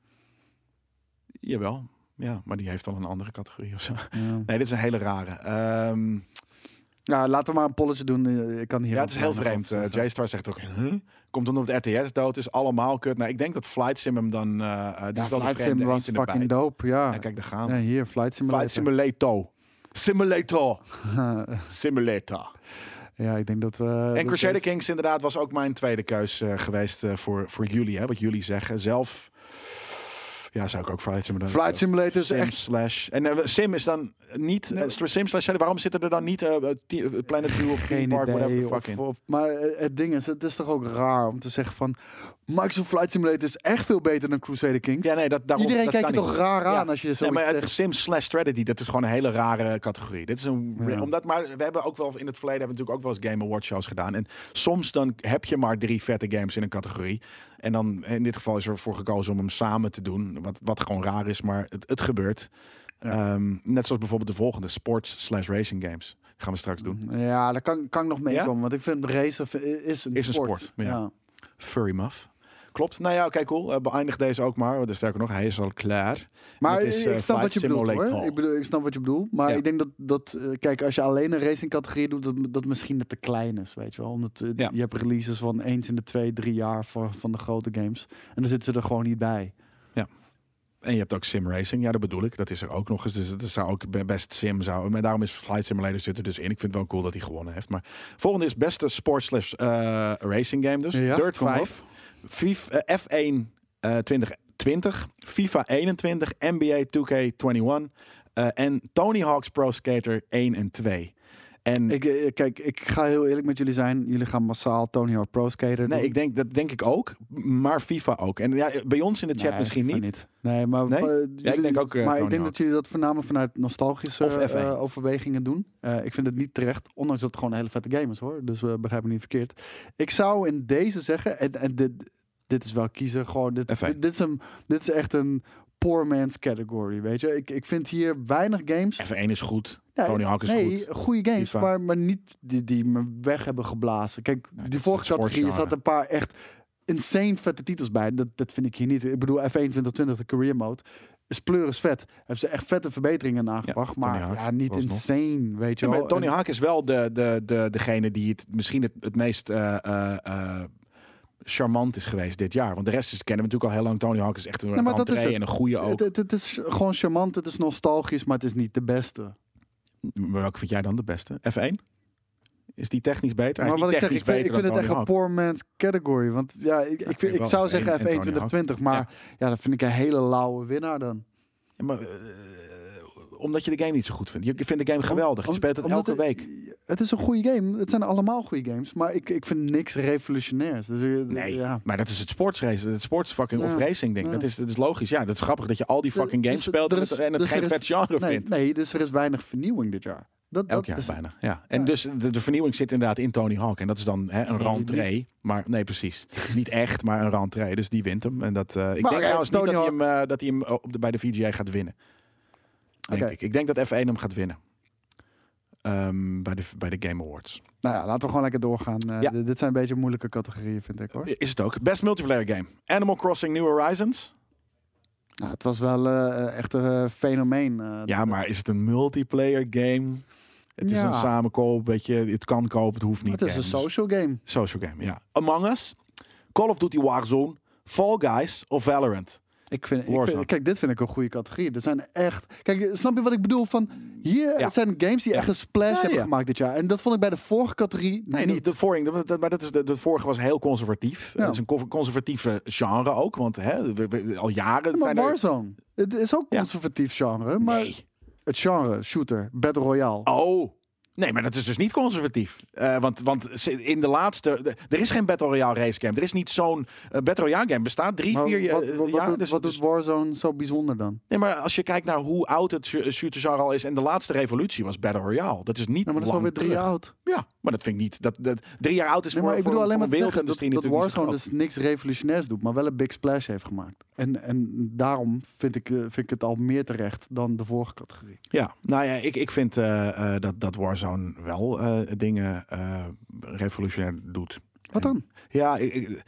Speaker 1: Jawel. Ja, maar die heeft dan een andere categorie of zo.
Speaker 2: Ja. [laughs]
Speaker 1: Nee, dit is een hele rare. Ehm,
Speaker 2: Ja, laten we maar een polletje doen. Eh, Ik kan hier
Speaker 1: ja, het is heel vreemd.
Speaker 2: over
Speaker 1: Eh. J-Star zegt ook, huh? komt dan op de RTS dood, is allemaal kut. Nou, ik denk dat Flight Sim hem dan... eh, die
Speaker 2: Ja,
Speaker 1: is wel
Speaker 2: Flight Sim was
Speaker 1: eend in de
Speaker 2: fucking
Speaker 1: bijt.
Speaker 2: dope. Ja.
Speaker 1: Ja, kijk, daar gaan we.
Speaker 2: Ja, hier, Flight Simulator.
Speaker 1: Flight Simulator. Simulator. [laughs] Simulator.
Speaker 2: ja, ik denk dat we...
Speaker 1: En Crusader Kings inderdaad was ook mijn tweede keus geweest voor, voor jullie. Hè, wat jullie zeggen. Zelf... Ja, zou ik ook Flight Simulator...
Speaker 2: Flight Simulator is
Speaker 1: Sim
Speaker 2: echt...
Speaker 1: slash... En eh, Sim is dan niet...
Speaker 2: Nee.
Speaker 1: eh, Sim slash... Waarom zitten er dan niet eh, Planet View of Theme
Speaker 2: Geen
Speaker 1: Park, whatever
Speaker 2: idee.
Speaker 1: the fuck
Speaker 2: Of,
Speaker 1: in?
Speaker 2: of- maar het ding is, het is toch ook raar om te zeggen van... Microsoft Flight Simulator is echt veel beter dan Crusader Kings.
Speaker 1: Ja, nee, dat, daarom,
Speaker 2: Iedereen
Speaker 1: dat
Speaker 2: kijkt toch raar aan
Speaker 1: Ja.
Speaker 2: als je zo
Speaker 1: Nee, maar
Speaker 2: zegt.
Speaker 1: Sim slash strategy, dat is gewoon een hele rare categorie. Dit is een,
Speaker 2: Ja.
Speaker 1: omdat, maar we hebben ook wel in het verleden hebben we natuurlijk ook wel eens Game Award shows gedaan. En soms dan heb je maar drie vette games in een categorie. En dan in dit geval is er voor gekozen om hem samen te doen. Wat, wat gewoon raar is, maar het, het gebeurt.
Speaker 2: Ja.
Speaker 1: Ehm, net zoals bijvoorbeeld de volgende, sports slash racing games. gaan we straks doen.
Speaker 2: Ja, daar kan, kan ik nog mee
Speaker 1: Ja?
Speaker 2: komen. Want ik vind racen is een
Speaker 1: Is een
Speaker 2: sport.
Speaker 1: sport, ja. Furry Muff. Klopt. Nou ja, oké, cool. Eh, beëindig deze ook maar. Want sterker nog, hij is al klaar.
Speaker 2: Maar
Speaker 1: is,
Speaker 2: ik
Speaker 1: eh,
Speaker 2: snap wat je bedoelt hoor. Ik, bedoel, ik snap wat je bedoelt. Maar
Speaker 1: Ja.
Speaker 2: ik denk dat, dat eh, kijk, als je alleen een racing categorie doet, dat, dat misschien net te klein is, weet je wel. Omdat
Speaker 1: Ja.
Speaker 2: je hebt releases van eens in de twee, drie jaar voor, van de grote games. En dan zitten ze er gewoon niet bij.
Speaker 1: En je hebt ook sim racing. Ja, dat bedoel ik. Dat is er ook nog eens. Dus het zou ook be- best sim zou. Maar daarom is Flight Simulator zit er dus in. Ik vind het wel cool dat hij gewonnen heeft. Maar volgende is beste sport slash eh, racing game dus.
Speaker 2: Ja,
Speaker 1: Dirt
Speaker 2: kom op.
Speaker 1: 5. Eh, F1 eh, 2020. FIFA 21. NBA 2K21. eh, en Tony Hawk's Pro Skater 1 en 2. En
Speaker 2: Ik, eh, kijk, ik ga heel eerlijk met jullie zijn. Jullie gaan massaal Tony Hawk Pro Skater
Speaker 1: nee, ik denk, dat denk ik ook. Maar FIFA ook. En ja, bij ons in de chat
Speaker 2: Nee,
Speaker 1: misschien
Speaker 2: FIFA
Speaker 1: niet.
Speaker 2: Nee, maar,
Speaker 1: Nee?
Speaker 2: eh,
Speaker 1: Ja,
Speaker 2: jullie-
Speaker 1: ik denk ook, eh,
Speaker 2: maar
Speaker 1: Tony
Speaker 2: ik denk
Speaker 1: Hawk.
Speaker 2: dat jullie dat voornamelijk vanuit nostalgische
Speaker 1: Of F1.
Speaker 2: overwegingen doen. Ik vind het niet terecht, ondanks dat het gewoon een hele vette game is hoor. Dus we begrijpen me niet verkeerd. Ik zou in deze zeggen, en, en dit, dit is wel kiezen, gewoon dit,
Speaker 1: F1.
Speaker 2: dit, dit is een, dit is echt een poor man's category, weet je. Ik, ik vind hier weinig games.
Speaker 1: F1 is goed.
Speaker 2: Ja,
Speaker 1: Tony Hawk is
Speaker 2: nee,
Speaker 1: goed.
Speaker 2: goede games,
Speaker 1: FIFA.
Speaker 2: maar, maar niet die, die me weg hebben geblazen. Kijk, die vorige categorie zat een paar echt insane vette titels bij. Dat, dat vind ik hier niet. Ik bedoel, F1 2020, de career mode, is pleuris vet. Hebben ze echt vette verbeteringen aangebracht,
Speaker 1: Tony
Speaker 2: maar
Speaker 1: Hawk,
Speaker 2: ja, niet insane, weet je wel.
Speaker 1: Tony
Speaker 2: En-
Speaker 1: Hawk is wel de, de, de, degene die het misschien het, het meest eh, eh, eh, charmant is geweest dit jaar. Want de rest is, kennen we natuurlijk al heel lang. Tony Hawk is echt een
Speaker 2: Ja, maar dat is
Speaker 1: entree
Speaker 2: het.
Speaker 1: en een goede ook.
Speaker 2: Het, het, het is gewoon charmant, het is nostalgisch, maar het is niet de beste.
Speaker 1: Welke vind jij dan de beste? F1? Is die technisch beter?
Speaker 2: Maar wat ik zeg, ik vind, ik vind het echt een poor man's category. Want ja, ik, ik,
Speaker 1: vind ik
Speaker 2: zou
Speaker 1: F1
Speaker 2: zeggen
Speaker 1: en
Speaker 2: F1
Speaker 1: Tony Hawk.
Speaker 2: 2020, maar ja. dat vind ik een hele lauwe winnaar dan.
Speaker 1: Ja, maar, eh, omdat je de game niet zo goed vindt. Je vindt de game geweldig. Je speelt het elke
Speaker 2: het-
Speaker 1: week.
Speaker 2: Het is een goede game. Het zijn allemaal goede games. Maar ik, ik vind niks revolutionairs. Dus, eh,
Speaker 1: Nee,
Speaker 2: Ja.
Speaker 1: maar dat is het sportsrace, het sports fucking
Speaker 2: Ja,
Speaker 1: of racing ding.
Speaker 2: ja.
Speaker 1: Dat, is, dat is logisch. Ja, dat is grappig dat je al die fucking games
Speaker 2: dus
Speaker 1: speelt en het,
Speaker 2: dus
Speaker 1: geen vet genre
Speaker 2: Nee,
Speaker 1: vindt.
Speaker 2: nee, dus er is weinig vernieuwing dit jaar. Dat,
Speaker 1: Elk
Speaker 2: dat
Speaker 1: jaar
Speaker 2: is,
Speaker 1: bijna, ja. En dus de, de vernieuwing zit inderdaad in Tony Hawk. En dat is dan hè, een
Speaker 2: Nee,
Speaker 1: rentree. Maar nee, precies. [laughs] niet echt, maar een rentree. Dus die wint hem. En dat, eh, ik
Speaker 2: Maar,
Speaker 1: denk
Speaker 2: eh,
Speaker 1: trouwens niet
Speaker 2: Tony
Speaker 1: dat hij hem, eh, dat hij hem op de, bij de VGA gaat winnen. Denk ik. ik denk dat F1 hem gaat winnen. Ehm, bij, de, bij de Game Awards.
Speaker 2: Nou ja, laten we gewoon lekker doorgaan. Eh,
Speaker 1: Ja.
Speaker 2: dit- zijn een beetje moeilijke categorieën, vind ik hoor.
Speaker 1: Is het ook. Best multiplayer game. Animal Crossing New Horizons.
Speaker 2: Nou, het was wel eh, echt een eh, fenomeen.
Speaker 1: Ja, maar is het een multiplayer game? Het is een samenkoop, weet je. Het kan kopen, het hoeft niet.
Speaker 2: Het is een social game.
Speaker 1: Social game, ja. Among Us, Call of Duty Warzone, Fall Guys of Valorant.
Speaker 2: Ik vind, ik
Speaker 1: Warzone.
Speaker 2: vind- kijk, dit vind ik een goede categorie. Er zijn echt. Kijk, snap je wat ik bedoel? Van hier
Speaker 1: Ja.
Speaker 2: zijn games die
Speaker 1: Ja.
Speaker 2: echt een splash
Speaker 1: Ja,
Speaker 2: hebben gemaakt dit jaar. En dat vond ik bij de vorige categorie.
Speaker 1: Nee, niet de vorige, maar dat is de, de vorige was heel conservatief. Het is een co- conservatieve genre ook, want hè, we- we- al jaren
Speaker 2: Ja, maar
Speaker 1: zijn er...
Speaker 2: Warzone. Het is ook conservatief genre. Maar
Speaker 1: Nee.
Speaker 2: het genre, shooter, battle royale.
Speaker 1: Oh. Nee, maar dat is dus niet conservatief. Eh, want, want in de laatste... de- er is geen Battle Royale race game. Er is niet zo'n... eh, Battle Royale game bestaat drie,
Speaker 2: Maar
Speaker 1: vier
Speaker 2: wat,
Speaker 1: eh,
Speaker 2: wat,
Speaker 1: jaar.
Speaker 2: wat, doet,
Speaker 1: dus-
Speaker 2: wat doet Warzone zo bijzonder dan?
Speaker 1: Nee, maar als je kijkt naar hoe oud het sh- shooter genre al is... en de laatste revolutie was Battle Royale. Dat is niet
Speaker 2: Ja, maar dat is alweer drie jaar oud.
Speaker 1: Ja, maar dat vind ik niet... Dat, dat, drie jaar oud is
Speaker 2: Nee,
Speaker 1: voor,
Speaker 2: maar ik
Speaker 1: voor,
Speaker 2: bedoel alleen maar zeggen dat, Warzone dus niks revolutionairs doet, maar wel een big splash heeft gemaakt. En, en daarom vind ik, eh, vind ik het al meer terecht dan de vorige categorie.
Speaker 1: Ja, nou ja, ik, ik vind eh, eh, dat, dat Warzone wel eh, dingen eh, revolutionair doet.
Speaker 2: Wat dan?
Speaker 1: Ja, ik, ik-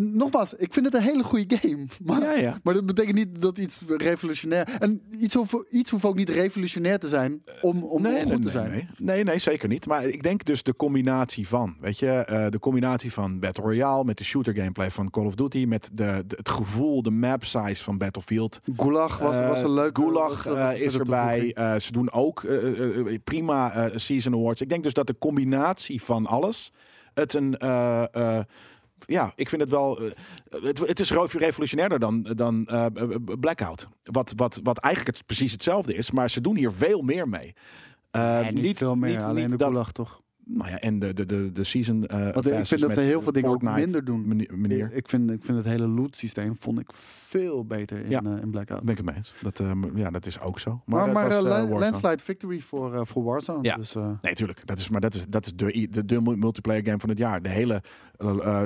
Speaker 2: nogmaals, ik vind het een hele goede game. [laughs] Maar,
Speaker 1: Ja, ja.
Speaker 2: maar dat betekent niet dat iets revolutionair... En iets hoeft, iets hoeft ook niet revolutionair te zijn om, om
Speaker 1: nee,
Speaker 2: goed
Speaker 1: nee,
Speaker 2: te zijn.
Speaker 1: Nee. nee, nee, zeker niet. Maar ik denk dus de combinatie van, weet je, eh, de combinatie van Battle Royale met de shooter gameplay van Call of Duty, met de, de- het gevoel, de map size van Battlefield.
Speaker 2: Gulag was, was een leuke...
Speaker 1: Gulag eh, is erbij. Eh, ze doen ook eh, eh, eh, prima eh, season awards. Ik denk dus dat de combinatie van alles het een eh, eh, ja, ik vind het wel. eh, het, het is re- revolutionairder dan, dan eh, Blackout. Wat, wat, wat eigenlijk het, precies hetzelfde is, maar ze doen hier veel meer mee. Eh,
Speaker 2: Nee, niet, veel meer, alleen de
Speaker 1: dat,
Speaker 2: Gulag toch?
Speaker 1: Nou ja, en de, de, de, de season.
Speaker 2: Want ik vind dat ze heel veel dingen ook minder doen.
Speaker 1: Meneer.
Speaker 2: Ik vind, ik vind het hele loot systeem vond ik veel beter in,
Speaker 1: Ja.
Speaker 2: eh, in Blackout.
Speaker 1: Ben ik het mee eens. Dat, eh, ja, dat is ook zo.
Speaker 2: Maar, maar,
Speaker 1: was, Warzone.
Speaker 2: landslide victory voor, voor Warzone.
Speaker 1: Ja.
Speaker 2: Dus,
Speaker 1: Nee, tuurlijk. Dat is, maar dat is, dat is de, de, de multiplayer game van het jaar. De hele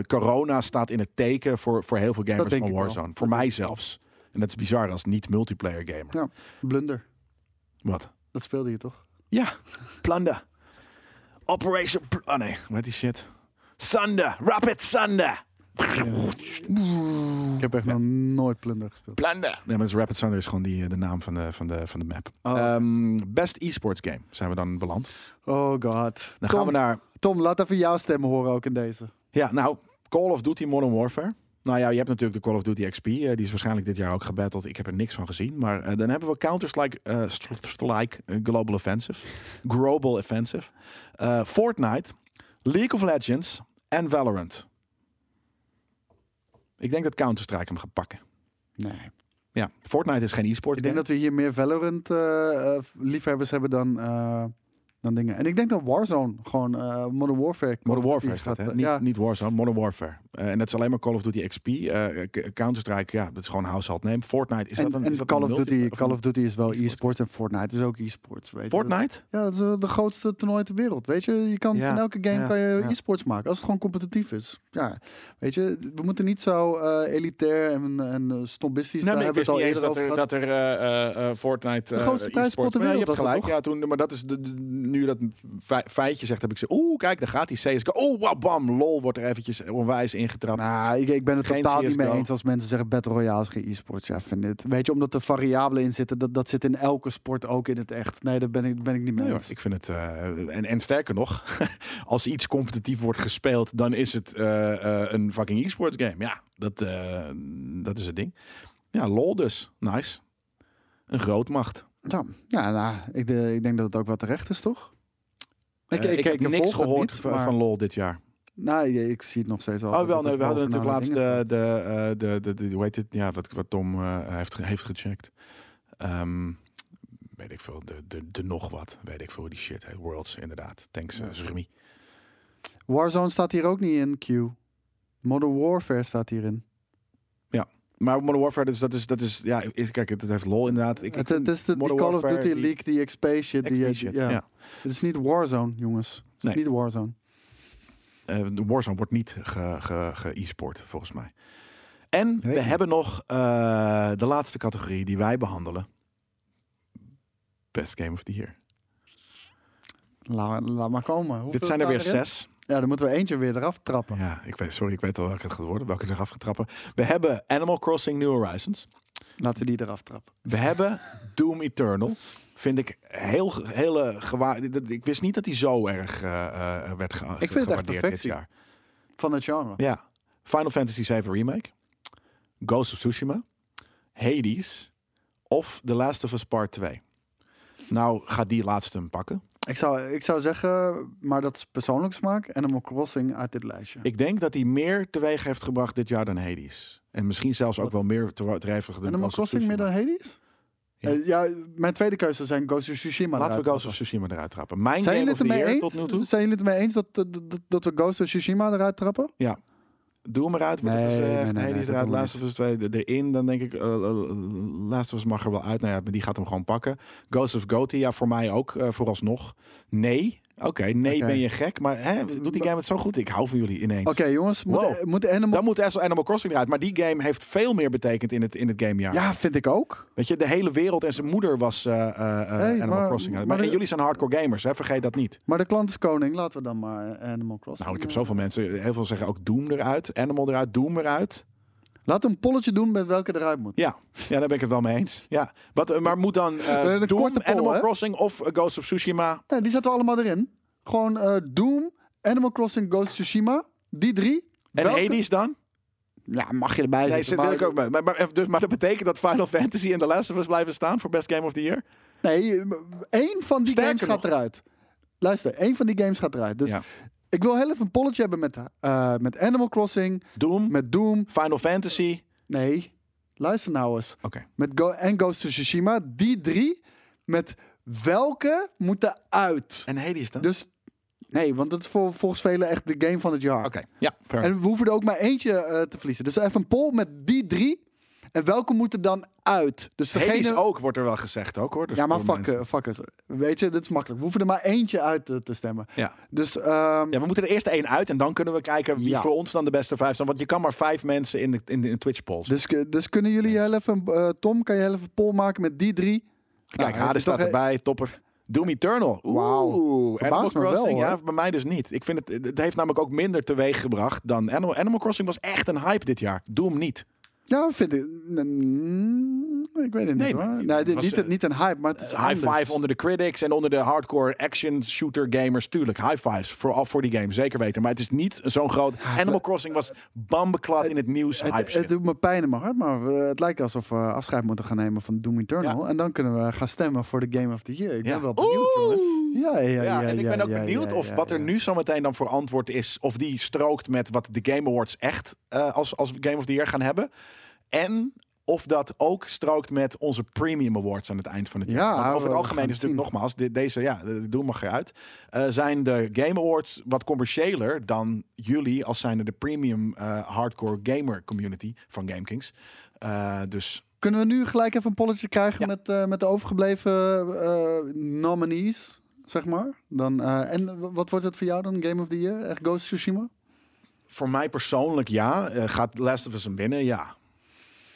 Speaker 1: corona staat in het teken voor, voor heel veel gamers van. Warzone. Voor mij zelfs. En dat is bizar als niet-multiplayer gamer.
Speaker 2: Ja. Blunder,
Speaker 1: Wat?
Speaker 2: dat speelde je toch?
Speaker 1: Ja, Plunder. Operation... Pl- oh nee, wat die shit? Thunder. Rapid Thunder.
Speaker 2: Ik heb echt nog nooit Plunder gespeeld.
Speaker 1: Plunder. Nee, maar is Rapid Thunder is gewoon die, eh, de naam van de, van de, van de map.
Speaker 2: Oh.
Speaker 1: Ehm, best esports game zijn we dan beland.
Speaker 2: Oh god.
Speaker 1: Dan
Speaker 2: Tom,
Speaker 1: gaan we naar
Speaker 2: Tom, laat even jouw stem horen ook in deze.
Speaker 1: Ja, nou, Call of Duty Modern Warfare. Nou ja, je hebt natuurlijk de Call of Duty XP. eh, die is waarschijnlijk dit jaar ook gebatteld. Ik heb er niks van gezien. Maar eh, dan hebben we Counter-Strike eh, Strike Global Offensive. Global Offensive. Fortnite. League of Legends. En Valorant. Ik denk dat Counter-Strike hem gaat pakken.
Speaker 2: Nee.
Speaker 1: Ja, Fortnite is geen e-sport.
Speaker 2: Ik denk dat we hier meer Valorant eh, eh, liefhebbers hebben dan, dan dingen. En ik denk dat Warzone gewoon Modern Warfare.
Speaker 1: Modern Warfare staat, hè? Niet,
Speaker 2: ja,
Speaker 1: niet Warzone, Modern Warfare. Eh, en dat is alleen maar Call of Duty XP. eh, Counter-Strike, ja, dat is gewoon household name. Fortnite, is
Speaker 2: en,
Speaker 1: dat een,
Speaker 2: en
Speaker 1: is dat
Speaker 2: Call,
Speaker 1: een
Speaker 2: of Duty,
Speaker 1: of
Speaker 2: Call of Duty is wel
Speaker 1: e-sport?
Speaker 2: e-sports en Fortnite is ook e-sports. je.
Speaker 1: Fortnite?
Speaker 2: Ja, dat is eh, de grootste toernooi ter wereld. Weet je, je kan
Speaker 1: Ja,
Speaker 2: van elke game
Speaker 1: ja,
Speaker 2: kan je
Speaker 1: ja.
Speaker 2: e-sports maken als het gewoon competitief is. Ja, weet je, we moeten niet zo elitair en, en eh, snobbistisch.
Speaker 1: Nou,
Speaker 2: daar
Speaker 1: maar ik wist
Speaker 2: al
Speaker 1: niet eens
Speaker 2: eerder
Speaker 1: dat er, dat Fortnite...
Speaker 2: De grootste
Speaker 1: e-sport-
Speaker 2: ter
Speaker 1: Maar ja, je
Speaker 2: wereld
Speaker 1: hebt gelijk. Ja, toen, maar dat is de, de- nu dat fe- feitje zegt, heb ik gezegd... Oeh, kijk, daar gaat die CSGO. Oh, bam, lol, wordt er eventjes onwijs ingetrapt.
Speaker 2: Nou, ik, ik ben het
Speaker 1: Geen
Speaker 2: totaal niet mee eens als mensen zeggen Battle Royale is geen e-sports. Ja, vind het. Weet je, omdat er variabelen in zitten, dat, dat zit in elke sport ook in het echt. Nee, daar ben ik, ben ik niet mee
Speaker 1: Nee, hoor,
Speaker 2: eens.
Speaker 1: ik vind het... eh, en, en sterker nog, [laughs] als iets competitief wordt gespeeld... dan is het eh, eh, een fucking e-sports game. Ja, dat, dat is het ding. Ja, lol dus. Nice. Een grootmacht.
Speaker 2: Ja, ja nou, ik, de- ik denk dat het ook wel terecht is, toch? Ik,
Speaker 1: ik heb
Speaker 2: ik
Speaker 1: niks gehoord
Speaker 2: niet,
Speaker 1: van,
Speaker 2: maar-
Speaker 1: van lol dit jaar.
Speaker 2: Nou, ik, zie het nog steeds wel.
Speaker 1: Oh wel, nee, we hadden natuurlijk laatst
Speaker 2: de
Speaker 1: de, de, eh, de, de, de, hoe heet het? Ja, wat, wat Tom eh, heeft, heeft gecheckt. Ehm, weet ik veel, de, de, de nog wat, weet ik veel die shit. Worlds, inderdaad. Thanks,
Speaker 2: Ja.
Speaker 1: eh, Zurmi.
Speaker 2: staat. Warzone staat hier ook niet in, Q. Modern Warfare staat hierin.
Speaker 1: Maar Modern Warfare, dus dat is, dat is ja, is, kijk, het heeft lol inderdaad. Ik,
Speaker 2: Het, is de,
Speaker 1: Modern
Speaker 2: Call of
Speaker 1: Warfare,
Speaker 2: Duty
Speaker 1: die-
Speaker 2: League, die XP shit. Die,
Speaker 1: shit,
Speaker 2: ja.
Speaker 1: ja.
Speaker 2: Het is niet Warzone, jongens. Het is
Speaker 1: Nee.
Speaker 2: niet Warzone.
Speaker 1: Eh, de Warzone wordt niet ge, ge, ge e-sport, volgens mij. En we
Speaker 2: niet.
Speaker 1: hebben nog eh, de laatste categorie die wij behandelen. Best Game of the Year.
Speaker 2: Laat, laat maar komen. Hoeveel
Speaker 1: Dit zijn er weer zes.
Speaker 2: Ja, dan moeten we eentje weer eraf trappen.
Speaker 1: Ja, ik weet, sorry, ik weet al welke het gaat worden. Welke er af gaat trappen. We hebben Animal Crossing New Horizons.
Speaker 2: Laten we die eraf trappen.
Speaker 1: We [laughs] hebben Doom Eternal. Vind ik heel, hele gewaar. Ik wist niet dat hij zo erg eh, eh, werd ge
Speaker 2: het echt
Speaker 1: gewaardeerd dit
Speaker 2: perfectie.
Speaker 1: jaar.
Speaker 2: Van het genre.
Speaker 1: Ja. Final Fantasy VII Remake. Ghost of Tsushima. Hades. Of The Last of Us Part 2. Nou, gaat die laatste hem pakken.
Speaker 2: Ik, zou, ik zou zeggen, maar dat is persoonlijk smaak. Animal Crossing uit dit lijstje.
Speaker 1: Ik denk dat hij meer teweeg heeft gebracht dit jaar dan Hades. En misschien zelfs ook
Speaker 2: Wat?
Speaker 1: wel meer te- teweeg dan
Speaker 2: Animal Crossing meer dan Hades?
Speaker 1: Ja.
Speaker 2: Ja. ja, mijn tweede keuze zijn Ghost of Tsushima.
Speaker 1: Laten we Ghost of. Tsushima eruit trappen. Mijn
Speaker 2: Zijn
Speaker 1: Game
Speaker 2: jullie het ermee eens?
Speaker 1: tot nu toe.
Speaker 2: Zijn jullie het ermee eens dat, dat, dat, we Ghost of Tsushima eruit trappen?
Speaker 1: Doe hem eruit. wordt er
Speaker 2: Nee,
Speaker 1: gezegd.
Speaker 2: nee, nee, dat
Speaker 1: eruit. Us 2 er- erin. Dan denk ik, eh eh, Last of Us mag er wel uit. Nou ja, maar die gaat hem gewoon pakken. Ghost of Gothia ja, voor mij ook, eh, vooralsnog. Nee, Oké, nee, ben je gek. Maar hè, doet die game het zo goed? Ik hou van jullie ineens.
Speaker 2: Oké, jongens, moet,
Speaker 1: Wow.
Speaker 2: moet Animal...
Speaker 1: Dan moet Animal Animal Crossing eruit. Maar die game heeft veel meer betekend in het, in het gamejaar.
Speaker 2: Ja, vind ik ook.
Speaker 1: Weet je, de hele wereld en zijn moeder was eh, eh, eh,
Speaker 2: Hey,
Speaker 1: Animal
Speaker 2: maar-
Speaker 1: Crossing. Maar,
Speaker 2: maar
Speaker 1: en
Speaker 2: de-
Speaker 1: jullie zijn hardcore gamers, hè? vergeet dat niet.
Speaker 2: Maar de klant is koning. Laten we dan maar Animal Crossing.
Speaker 1: Nou, ik heb zoveel mensen, heel veel zeggen ook Doom eruit, Animal eruit, Doom eruit.
Speaker 2: We een polletje doen met welke eruit moet.
Speaker 1: Ja, ja daar ben ik het wel mee eens. Ja. Wat, eh, maar moet dan
Speaker 2: een
Speaker 1: Doom,
Speaker 2: poll,
Speaker 1: Animal
Speaker 2: hè?
Speaker 1: Crossing of eh, Ghost of Tsushima?
Speaker 2: Nee, die zetten we allemaal erin. Gewoon Doom, Animal Crossing, Ghost of Tsushima. Die drie.
Speaker 1: En
Speaker 2: Welke-
Speaker 1: Hades dan?
Speaker 2: Ja, mag je erbij
Speaker 1: Nee,
Speaker 2: zetten.
Speaker 1: zit, wil
Speaker 2: maar-
Speaker 1: ik ook. Maar, maar, dus, maar dat betekent dat Final Fantasy en The Last of Us blijven staan voor Best Game of the Year?
Speaker 2: Nee, één van die
Speaker 1: Sterker
Speaker 2: games gaat
Speaker 1: nog.
Speaker 2: eruit. Luister, één van die games gaat eruit. Dus
Speaker 1: Ja.
Speaker 2: Ik wil heel even een polletje hebben met, eh, met Animal Crossing,
Speaker 1: Doom,
Speaker 2: met Doom.
Speaker 1: Final Fantasy.
Speaker 2: Nee, luister nou eens.
Speaker 1: Oké.
Speaker 2: Met Go en Ghost of Tsushima. Die drie, met welke moeten uit?
Speaker 1: En Hades dan?
Speaker 2: Dus nee, want dat is voor, volgens velen echt de game van het jaar.
Speaker 1: Oké, ja. fair.
Speaker 2: En we hoeven er ook maar eentje eh, te verliezen. Dus even een poll met die drie. En welke moeten dan uit? Dus
Speaker 1: Hades
Speaker 2: degene...
Speaker 1: ook, wordt er wel gezegd ook hoor. Dus
Speaker 2: Ja, maar fuck, fuckers. Weet je, dit is makkelijk. We hoeven er maar eentje uit te, te stemmen.
Speaker 1: Ja.
Speaker 2: Dus ehm,
Speaker 1: ja, we moeten er eerst één uit en dan kunnen we kijken wie
Speaker 2: Ja.
Speaker 1: voor ons dan de beste vijf zijn. Want je kan maar vijf mensen in de, in de, in de Twitch polls.
Speaker 2: dus, dus kunnen jullie heel even... eh, Tom, kan je heel even een poll maken met die drie?
Speaker 1: Kijk,
Speaker 2: Nou,
Speaker 1: Hades staat erbij, topper. Doom Eternal.
Speaker 2: Wauw.
Speaker 1: Animal
Speaker 2: me wel,
Speaker 1: Crossing.
Speaker 2: hoor.
Speaker 1: ja, bij mij dus niet. Ik vind het, het heeft namelijk ook minder teweeg gebracht dan Animal. Animal Crossing was echt een hype dit jaar. Doom niet.
Speaker 2: Ja, vind ik... mm, ik weet het
Speaker 1: Nee,
Speaker 2: niet hoor.
Speaker 1: het
Speaker 2: Nee, dit,
Speaker 1: was,
Speaker 2: niet,
Speaker 1: eh,
Speaker 2: niet een hype, maar het is
Speaker 1: High
Speaker 2: anders.
Speaker 1: five onder de critics en onder de hardcore action shooter gamers. Tuurlijk, high fives. Vooral voor die game, zeker weten. Maar het is niet zo'n groot... Animal Crossing was bambeklad in het nieuws. Hype
Speaker 2: Het, het
Speaker 1: shit.
Speaker 2: doet me pijn in mijn hart, maar we- het lijkt alsof we afscheid moeten gaan nemen van Doom Eternal. En dan kunnen we gaan stemmen voor de Game of the Year. Ik ben
Speaker 1: Ja.
Speaker 2: wel benieuwd. Ja, ja, ja.
Speaker 1: Ja, en ik ben ook
Speaker 2: ja,
Speaker 1: benieuwd
Speaker 2: ja,
Speaker 1: of
Speaker 2: ja,
Speaker 1: wat er
Speaker 2: ja.
Speaker 1: nu zometeen dan voor antwoord is. Of die strookt met wat de Game Awards echt eh, als, als Game of the Year gaan hebben. En of dat ook strookt met onze Premium Awards aan het eind van het
Speaker 2: Ja,
Speaker 1: jaar. Want over het algemeen is natuurlijk
Speaker 2: het
Speaker 1: nogmaals, dit, deze, ja, de- doen mag eruit. Eh zijn de Game Awards wat commerciëler dan jullie als zijnde de premium eh, hardcore gamer community van GameKings. Eh dus
Speaker 2: Kunnen we nu gelijk even een polletje krijgen
Speaker 1: Ja.
Speaker 2: met, met de overgebleven nominees, zeg maar? Dan, eh, en wat wordt het voor jou dan, Game of the Year? Echt Ghost Tsushima?
Speaker 1: voor mij persoonlijk ja. Eh, gaat Last of Us hem winnen? Ja.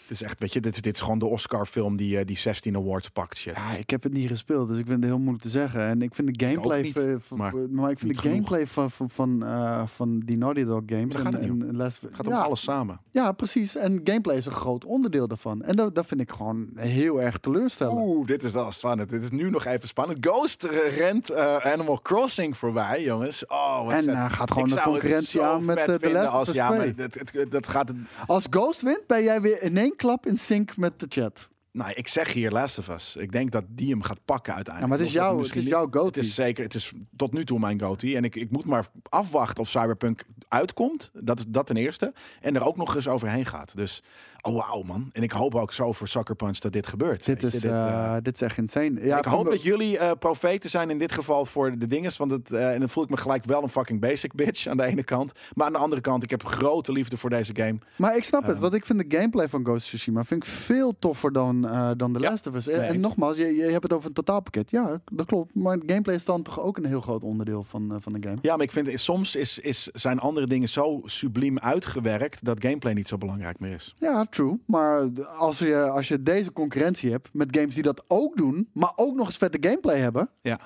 Speaker 1: Het is echt, weet je, dit, is- dit is gewoon de Oscar-film die, eh, die 16 awards pakt. Shit.
Speaker 2: Ja, ik heb het niet gespeeld, dus ik vind het heel moeilijk te zeggen. En ik vind de gameplay,
Speaker 1: niet,
Speaker 2: van- van-
Speaker 1: maar
Speaker 2: maar, ik vind de gameplay van, van, van, eh, van die Naughty Dog games.
Speaker 1: gaat
Speaker 2: en,
Speaker 1: het
Speaker 2: en
Speaker 1: Het gaat om alles samen.
Speaker 2: Ja, precies. En gameplay is een groot onderdeel daarvan. En dat, dat vind ik gewoon heel erg teleurstellend.
Speaker 1: Oeh, dit is wel spannend. Dit is nu nog even spannend. Ghost eh, rent Animal Crossing voorbij, jongens. Oh, wat
Speaker 2: En gaat gewoon
Speaker 1: Ik
Speaker 2: de concurrentie aan met
Speaker 1: vinden
Speaker 2: Last of
Speaker 1: als,
Speaker 2: Us
Speaker 1: ja,
Speaker 2: 2.
Speaker 1: maar dat, dat gaat het.
Speaker 2: Als Ghost wint, ben jij weer in één klap in sync met de chat.
Speaker 1: Nou, ik zeg hier Last of Us. Ik denk dat die hem gaat pakken
Speaker 2: Ja,
Speaker 1: uiteindelijk.
Speaker 2: maar het is, jouw, het
Speaker 1: misschien
Speaker 2: is
Speaker 1: niet-
Speaker 2: jouw
Speaker 1: Het
Speaker 2: goatee.
Speaker 1: is zeker, het is tot nu toe mijn goatee. En ik, ik moet maar afwachten of Cyberpunk uitkomt. Dat, is- dat ten eerste. En er ook nog eens overheen gaat. Dus, oh wauw man. En ik hoop ook zo voor Sucker Punch dat dit gebeurt.
Speaker 2: Dit is.
Speaker 1: Dit,
Speaker 2: eh,
Speaker 1: eh,
Speaker 2: dit is echt insane. Ja,
Speaker 1: ik hoop dat jullie eh profeten zijn in dit geval voor de dinges. Want het, en dan voel ik me gelijk wel een fucking basic bitch aan de ene kant. Maar aan de andere kant, ik heb grote liefde voor deze game.
Speaker 2: Maar ik snap het,
Speaker 1: Ehm.
Speaker 2: want ik vind de gameplay van Ghost of Tsushima vind ik veel toffer dan, dan The
Speaker 1: Ja,
Speaker 2: Last of Us. En, nogmaals, je, je hebt het over een totaalpakket. Ja, dat klopt. Maar gameplay is dan toch ook een heel groot onderdeel van, van de game.
Speaker 1: Ja, maar ik vind soms is, is, zijn andere dingen zo subliem uitgewerkt dat gameplay niet zo belangrijk meer is.
Speaker 2: Ja, true. Maar als je, als je deze concurrentie hebt met games die dat ook doen, maar ook nog eens vette gameplay hebben.
Speaker 1: Ja.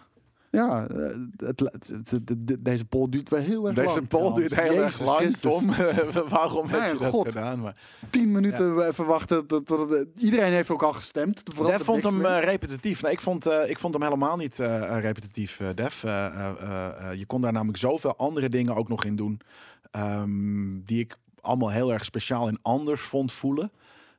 Speaker 2: Ja, eh, het, het- het- het- de- deze poll duurt wel heel erg lang.
Speaker 1: Deze poll duurt heel
Speaker 2: Jezus
Speaker 1: erg lang,
Speaker 2: Christus.
Speaker 1: Tom. [laughs] Waarom heb je dat
Speaker 2: God.
Speaker 1: gedaan? Maar
Speaker 2: Tien minuten even wachten. Tot, tot, tot- iedereen heeft ook al gestemd.
Speaker 1: Def
Speaker 2: de
Speaker 1: vond hem eh, repetitief. Nee, ik, vond, eh, ik vond hem helemaal niet repetitief, eh, Def. Je kon daar namelijk zoveel andere dingen ook nog in doen. ehm, die ik allemaal heel erg speciaal en anders vond voelen.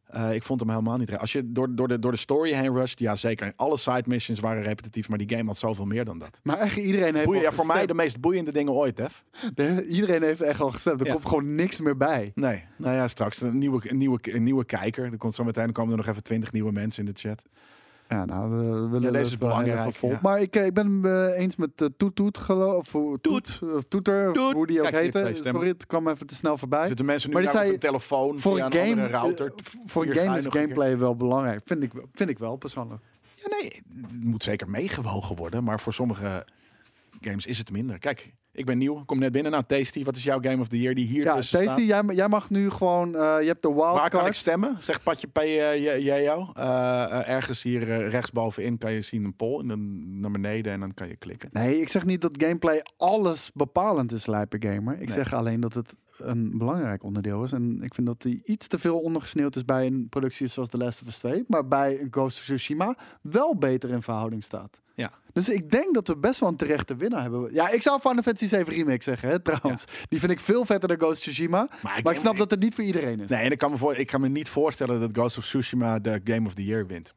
Speaker 1: Eh, ik vond hem helemaal niet. Als je door, door, de, door de story heen rusht, ja zeker. En alle side missions waren repetitief, maar die game had zoveel meer dan dat.
Speaker 2: Maar echt, iedereen heeft
Speaker 1: Boeien, ja, voor mij de meest boeiende dingen ooit.
Speaker 2: De- Iedereen heeft echt al gestemd. Er
Speaker 1: Ja.
Speaker 2: komt gewoon niks meer bij.
Speaker 1: Nee, nou ja, straks een nieuwe, een nieuwe, een nieuwe kijker. Er komt zo meteen komen er nog even twintig nieuwe mensen in de chat.
Speaker 2: Ja, nou, we willen
Speaker 1: deze is
Speaker 2: wel heel
Speaker 1: belangrijk, ja.
Speaker 2: Maar ik, eh, ik ben het eh, eens met uh, Toet Toet, geloof of
Speaker 1: Toet.
Speaker 2: Of Toeter,
Speaker 1: Toet.
Speaker 2: hoe die ook
Speaker 1: Kijk,
Speaker 2: heette. Sorry, het kwam even te snel voorbij.
Speaker 1: Zitten mensen nu
Speaker 2: Maar die zei-
Speaker 1: op hun telefoon
Speaker 2: voor een
Speaker 1: een
Speaker 2: game,
Speaker 1: andere router?
Speaker 2: voor een game is
Speaker 1: een
Speaker 2: gameplay wel belangrijk. Vind ik, vind ik wel, persoonlijk.
Speaker 1: Ja, nee, het moet zeker meegewogen worden. Maar voor sommige games is het minder. Kijk, ik ben nieuw, kom net binnen. Nou, Tasty, wat is jouw Game of the Year die hier
Speaker 2: Ja, Tasty, jij, jij mag nu gewoon... eh, je hebt de
Speaker 1: Waar kan ik
Speaker 2: wildcard.
Speaker 1: stemmen? Zegt Patje P. eh, j- jij jou. Eh, eh, ergens hier eh, rechtsbovenin kan je zien een poll. En dan naar beneden en dan kan je klikken.
Speaker 2: Nee, ik zeg niet dat gameplay alles bepalend is, Lijpe Gamer. Ik
Speaker 1: Nee.
Speaker 2: zeg alleen dat het een belangrijk onderdeel is. En ik vind dat die iets te veel ondergesneeuwd is bij een productie zoals The Last of Us 2. Maar bij een Ghost of Tsushima wel beter in verhouding staat.
Speaker 1: Ja.
Speaker 2: Dus ik denk dat we best wel een terechte winnaar hebben. Ja, ik zou Final Fantasy 7 Remake zeggen, hè, trouwens. Die vind ik veel vetter dan Ghost of Tsushima. Maar ik, snap dat het niet voor iedereen is.
Speaker 1: Nee, en ik kan, me voor, ik kan me niet voorstellen dat Ghost of Tsushima de Game of the Year wint.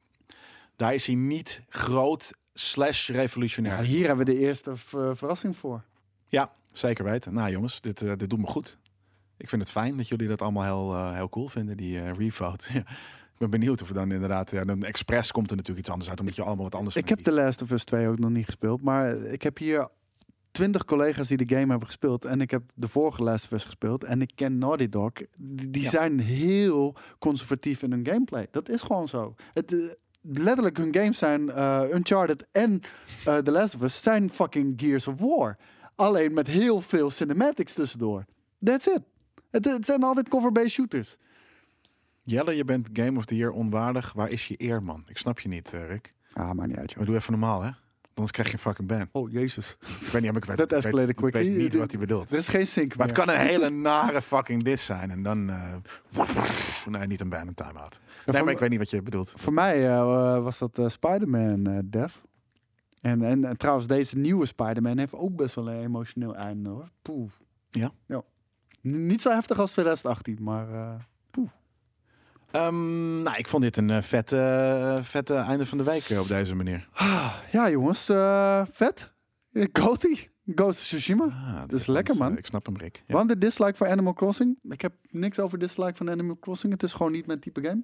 Speaker 1: Daar is hij niet groot slash revolutionair.
Speaker 2: Ja, hier hebben we de eerste v- verrassing voor.
Speaker 1: Ja, zeker weten. Nou jongens, dit, eh, dit doet me goed. Ik vind het fijn dat jullie dat allemaal heel, eh, heel cool vinden, die eh revote. [laughs] Ik ben benieuwd of we dan inderdaad... Ja, dan Express komt er natuurlijk iets anders uit, omdat je allemaal wat anders
Speaker 2: Ik heb The Last of Us 2 ook nog niet gespeeld. Maar ik heb hier twintig collega's die de game hebben gespeeld. En ik heb de vorige Last of Us gespeeld. En ik ken Naughty Dog. Die, die
Speaker 1: Ja.
Speaker 2: zijn heel conservatief in hun gameplay. Dat is gewoon zo. Het, eh, letterlijk, hun games zijn eh, Uncharted en eh The Last of Us zijn fucking Gears of War. Alleen met heel veel cinematics tussendoor. That's it. Het, het zijn altijd cover-based shooters.
Speaker 1: Jelle, je bent Game of the Year onwaardig. Waar is je eer, man? Ik snap je niet, eh, Rick.
Speaker 2: Ah, maakt niet uit, joh.
Speaker 1: Maar doe even normaal, hè? Anders krijg je een fucking ban.
Speaker 2: Oh, jezus.
Speaker 1: Ik weet niet, maar ik weet,
Speaker 2: Dat
Speaker 1: ik weet- ik weet niet wat hij bedoelt.
Speaker 2: Er is geen sync
Speaker 1: Maar het
Speaker 2: meer.
Speaker 1: kan een hele nare fucking dis zijn. En dan... eh, nee, niet een ban, een time-out. Nee, maar ik weet niet wat je bedoelt.
Speaker 2: Voor mij eh, was dat eh, Spider-Man Dev. En, en, en trouwens, deze nieuwe Spider-Man heeft ook best wel een emotioneel einde hoor. Poeh.
Speaker 1: Ja?
Speaker 2: Ja. Niet zo heftig als 2018, maar eh,
Speaker 1: Ehm, nou, ik vond dit een eh, vette, eh, vette einde van de week eh, op deze manier.
Speaker 2: ah, ja jongens, vet. Goaty, Ghost of Tsushima.
Speaker 1: Ah,
Speaker 2: Dat is lekker, man.
Speaker 1: ik snap hem, Rick. Ja.
Speaker 2: Waarom de dislike voor Animal Crossing? Ik heb niks over dislike van Animal Crossing. Het is gewoon niet mijn type game.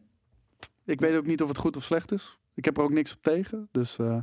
Speaker 2: Ik weet ook niet of het goed of slecht is. Ik heb er ook niks op tegen. Dus eh,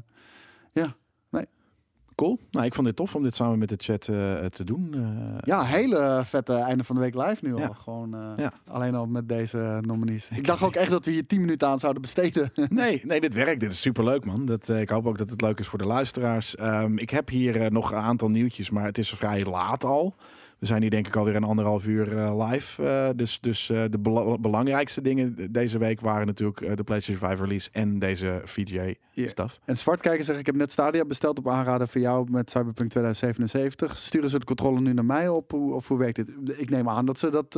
Speaker 1: Cool. Nou, ik vond dit tof om dit samen met de chat eh, te doen. Eh,
Speaker 2: Ja, hele vette einde van de week live nu
Speaker 1: Ja.
Speaker 2: al. Gewoon eh,
Speaker 1: Ja.
Speaker 2: alleen al met deze nominees. Ik dacht ook echt dat we hier 10 minuten aan zouden besteden. [laughs]
Speaker 1: Nee, nee, dit werkt. Dit is superleuk, man. Dat, ik hoop ook dat het leuk is voor de luisteraars. Ehm, ik heb hier nog een aantal nieuwtjes, maar het is vrij laat al. We zijn hier denk ik alweer een anderhalf uur eh, live. Eh, dus dus eh, de bela- belangrijkste dingen deze week waren natuurlijk de PlayStation 5 release en deze VGA-stuff.
Speaker 2: en Zwartkijker zegt, ik heb net Stadia besteld op aanraden van jou met Cyberpunk 2077. Sturen ze de controle nu naar mij op? Of hoe werkt dit? Ik neem aan dat, ze dat,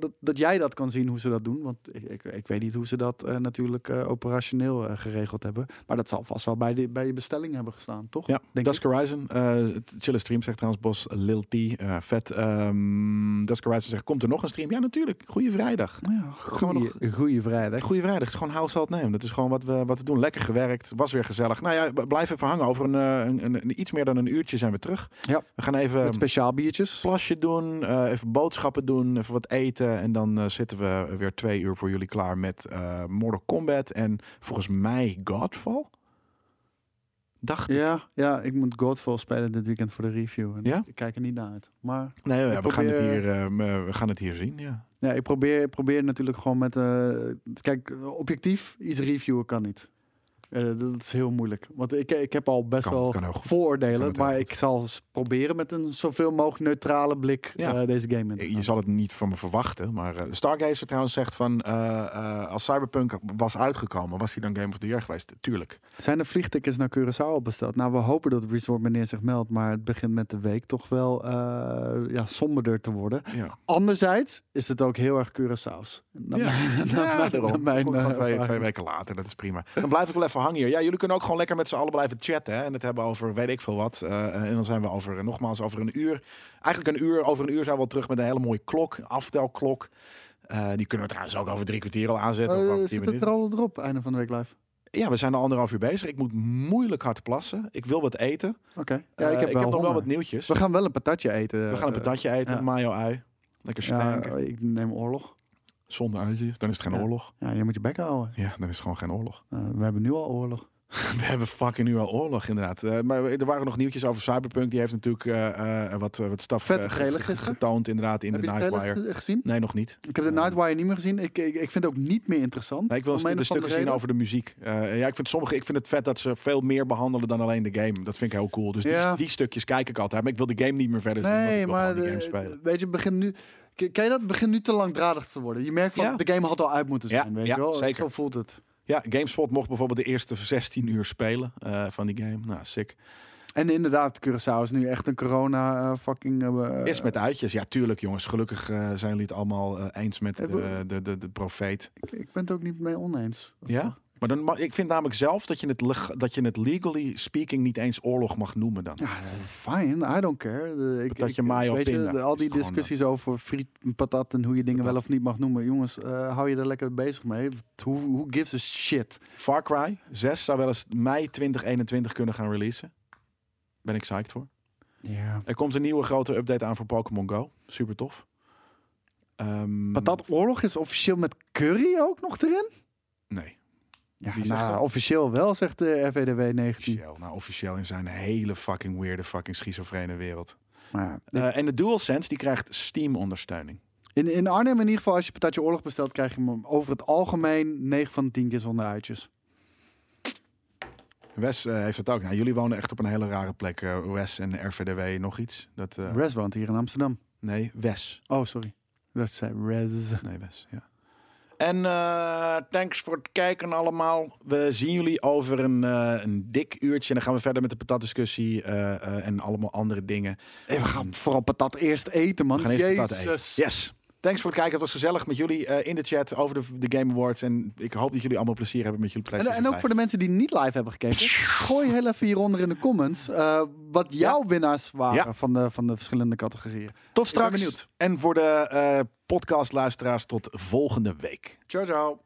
Speaker 2: dat, dat jij dat kan zien hoe ze dat doen. Want ik, ik, ik weet niet hoe ze dat natuurlijk operationeel geregeld hebben. Maar dat zal vast wel bij, de, bij je bestelling hebben gestaan, toch?
Speaker 1: Ja,
Speaker 2: Denk
Speaker 1: Dusk Horizon. chille stream, zegt trouwens Bos. Lil T, vet. Ehm Dusk Horizon zegt, komt er nog een stream? Ja, natuurlijk. Goeie vrijdag.
Speaker 2: Ja,
Speaker 1: Gaan we
Speaker 2: goeie, goeie vrijdag.
Speaker 1: Goeie vrijdag. Het is gewoon house salt name. Dat is gewoon wat we, wat we doen. Lekker gewerkt. Was weer gezellig. Nou ja, blijf even hangen. Over een, eh, een, een, een- iets meer dan een uurtje zijn we terug.
Speaker 2: Ja.
Speaker 1: We gaan even
Speaker 2: Met
Speaker 1: een
Speaker 2: speciaal biertjes.
Speaker 1: plasje doen. eh, even boodschappen doen. Even wat eten. En dan eh, zitten we weer twee uur voor jullie klaar met eh Mortal Kombat. En volgens mij Godfall. Dacht ik.
Speaker 2: Ja, ja, ik moet Godfall spelen dit weekend voor de review. En
Speaker 1: Ja?
Speaker 2: Ik kijk er niet naar uit. Maar
Speaker 1: Nee, ja, we, gaan het hier, eh, me- we gaan het hier zien. Ja.
Speaker 2: ja, ik probeer, ik probeer natuurlijk gewoon met... eh, kijk, objectief, iets reviewen kan niet. Eh, dat is heel moeilijk. Want ik, ik heb al best
Speaker 1: Kan-
Speaker 2: wel
Speaker 1: kan
Speaker 2: vooroordelen. Maar
Speaker 1: goed.
Speaker 2: ik zal proberen met een zoveel mogelijk neutrale blik
Speaker 1: Ja.
Speaker 2: eh, deze game in te
Speaker 1: Je
Speaker 2: gaan.
Speaker 1: zal het niet van me verwachten, maar eh, Stargazer trouwens zegt van als Cyberpunk was uitgekomen, was hij dan Game of the Year geweest? Tuurlijk.
Speaker 2: Zijn er vliegtickets naar Curaçao al besteld? Nou, we hopen dat Resort meneer zich meldt. Maar het begint met de week toch wel ja, somberder te worden.
Speaker 1: Ja,
Speaker 2: Anderzijds is het ook heel erg Curaçao's. Naar
Speaker 1: ja. [laughs]
Speaker 2: mijn- naar
Speaker 1: ja
Speaker 2: mijn-
Speaker 1: daarom.
Speaker 2: mijn,
Speaker 1: twee, weken later, dat is prima. Dan blijf ik wel even hangen hier. Ja, jullie kunnen ook gewoon lekker met z'n allen blijven chatten hè, en het hebben over weet ik veel wat. Eh, en dan zijn we over, nogmaals, over een uur. Eigenlijk een uur, over een uur zijn we wel terug met een hele mooie klok, aftelklok. Eh, die kunnen we trouwens ook over drie kwartier al aanzetten.
Speaker 2: Eh,
Speaker 1: tien
Speaker 2: zit het er al erop, einde van de week live?
Speaker 1: Ja, we zijn al anderhalf uur bezig. Ik moet moeilijk hard plassen. Ik wil wat eten.
Speaker 2: Oké. Ja,
Speaker 1: Eh,
Speaker 2: ik heb, wel
Speaker 1: nog wel wat nieuwtjes.
Speaker 2: We gaan wel een patatje eten.
Speaker 1: We gaan een
Speaker 2: eh,
Speaker 1: patatje eten,
Speaker 2: ja.
Speaker 1: mayo ui. Lekker
Speaker 2: Ja,
Speaker 1: snacken.
Speaker 2: ik neem oorlog.
Speaker 1: Zonder uitjes, dan is het geen
Speaker 2: Ja.
Speaker 1: oorlog.
Speaker 2: Ja, je moet je bek houden.
Speaker 1: Ja, dan is het gewoon geen oorlog.
Speaker 2: Eh, we hebben nu al oorlog. [laughs]
Speaker 1: We hebben fucking nu al oorlog inderdaad. Eh, maar er waren nog nieuwtjes over Cyberpunk. Die heeft natuurlijk eh, wat, wat staf
Speaker 2: gisteren.
Speaker 1: getoond inderdaad in
Speaker 2: Heb
Speaker 1: de Nightwire.
Speaker 2: ge- gezien?
Speaker 1: Nee, nog niet.
Speaker 2: Ik heb de Nightwire niet meer gezien. Ik, ik, ik vind het ook niet meer interessant.
Speaker 1: Nee, ik wil
Speaker 2: een of
Speaker 1: stukken zien over de muziek. Ja, ik vind, sommige, ik vind het vet dat ze veel meer behandelen dan alleen de game. Dat vind ik heel cool. Dus
Speaker 2: Ja.
Speaker 1: die, die stukjes kijk ik altijd. Maar ik wil de game niet meer verder zien.
Speaker 2: Nee,
Speaker 1: ik wil
Speaker 2: maar de-
Speaker 1: game spelen.
Speaker 2: weet je, het begint nu. Ken je dat? Begint nu te langdradig te worden. Je merkt van
Speaker 1: Ja.
Speaker 2: de game had al uit moeten
Speaker 1: Ja,
Speaker 2: zijn. weet
Speaker 1: ja,
Speaker 2: je wel?
Speaker 1: zeker.
Speaker 2: Zo voelt het.
Speaker 1: Ja, GameSpot mocht bijvoorbeeld de eerste 16 uur spelen eh, van die game. Nou, sick.
Speaker 2: En inderdaad, Curaçao is nu echt een corona eh, fucking. eh,
Speaker 1: Eerst met uitjes. Ja, tuurlijk jongens. Gelukkig zijn jullie het allemaal eens met de, de, de profeet.
Speaker 2: ik, ik ben het ook niet mee oneens.
Speaker 1: Ja? Maar dan, ik vind namelijk zelf dat je, het, leg- dat je het legally speaking niet eens oorlog mag noemen dan.
Speaker 2: Ja, fine. I don't care. Ik,
Speaker 1: Dat
Speaker 2: ik-
Speaker 1: je pinda
Speaker 2: de- al die discussies over friet en patat en hoe je dingen
Speaker 1: Patat.
Speaker 2: wel of niet mag noemen. Jongens, eh, hou je er lekker bezig mee. Who, who gives a shit?
Speaker 1: Far Cry 6 zou wel eens mei 2021 kunnen gaan releasen. Ben ik psyched voor.
Speaker 2: Ja.
Speaker 1: Er komt een nieuwe grote update aan voor Pokémon Go. Super tof. Ehm,
Speaker 2: Pataatoorlog is officieel met curry ook nog erin?
Speaker 1: Nee,
Speaker 2: Ja, nou, officieel wel, zegt de RVDW 19.
Speaker 1: officieel. Nou, officieel in zijn hele fucking weirde, fucking schizofrene wereld.
Speaker 2: Maar ja,
Speaker 1: Eh, en de DualSense die krijgt Steam-ondersteuning.
Speaker 2: in, in Arnhem in ieder geval, als je patatje oorlog bestelt, krijg je hem over het algemeen 9 van de 10 keer zonder uitjes.
Speaker 1: Wes eh, heeft het ook. Nou, jullie wonen echt op een hele rare plek. eh, Wes en RVDW nog iets. Dat,
Speaker 2: Res woont hier in Amsterdam.
Speaker 1: nee, Wes.
Speaker 2: Oh, sorry. Dat zei Res.
Speaker 1: Nee, Wes, ja. En eh, thanks voor het kijken allemaal. We zien jullie over een, eh, een dik uurtje. En dan gaan we verder met de patatdiscussie eh, en allemaal andere dingen.
Speaker 2: Hey, we gaan vooral patat eerst eten, man.
Speaker 1: We gaan eerst
Speaker 2: Jezus.
Speaker 1: patat eten. Yes. Thanks voor het kijken. Het was gezellig met jullie eh, in de chat over de, de Game Awards. En ik hoop dat jullie allemaal plezier hebben met jullie
Speaker 2: En,
Speaker 1: PlayStation
Speaker 2: en ook voor de
Speaker 1: 5.
Speaker 2: mensen die niet live hebben gekeken, gooi heel even hieronder in de comments eh, wat jouw winnaars waren
Speaker 1: Ja.
Speaker 2: van, de, van de verschillende categorieën.
Speaker 1: Tot straks.
Speaker 2: benieuwd.
Speaker 1: En voor de eh podcastluisteraars tot volgende week.
Speaker 2: Ciao, ciao.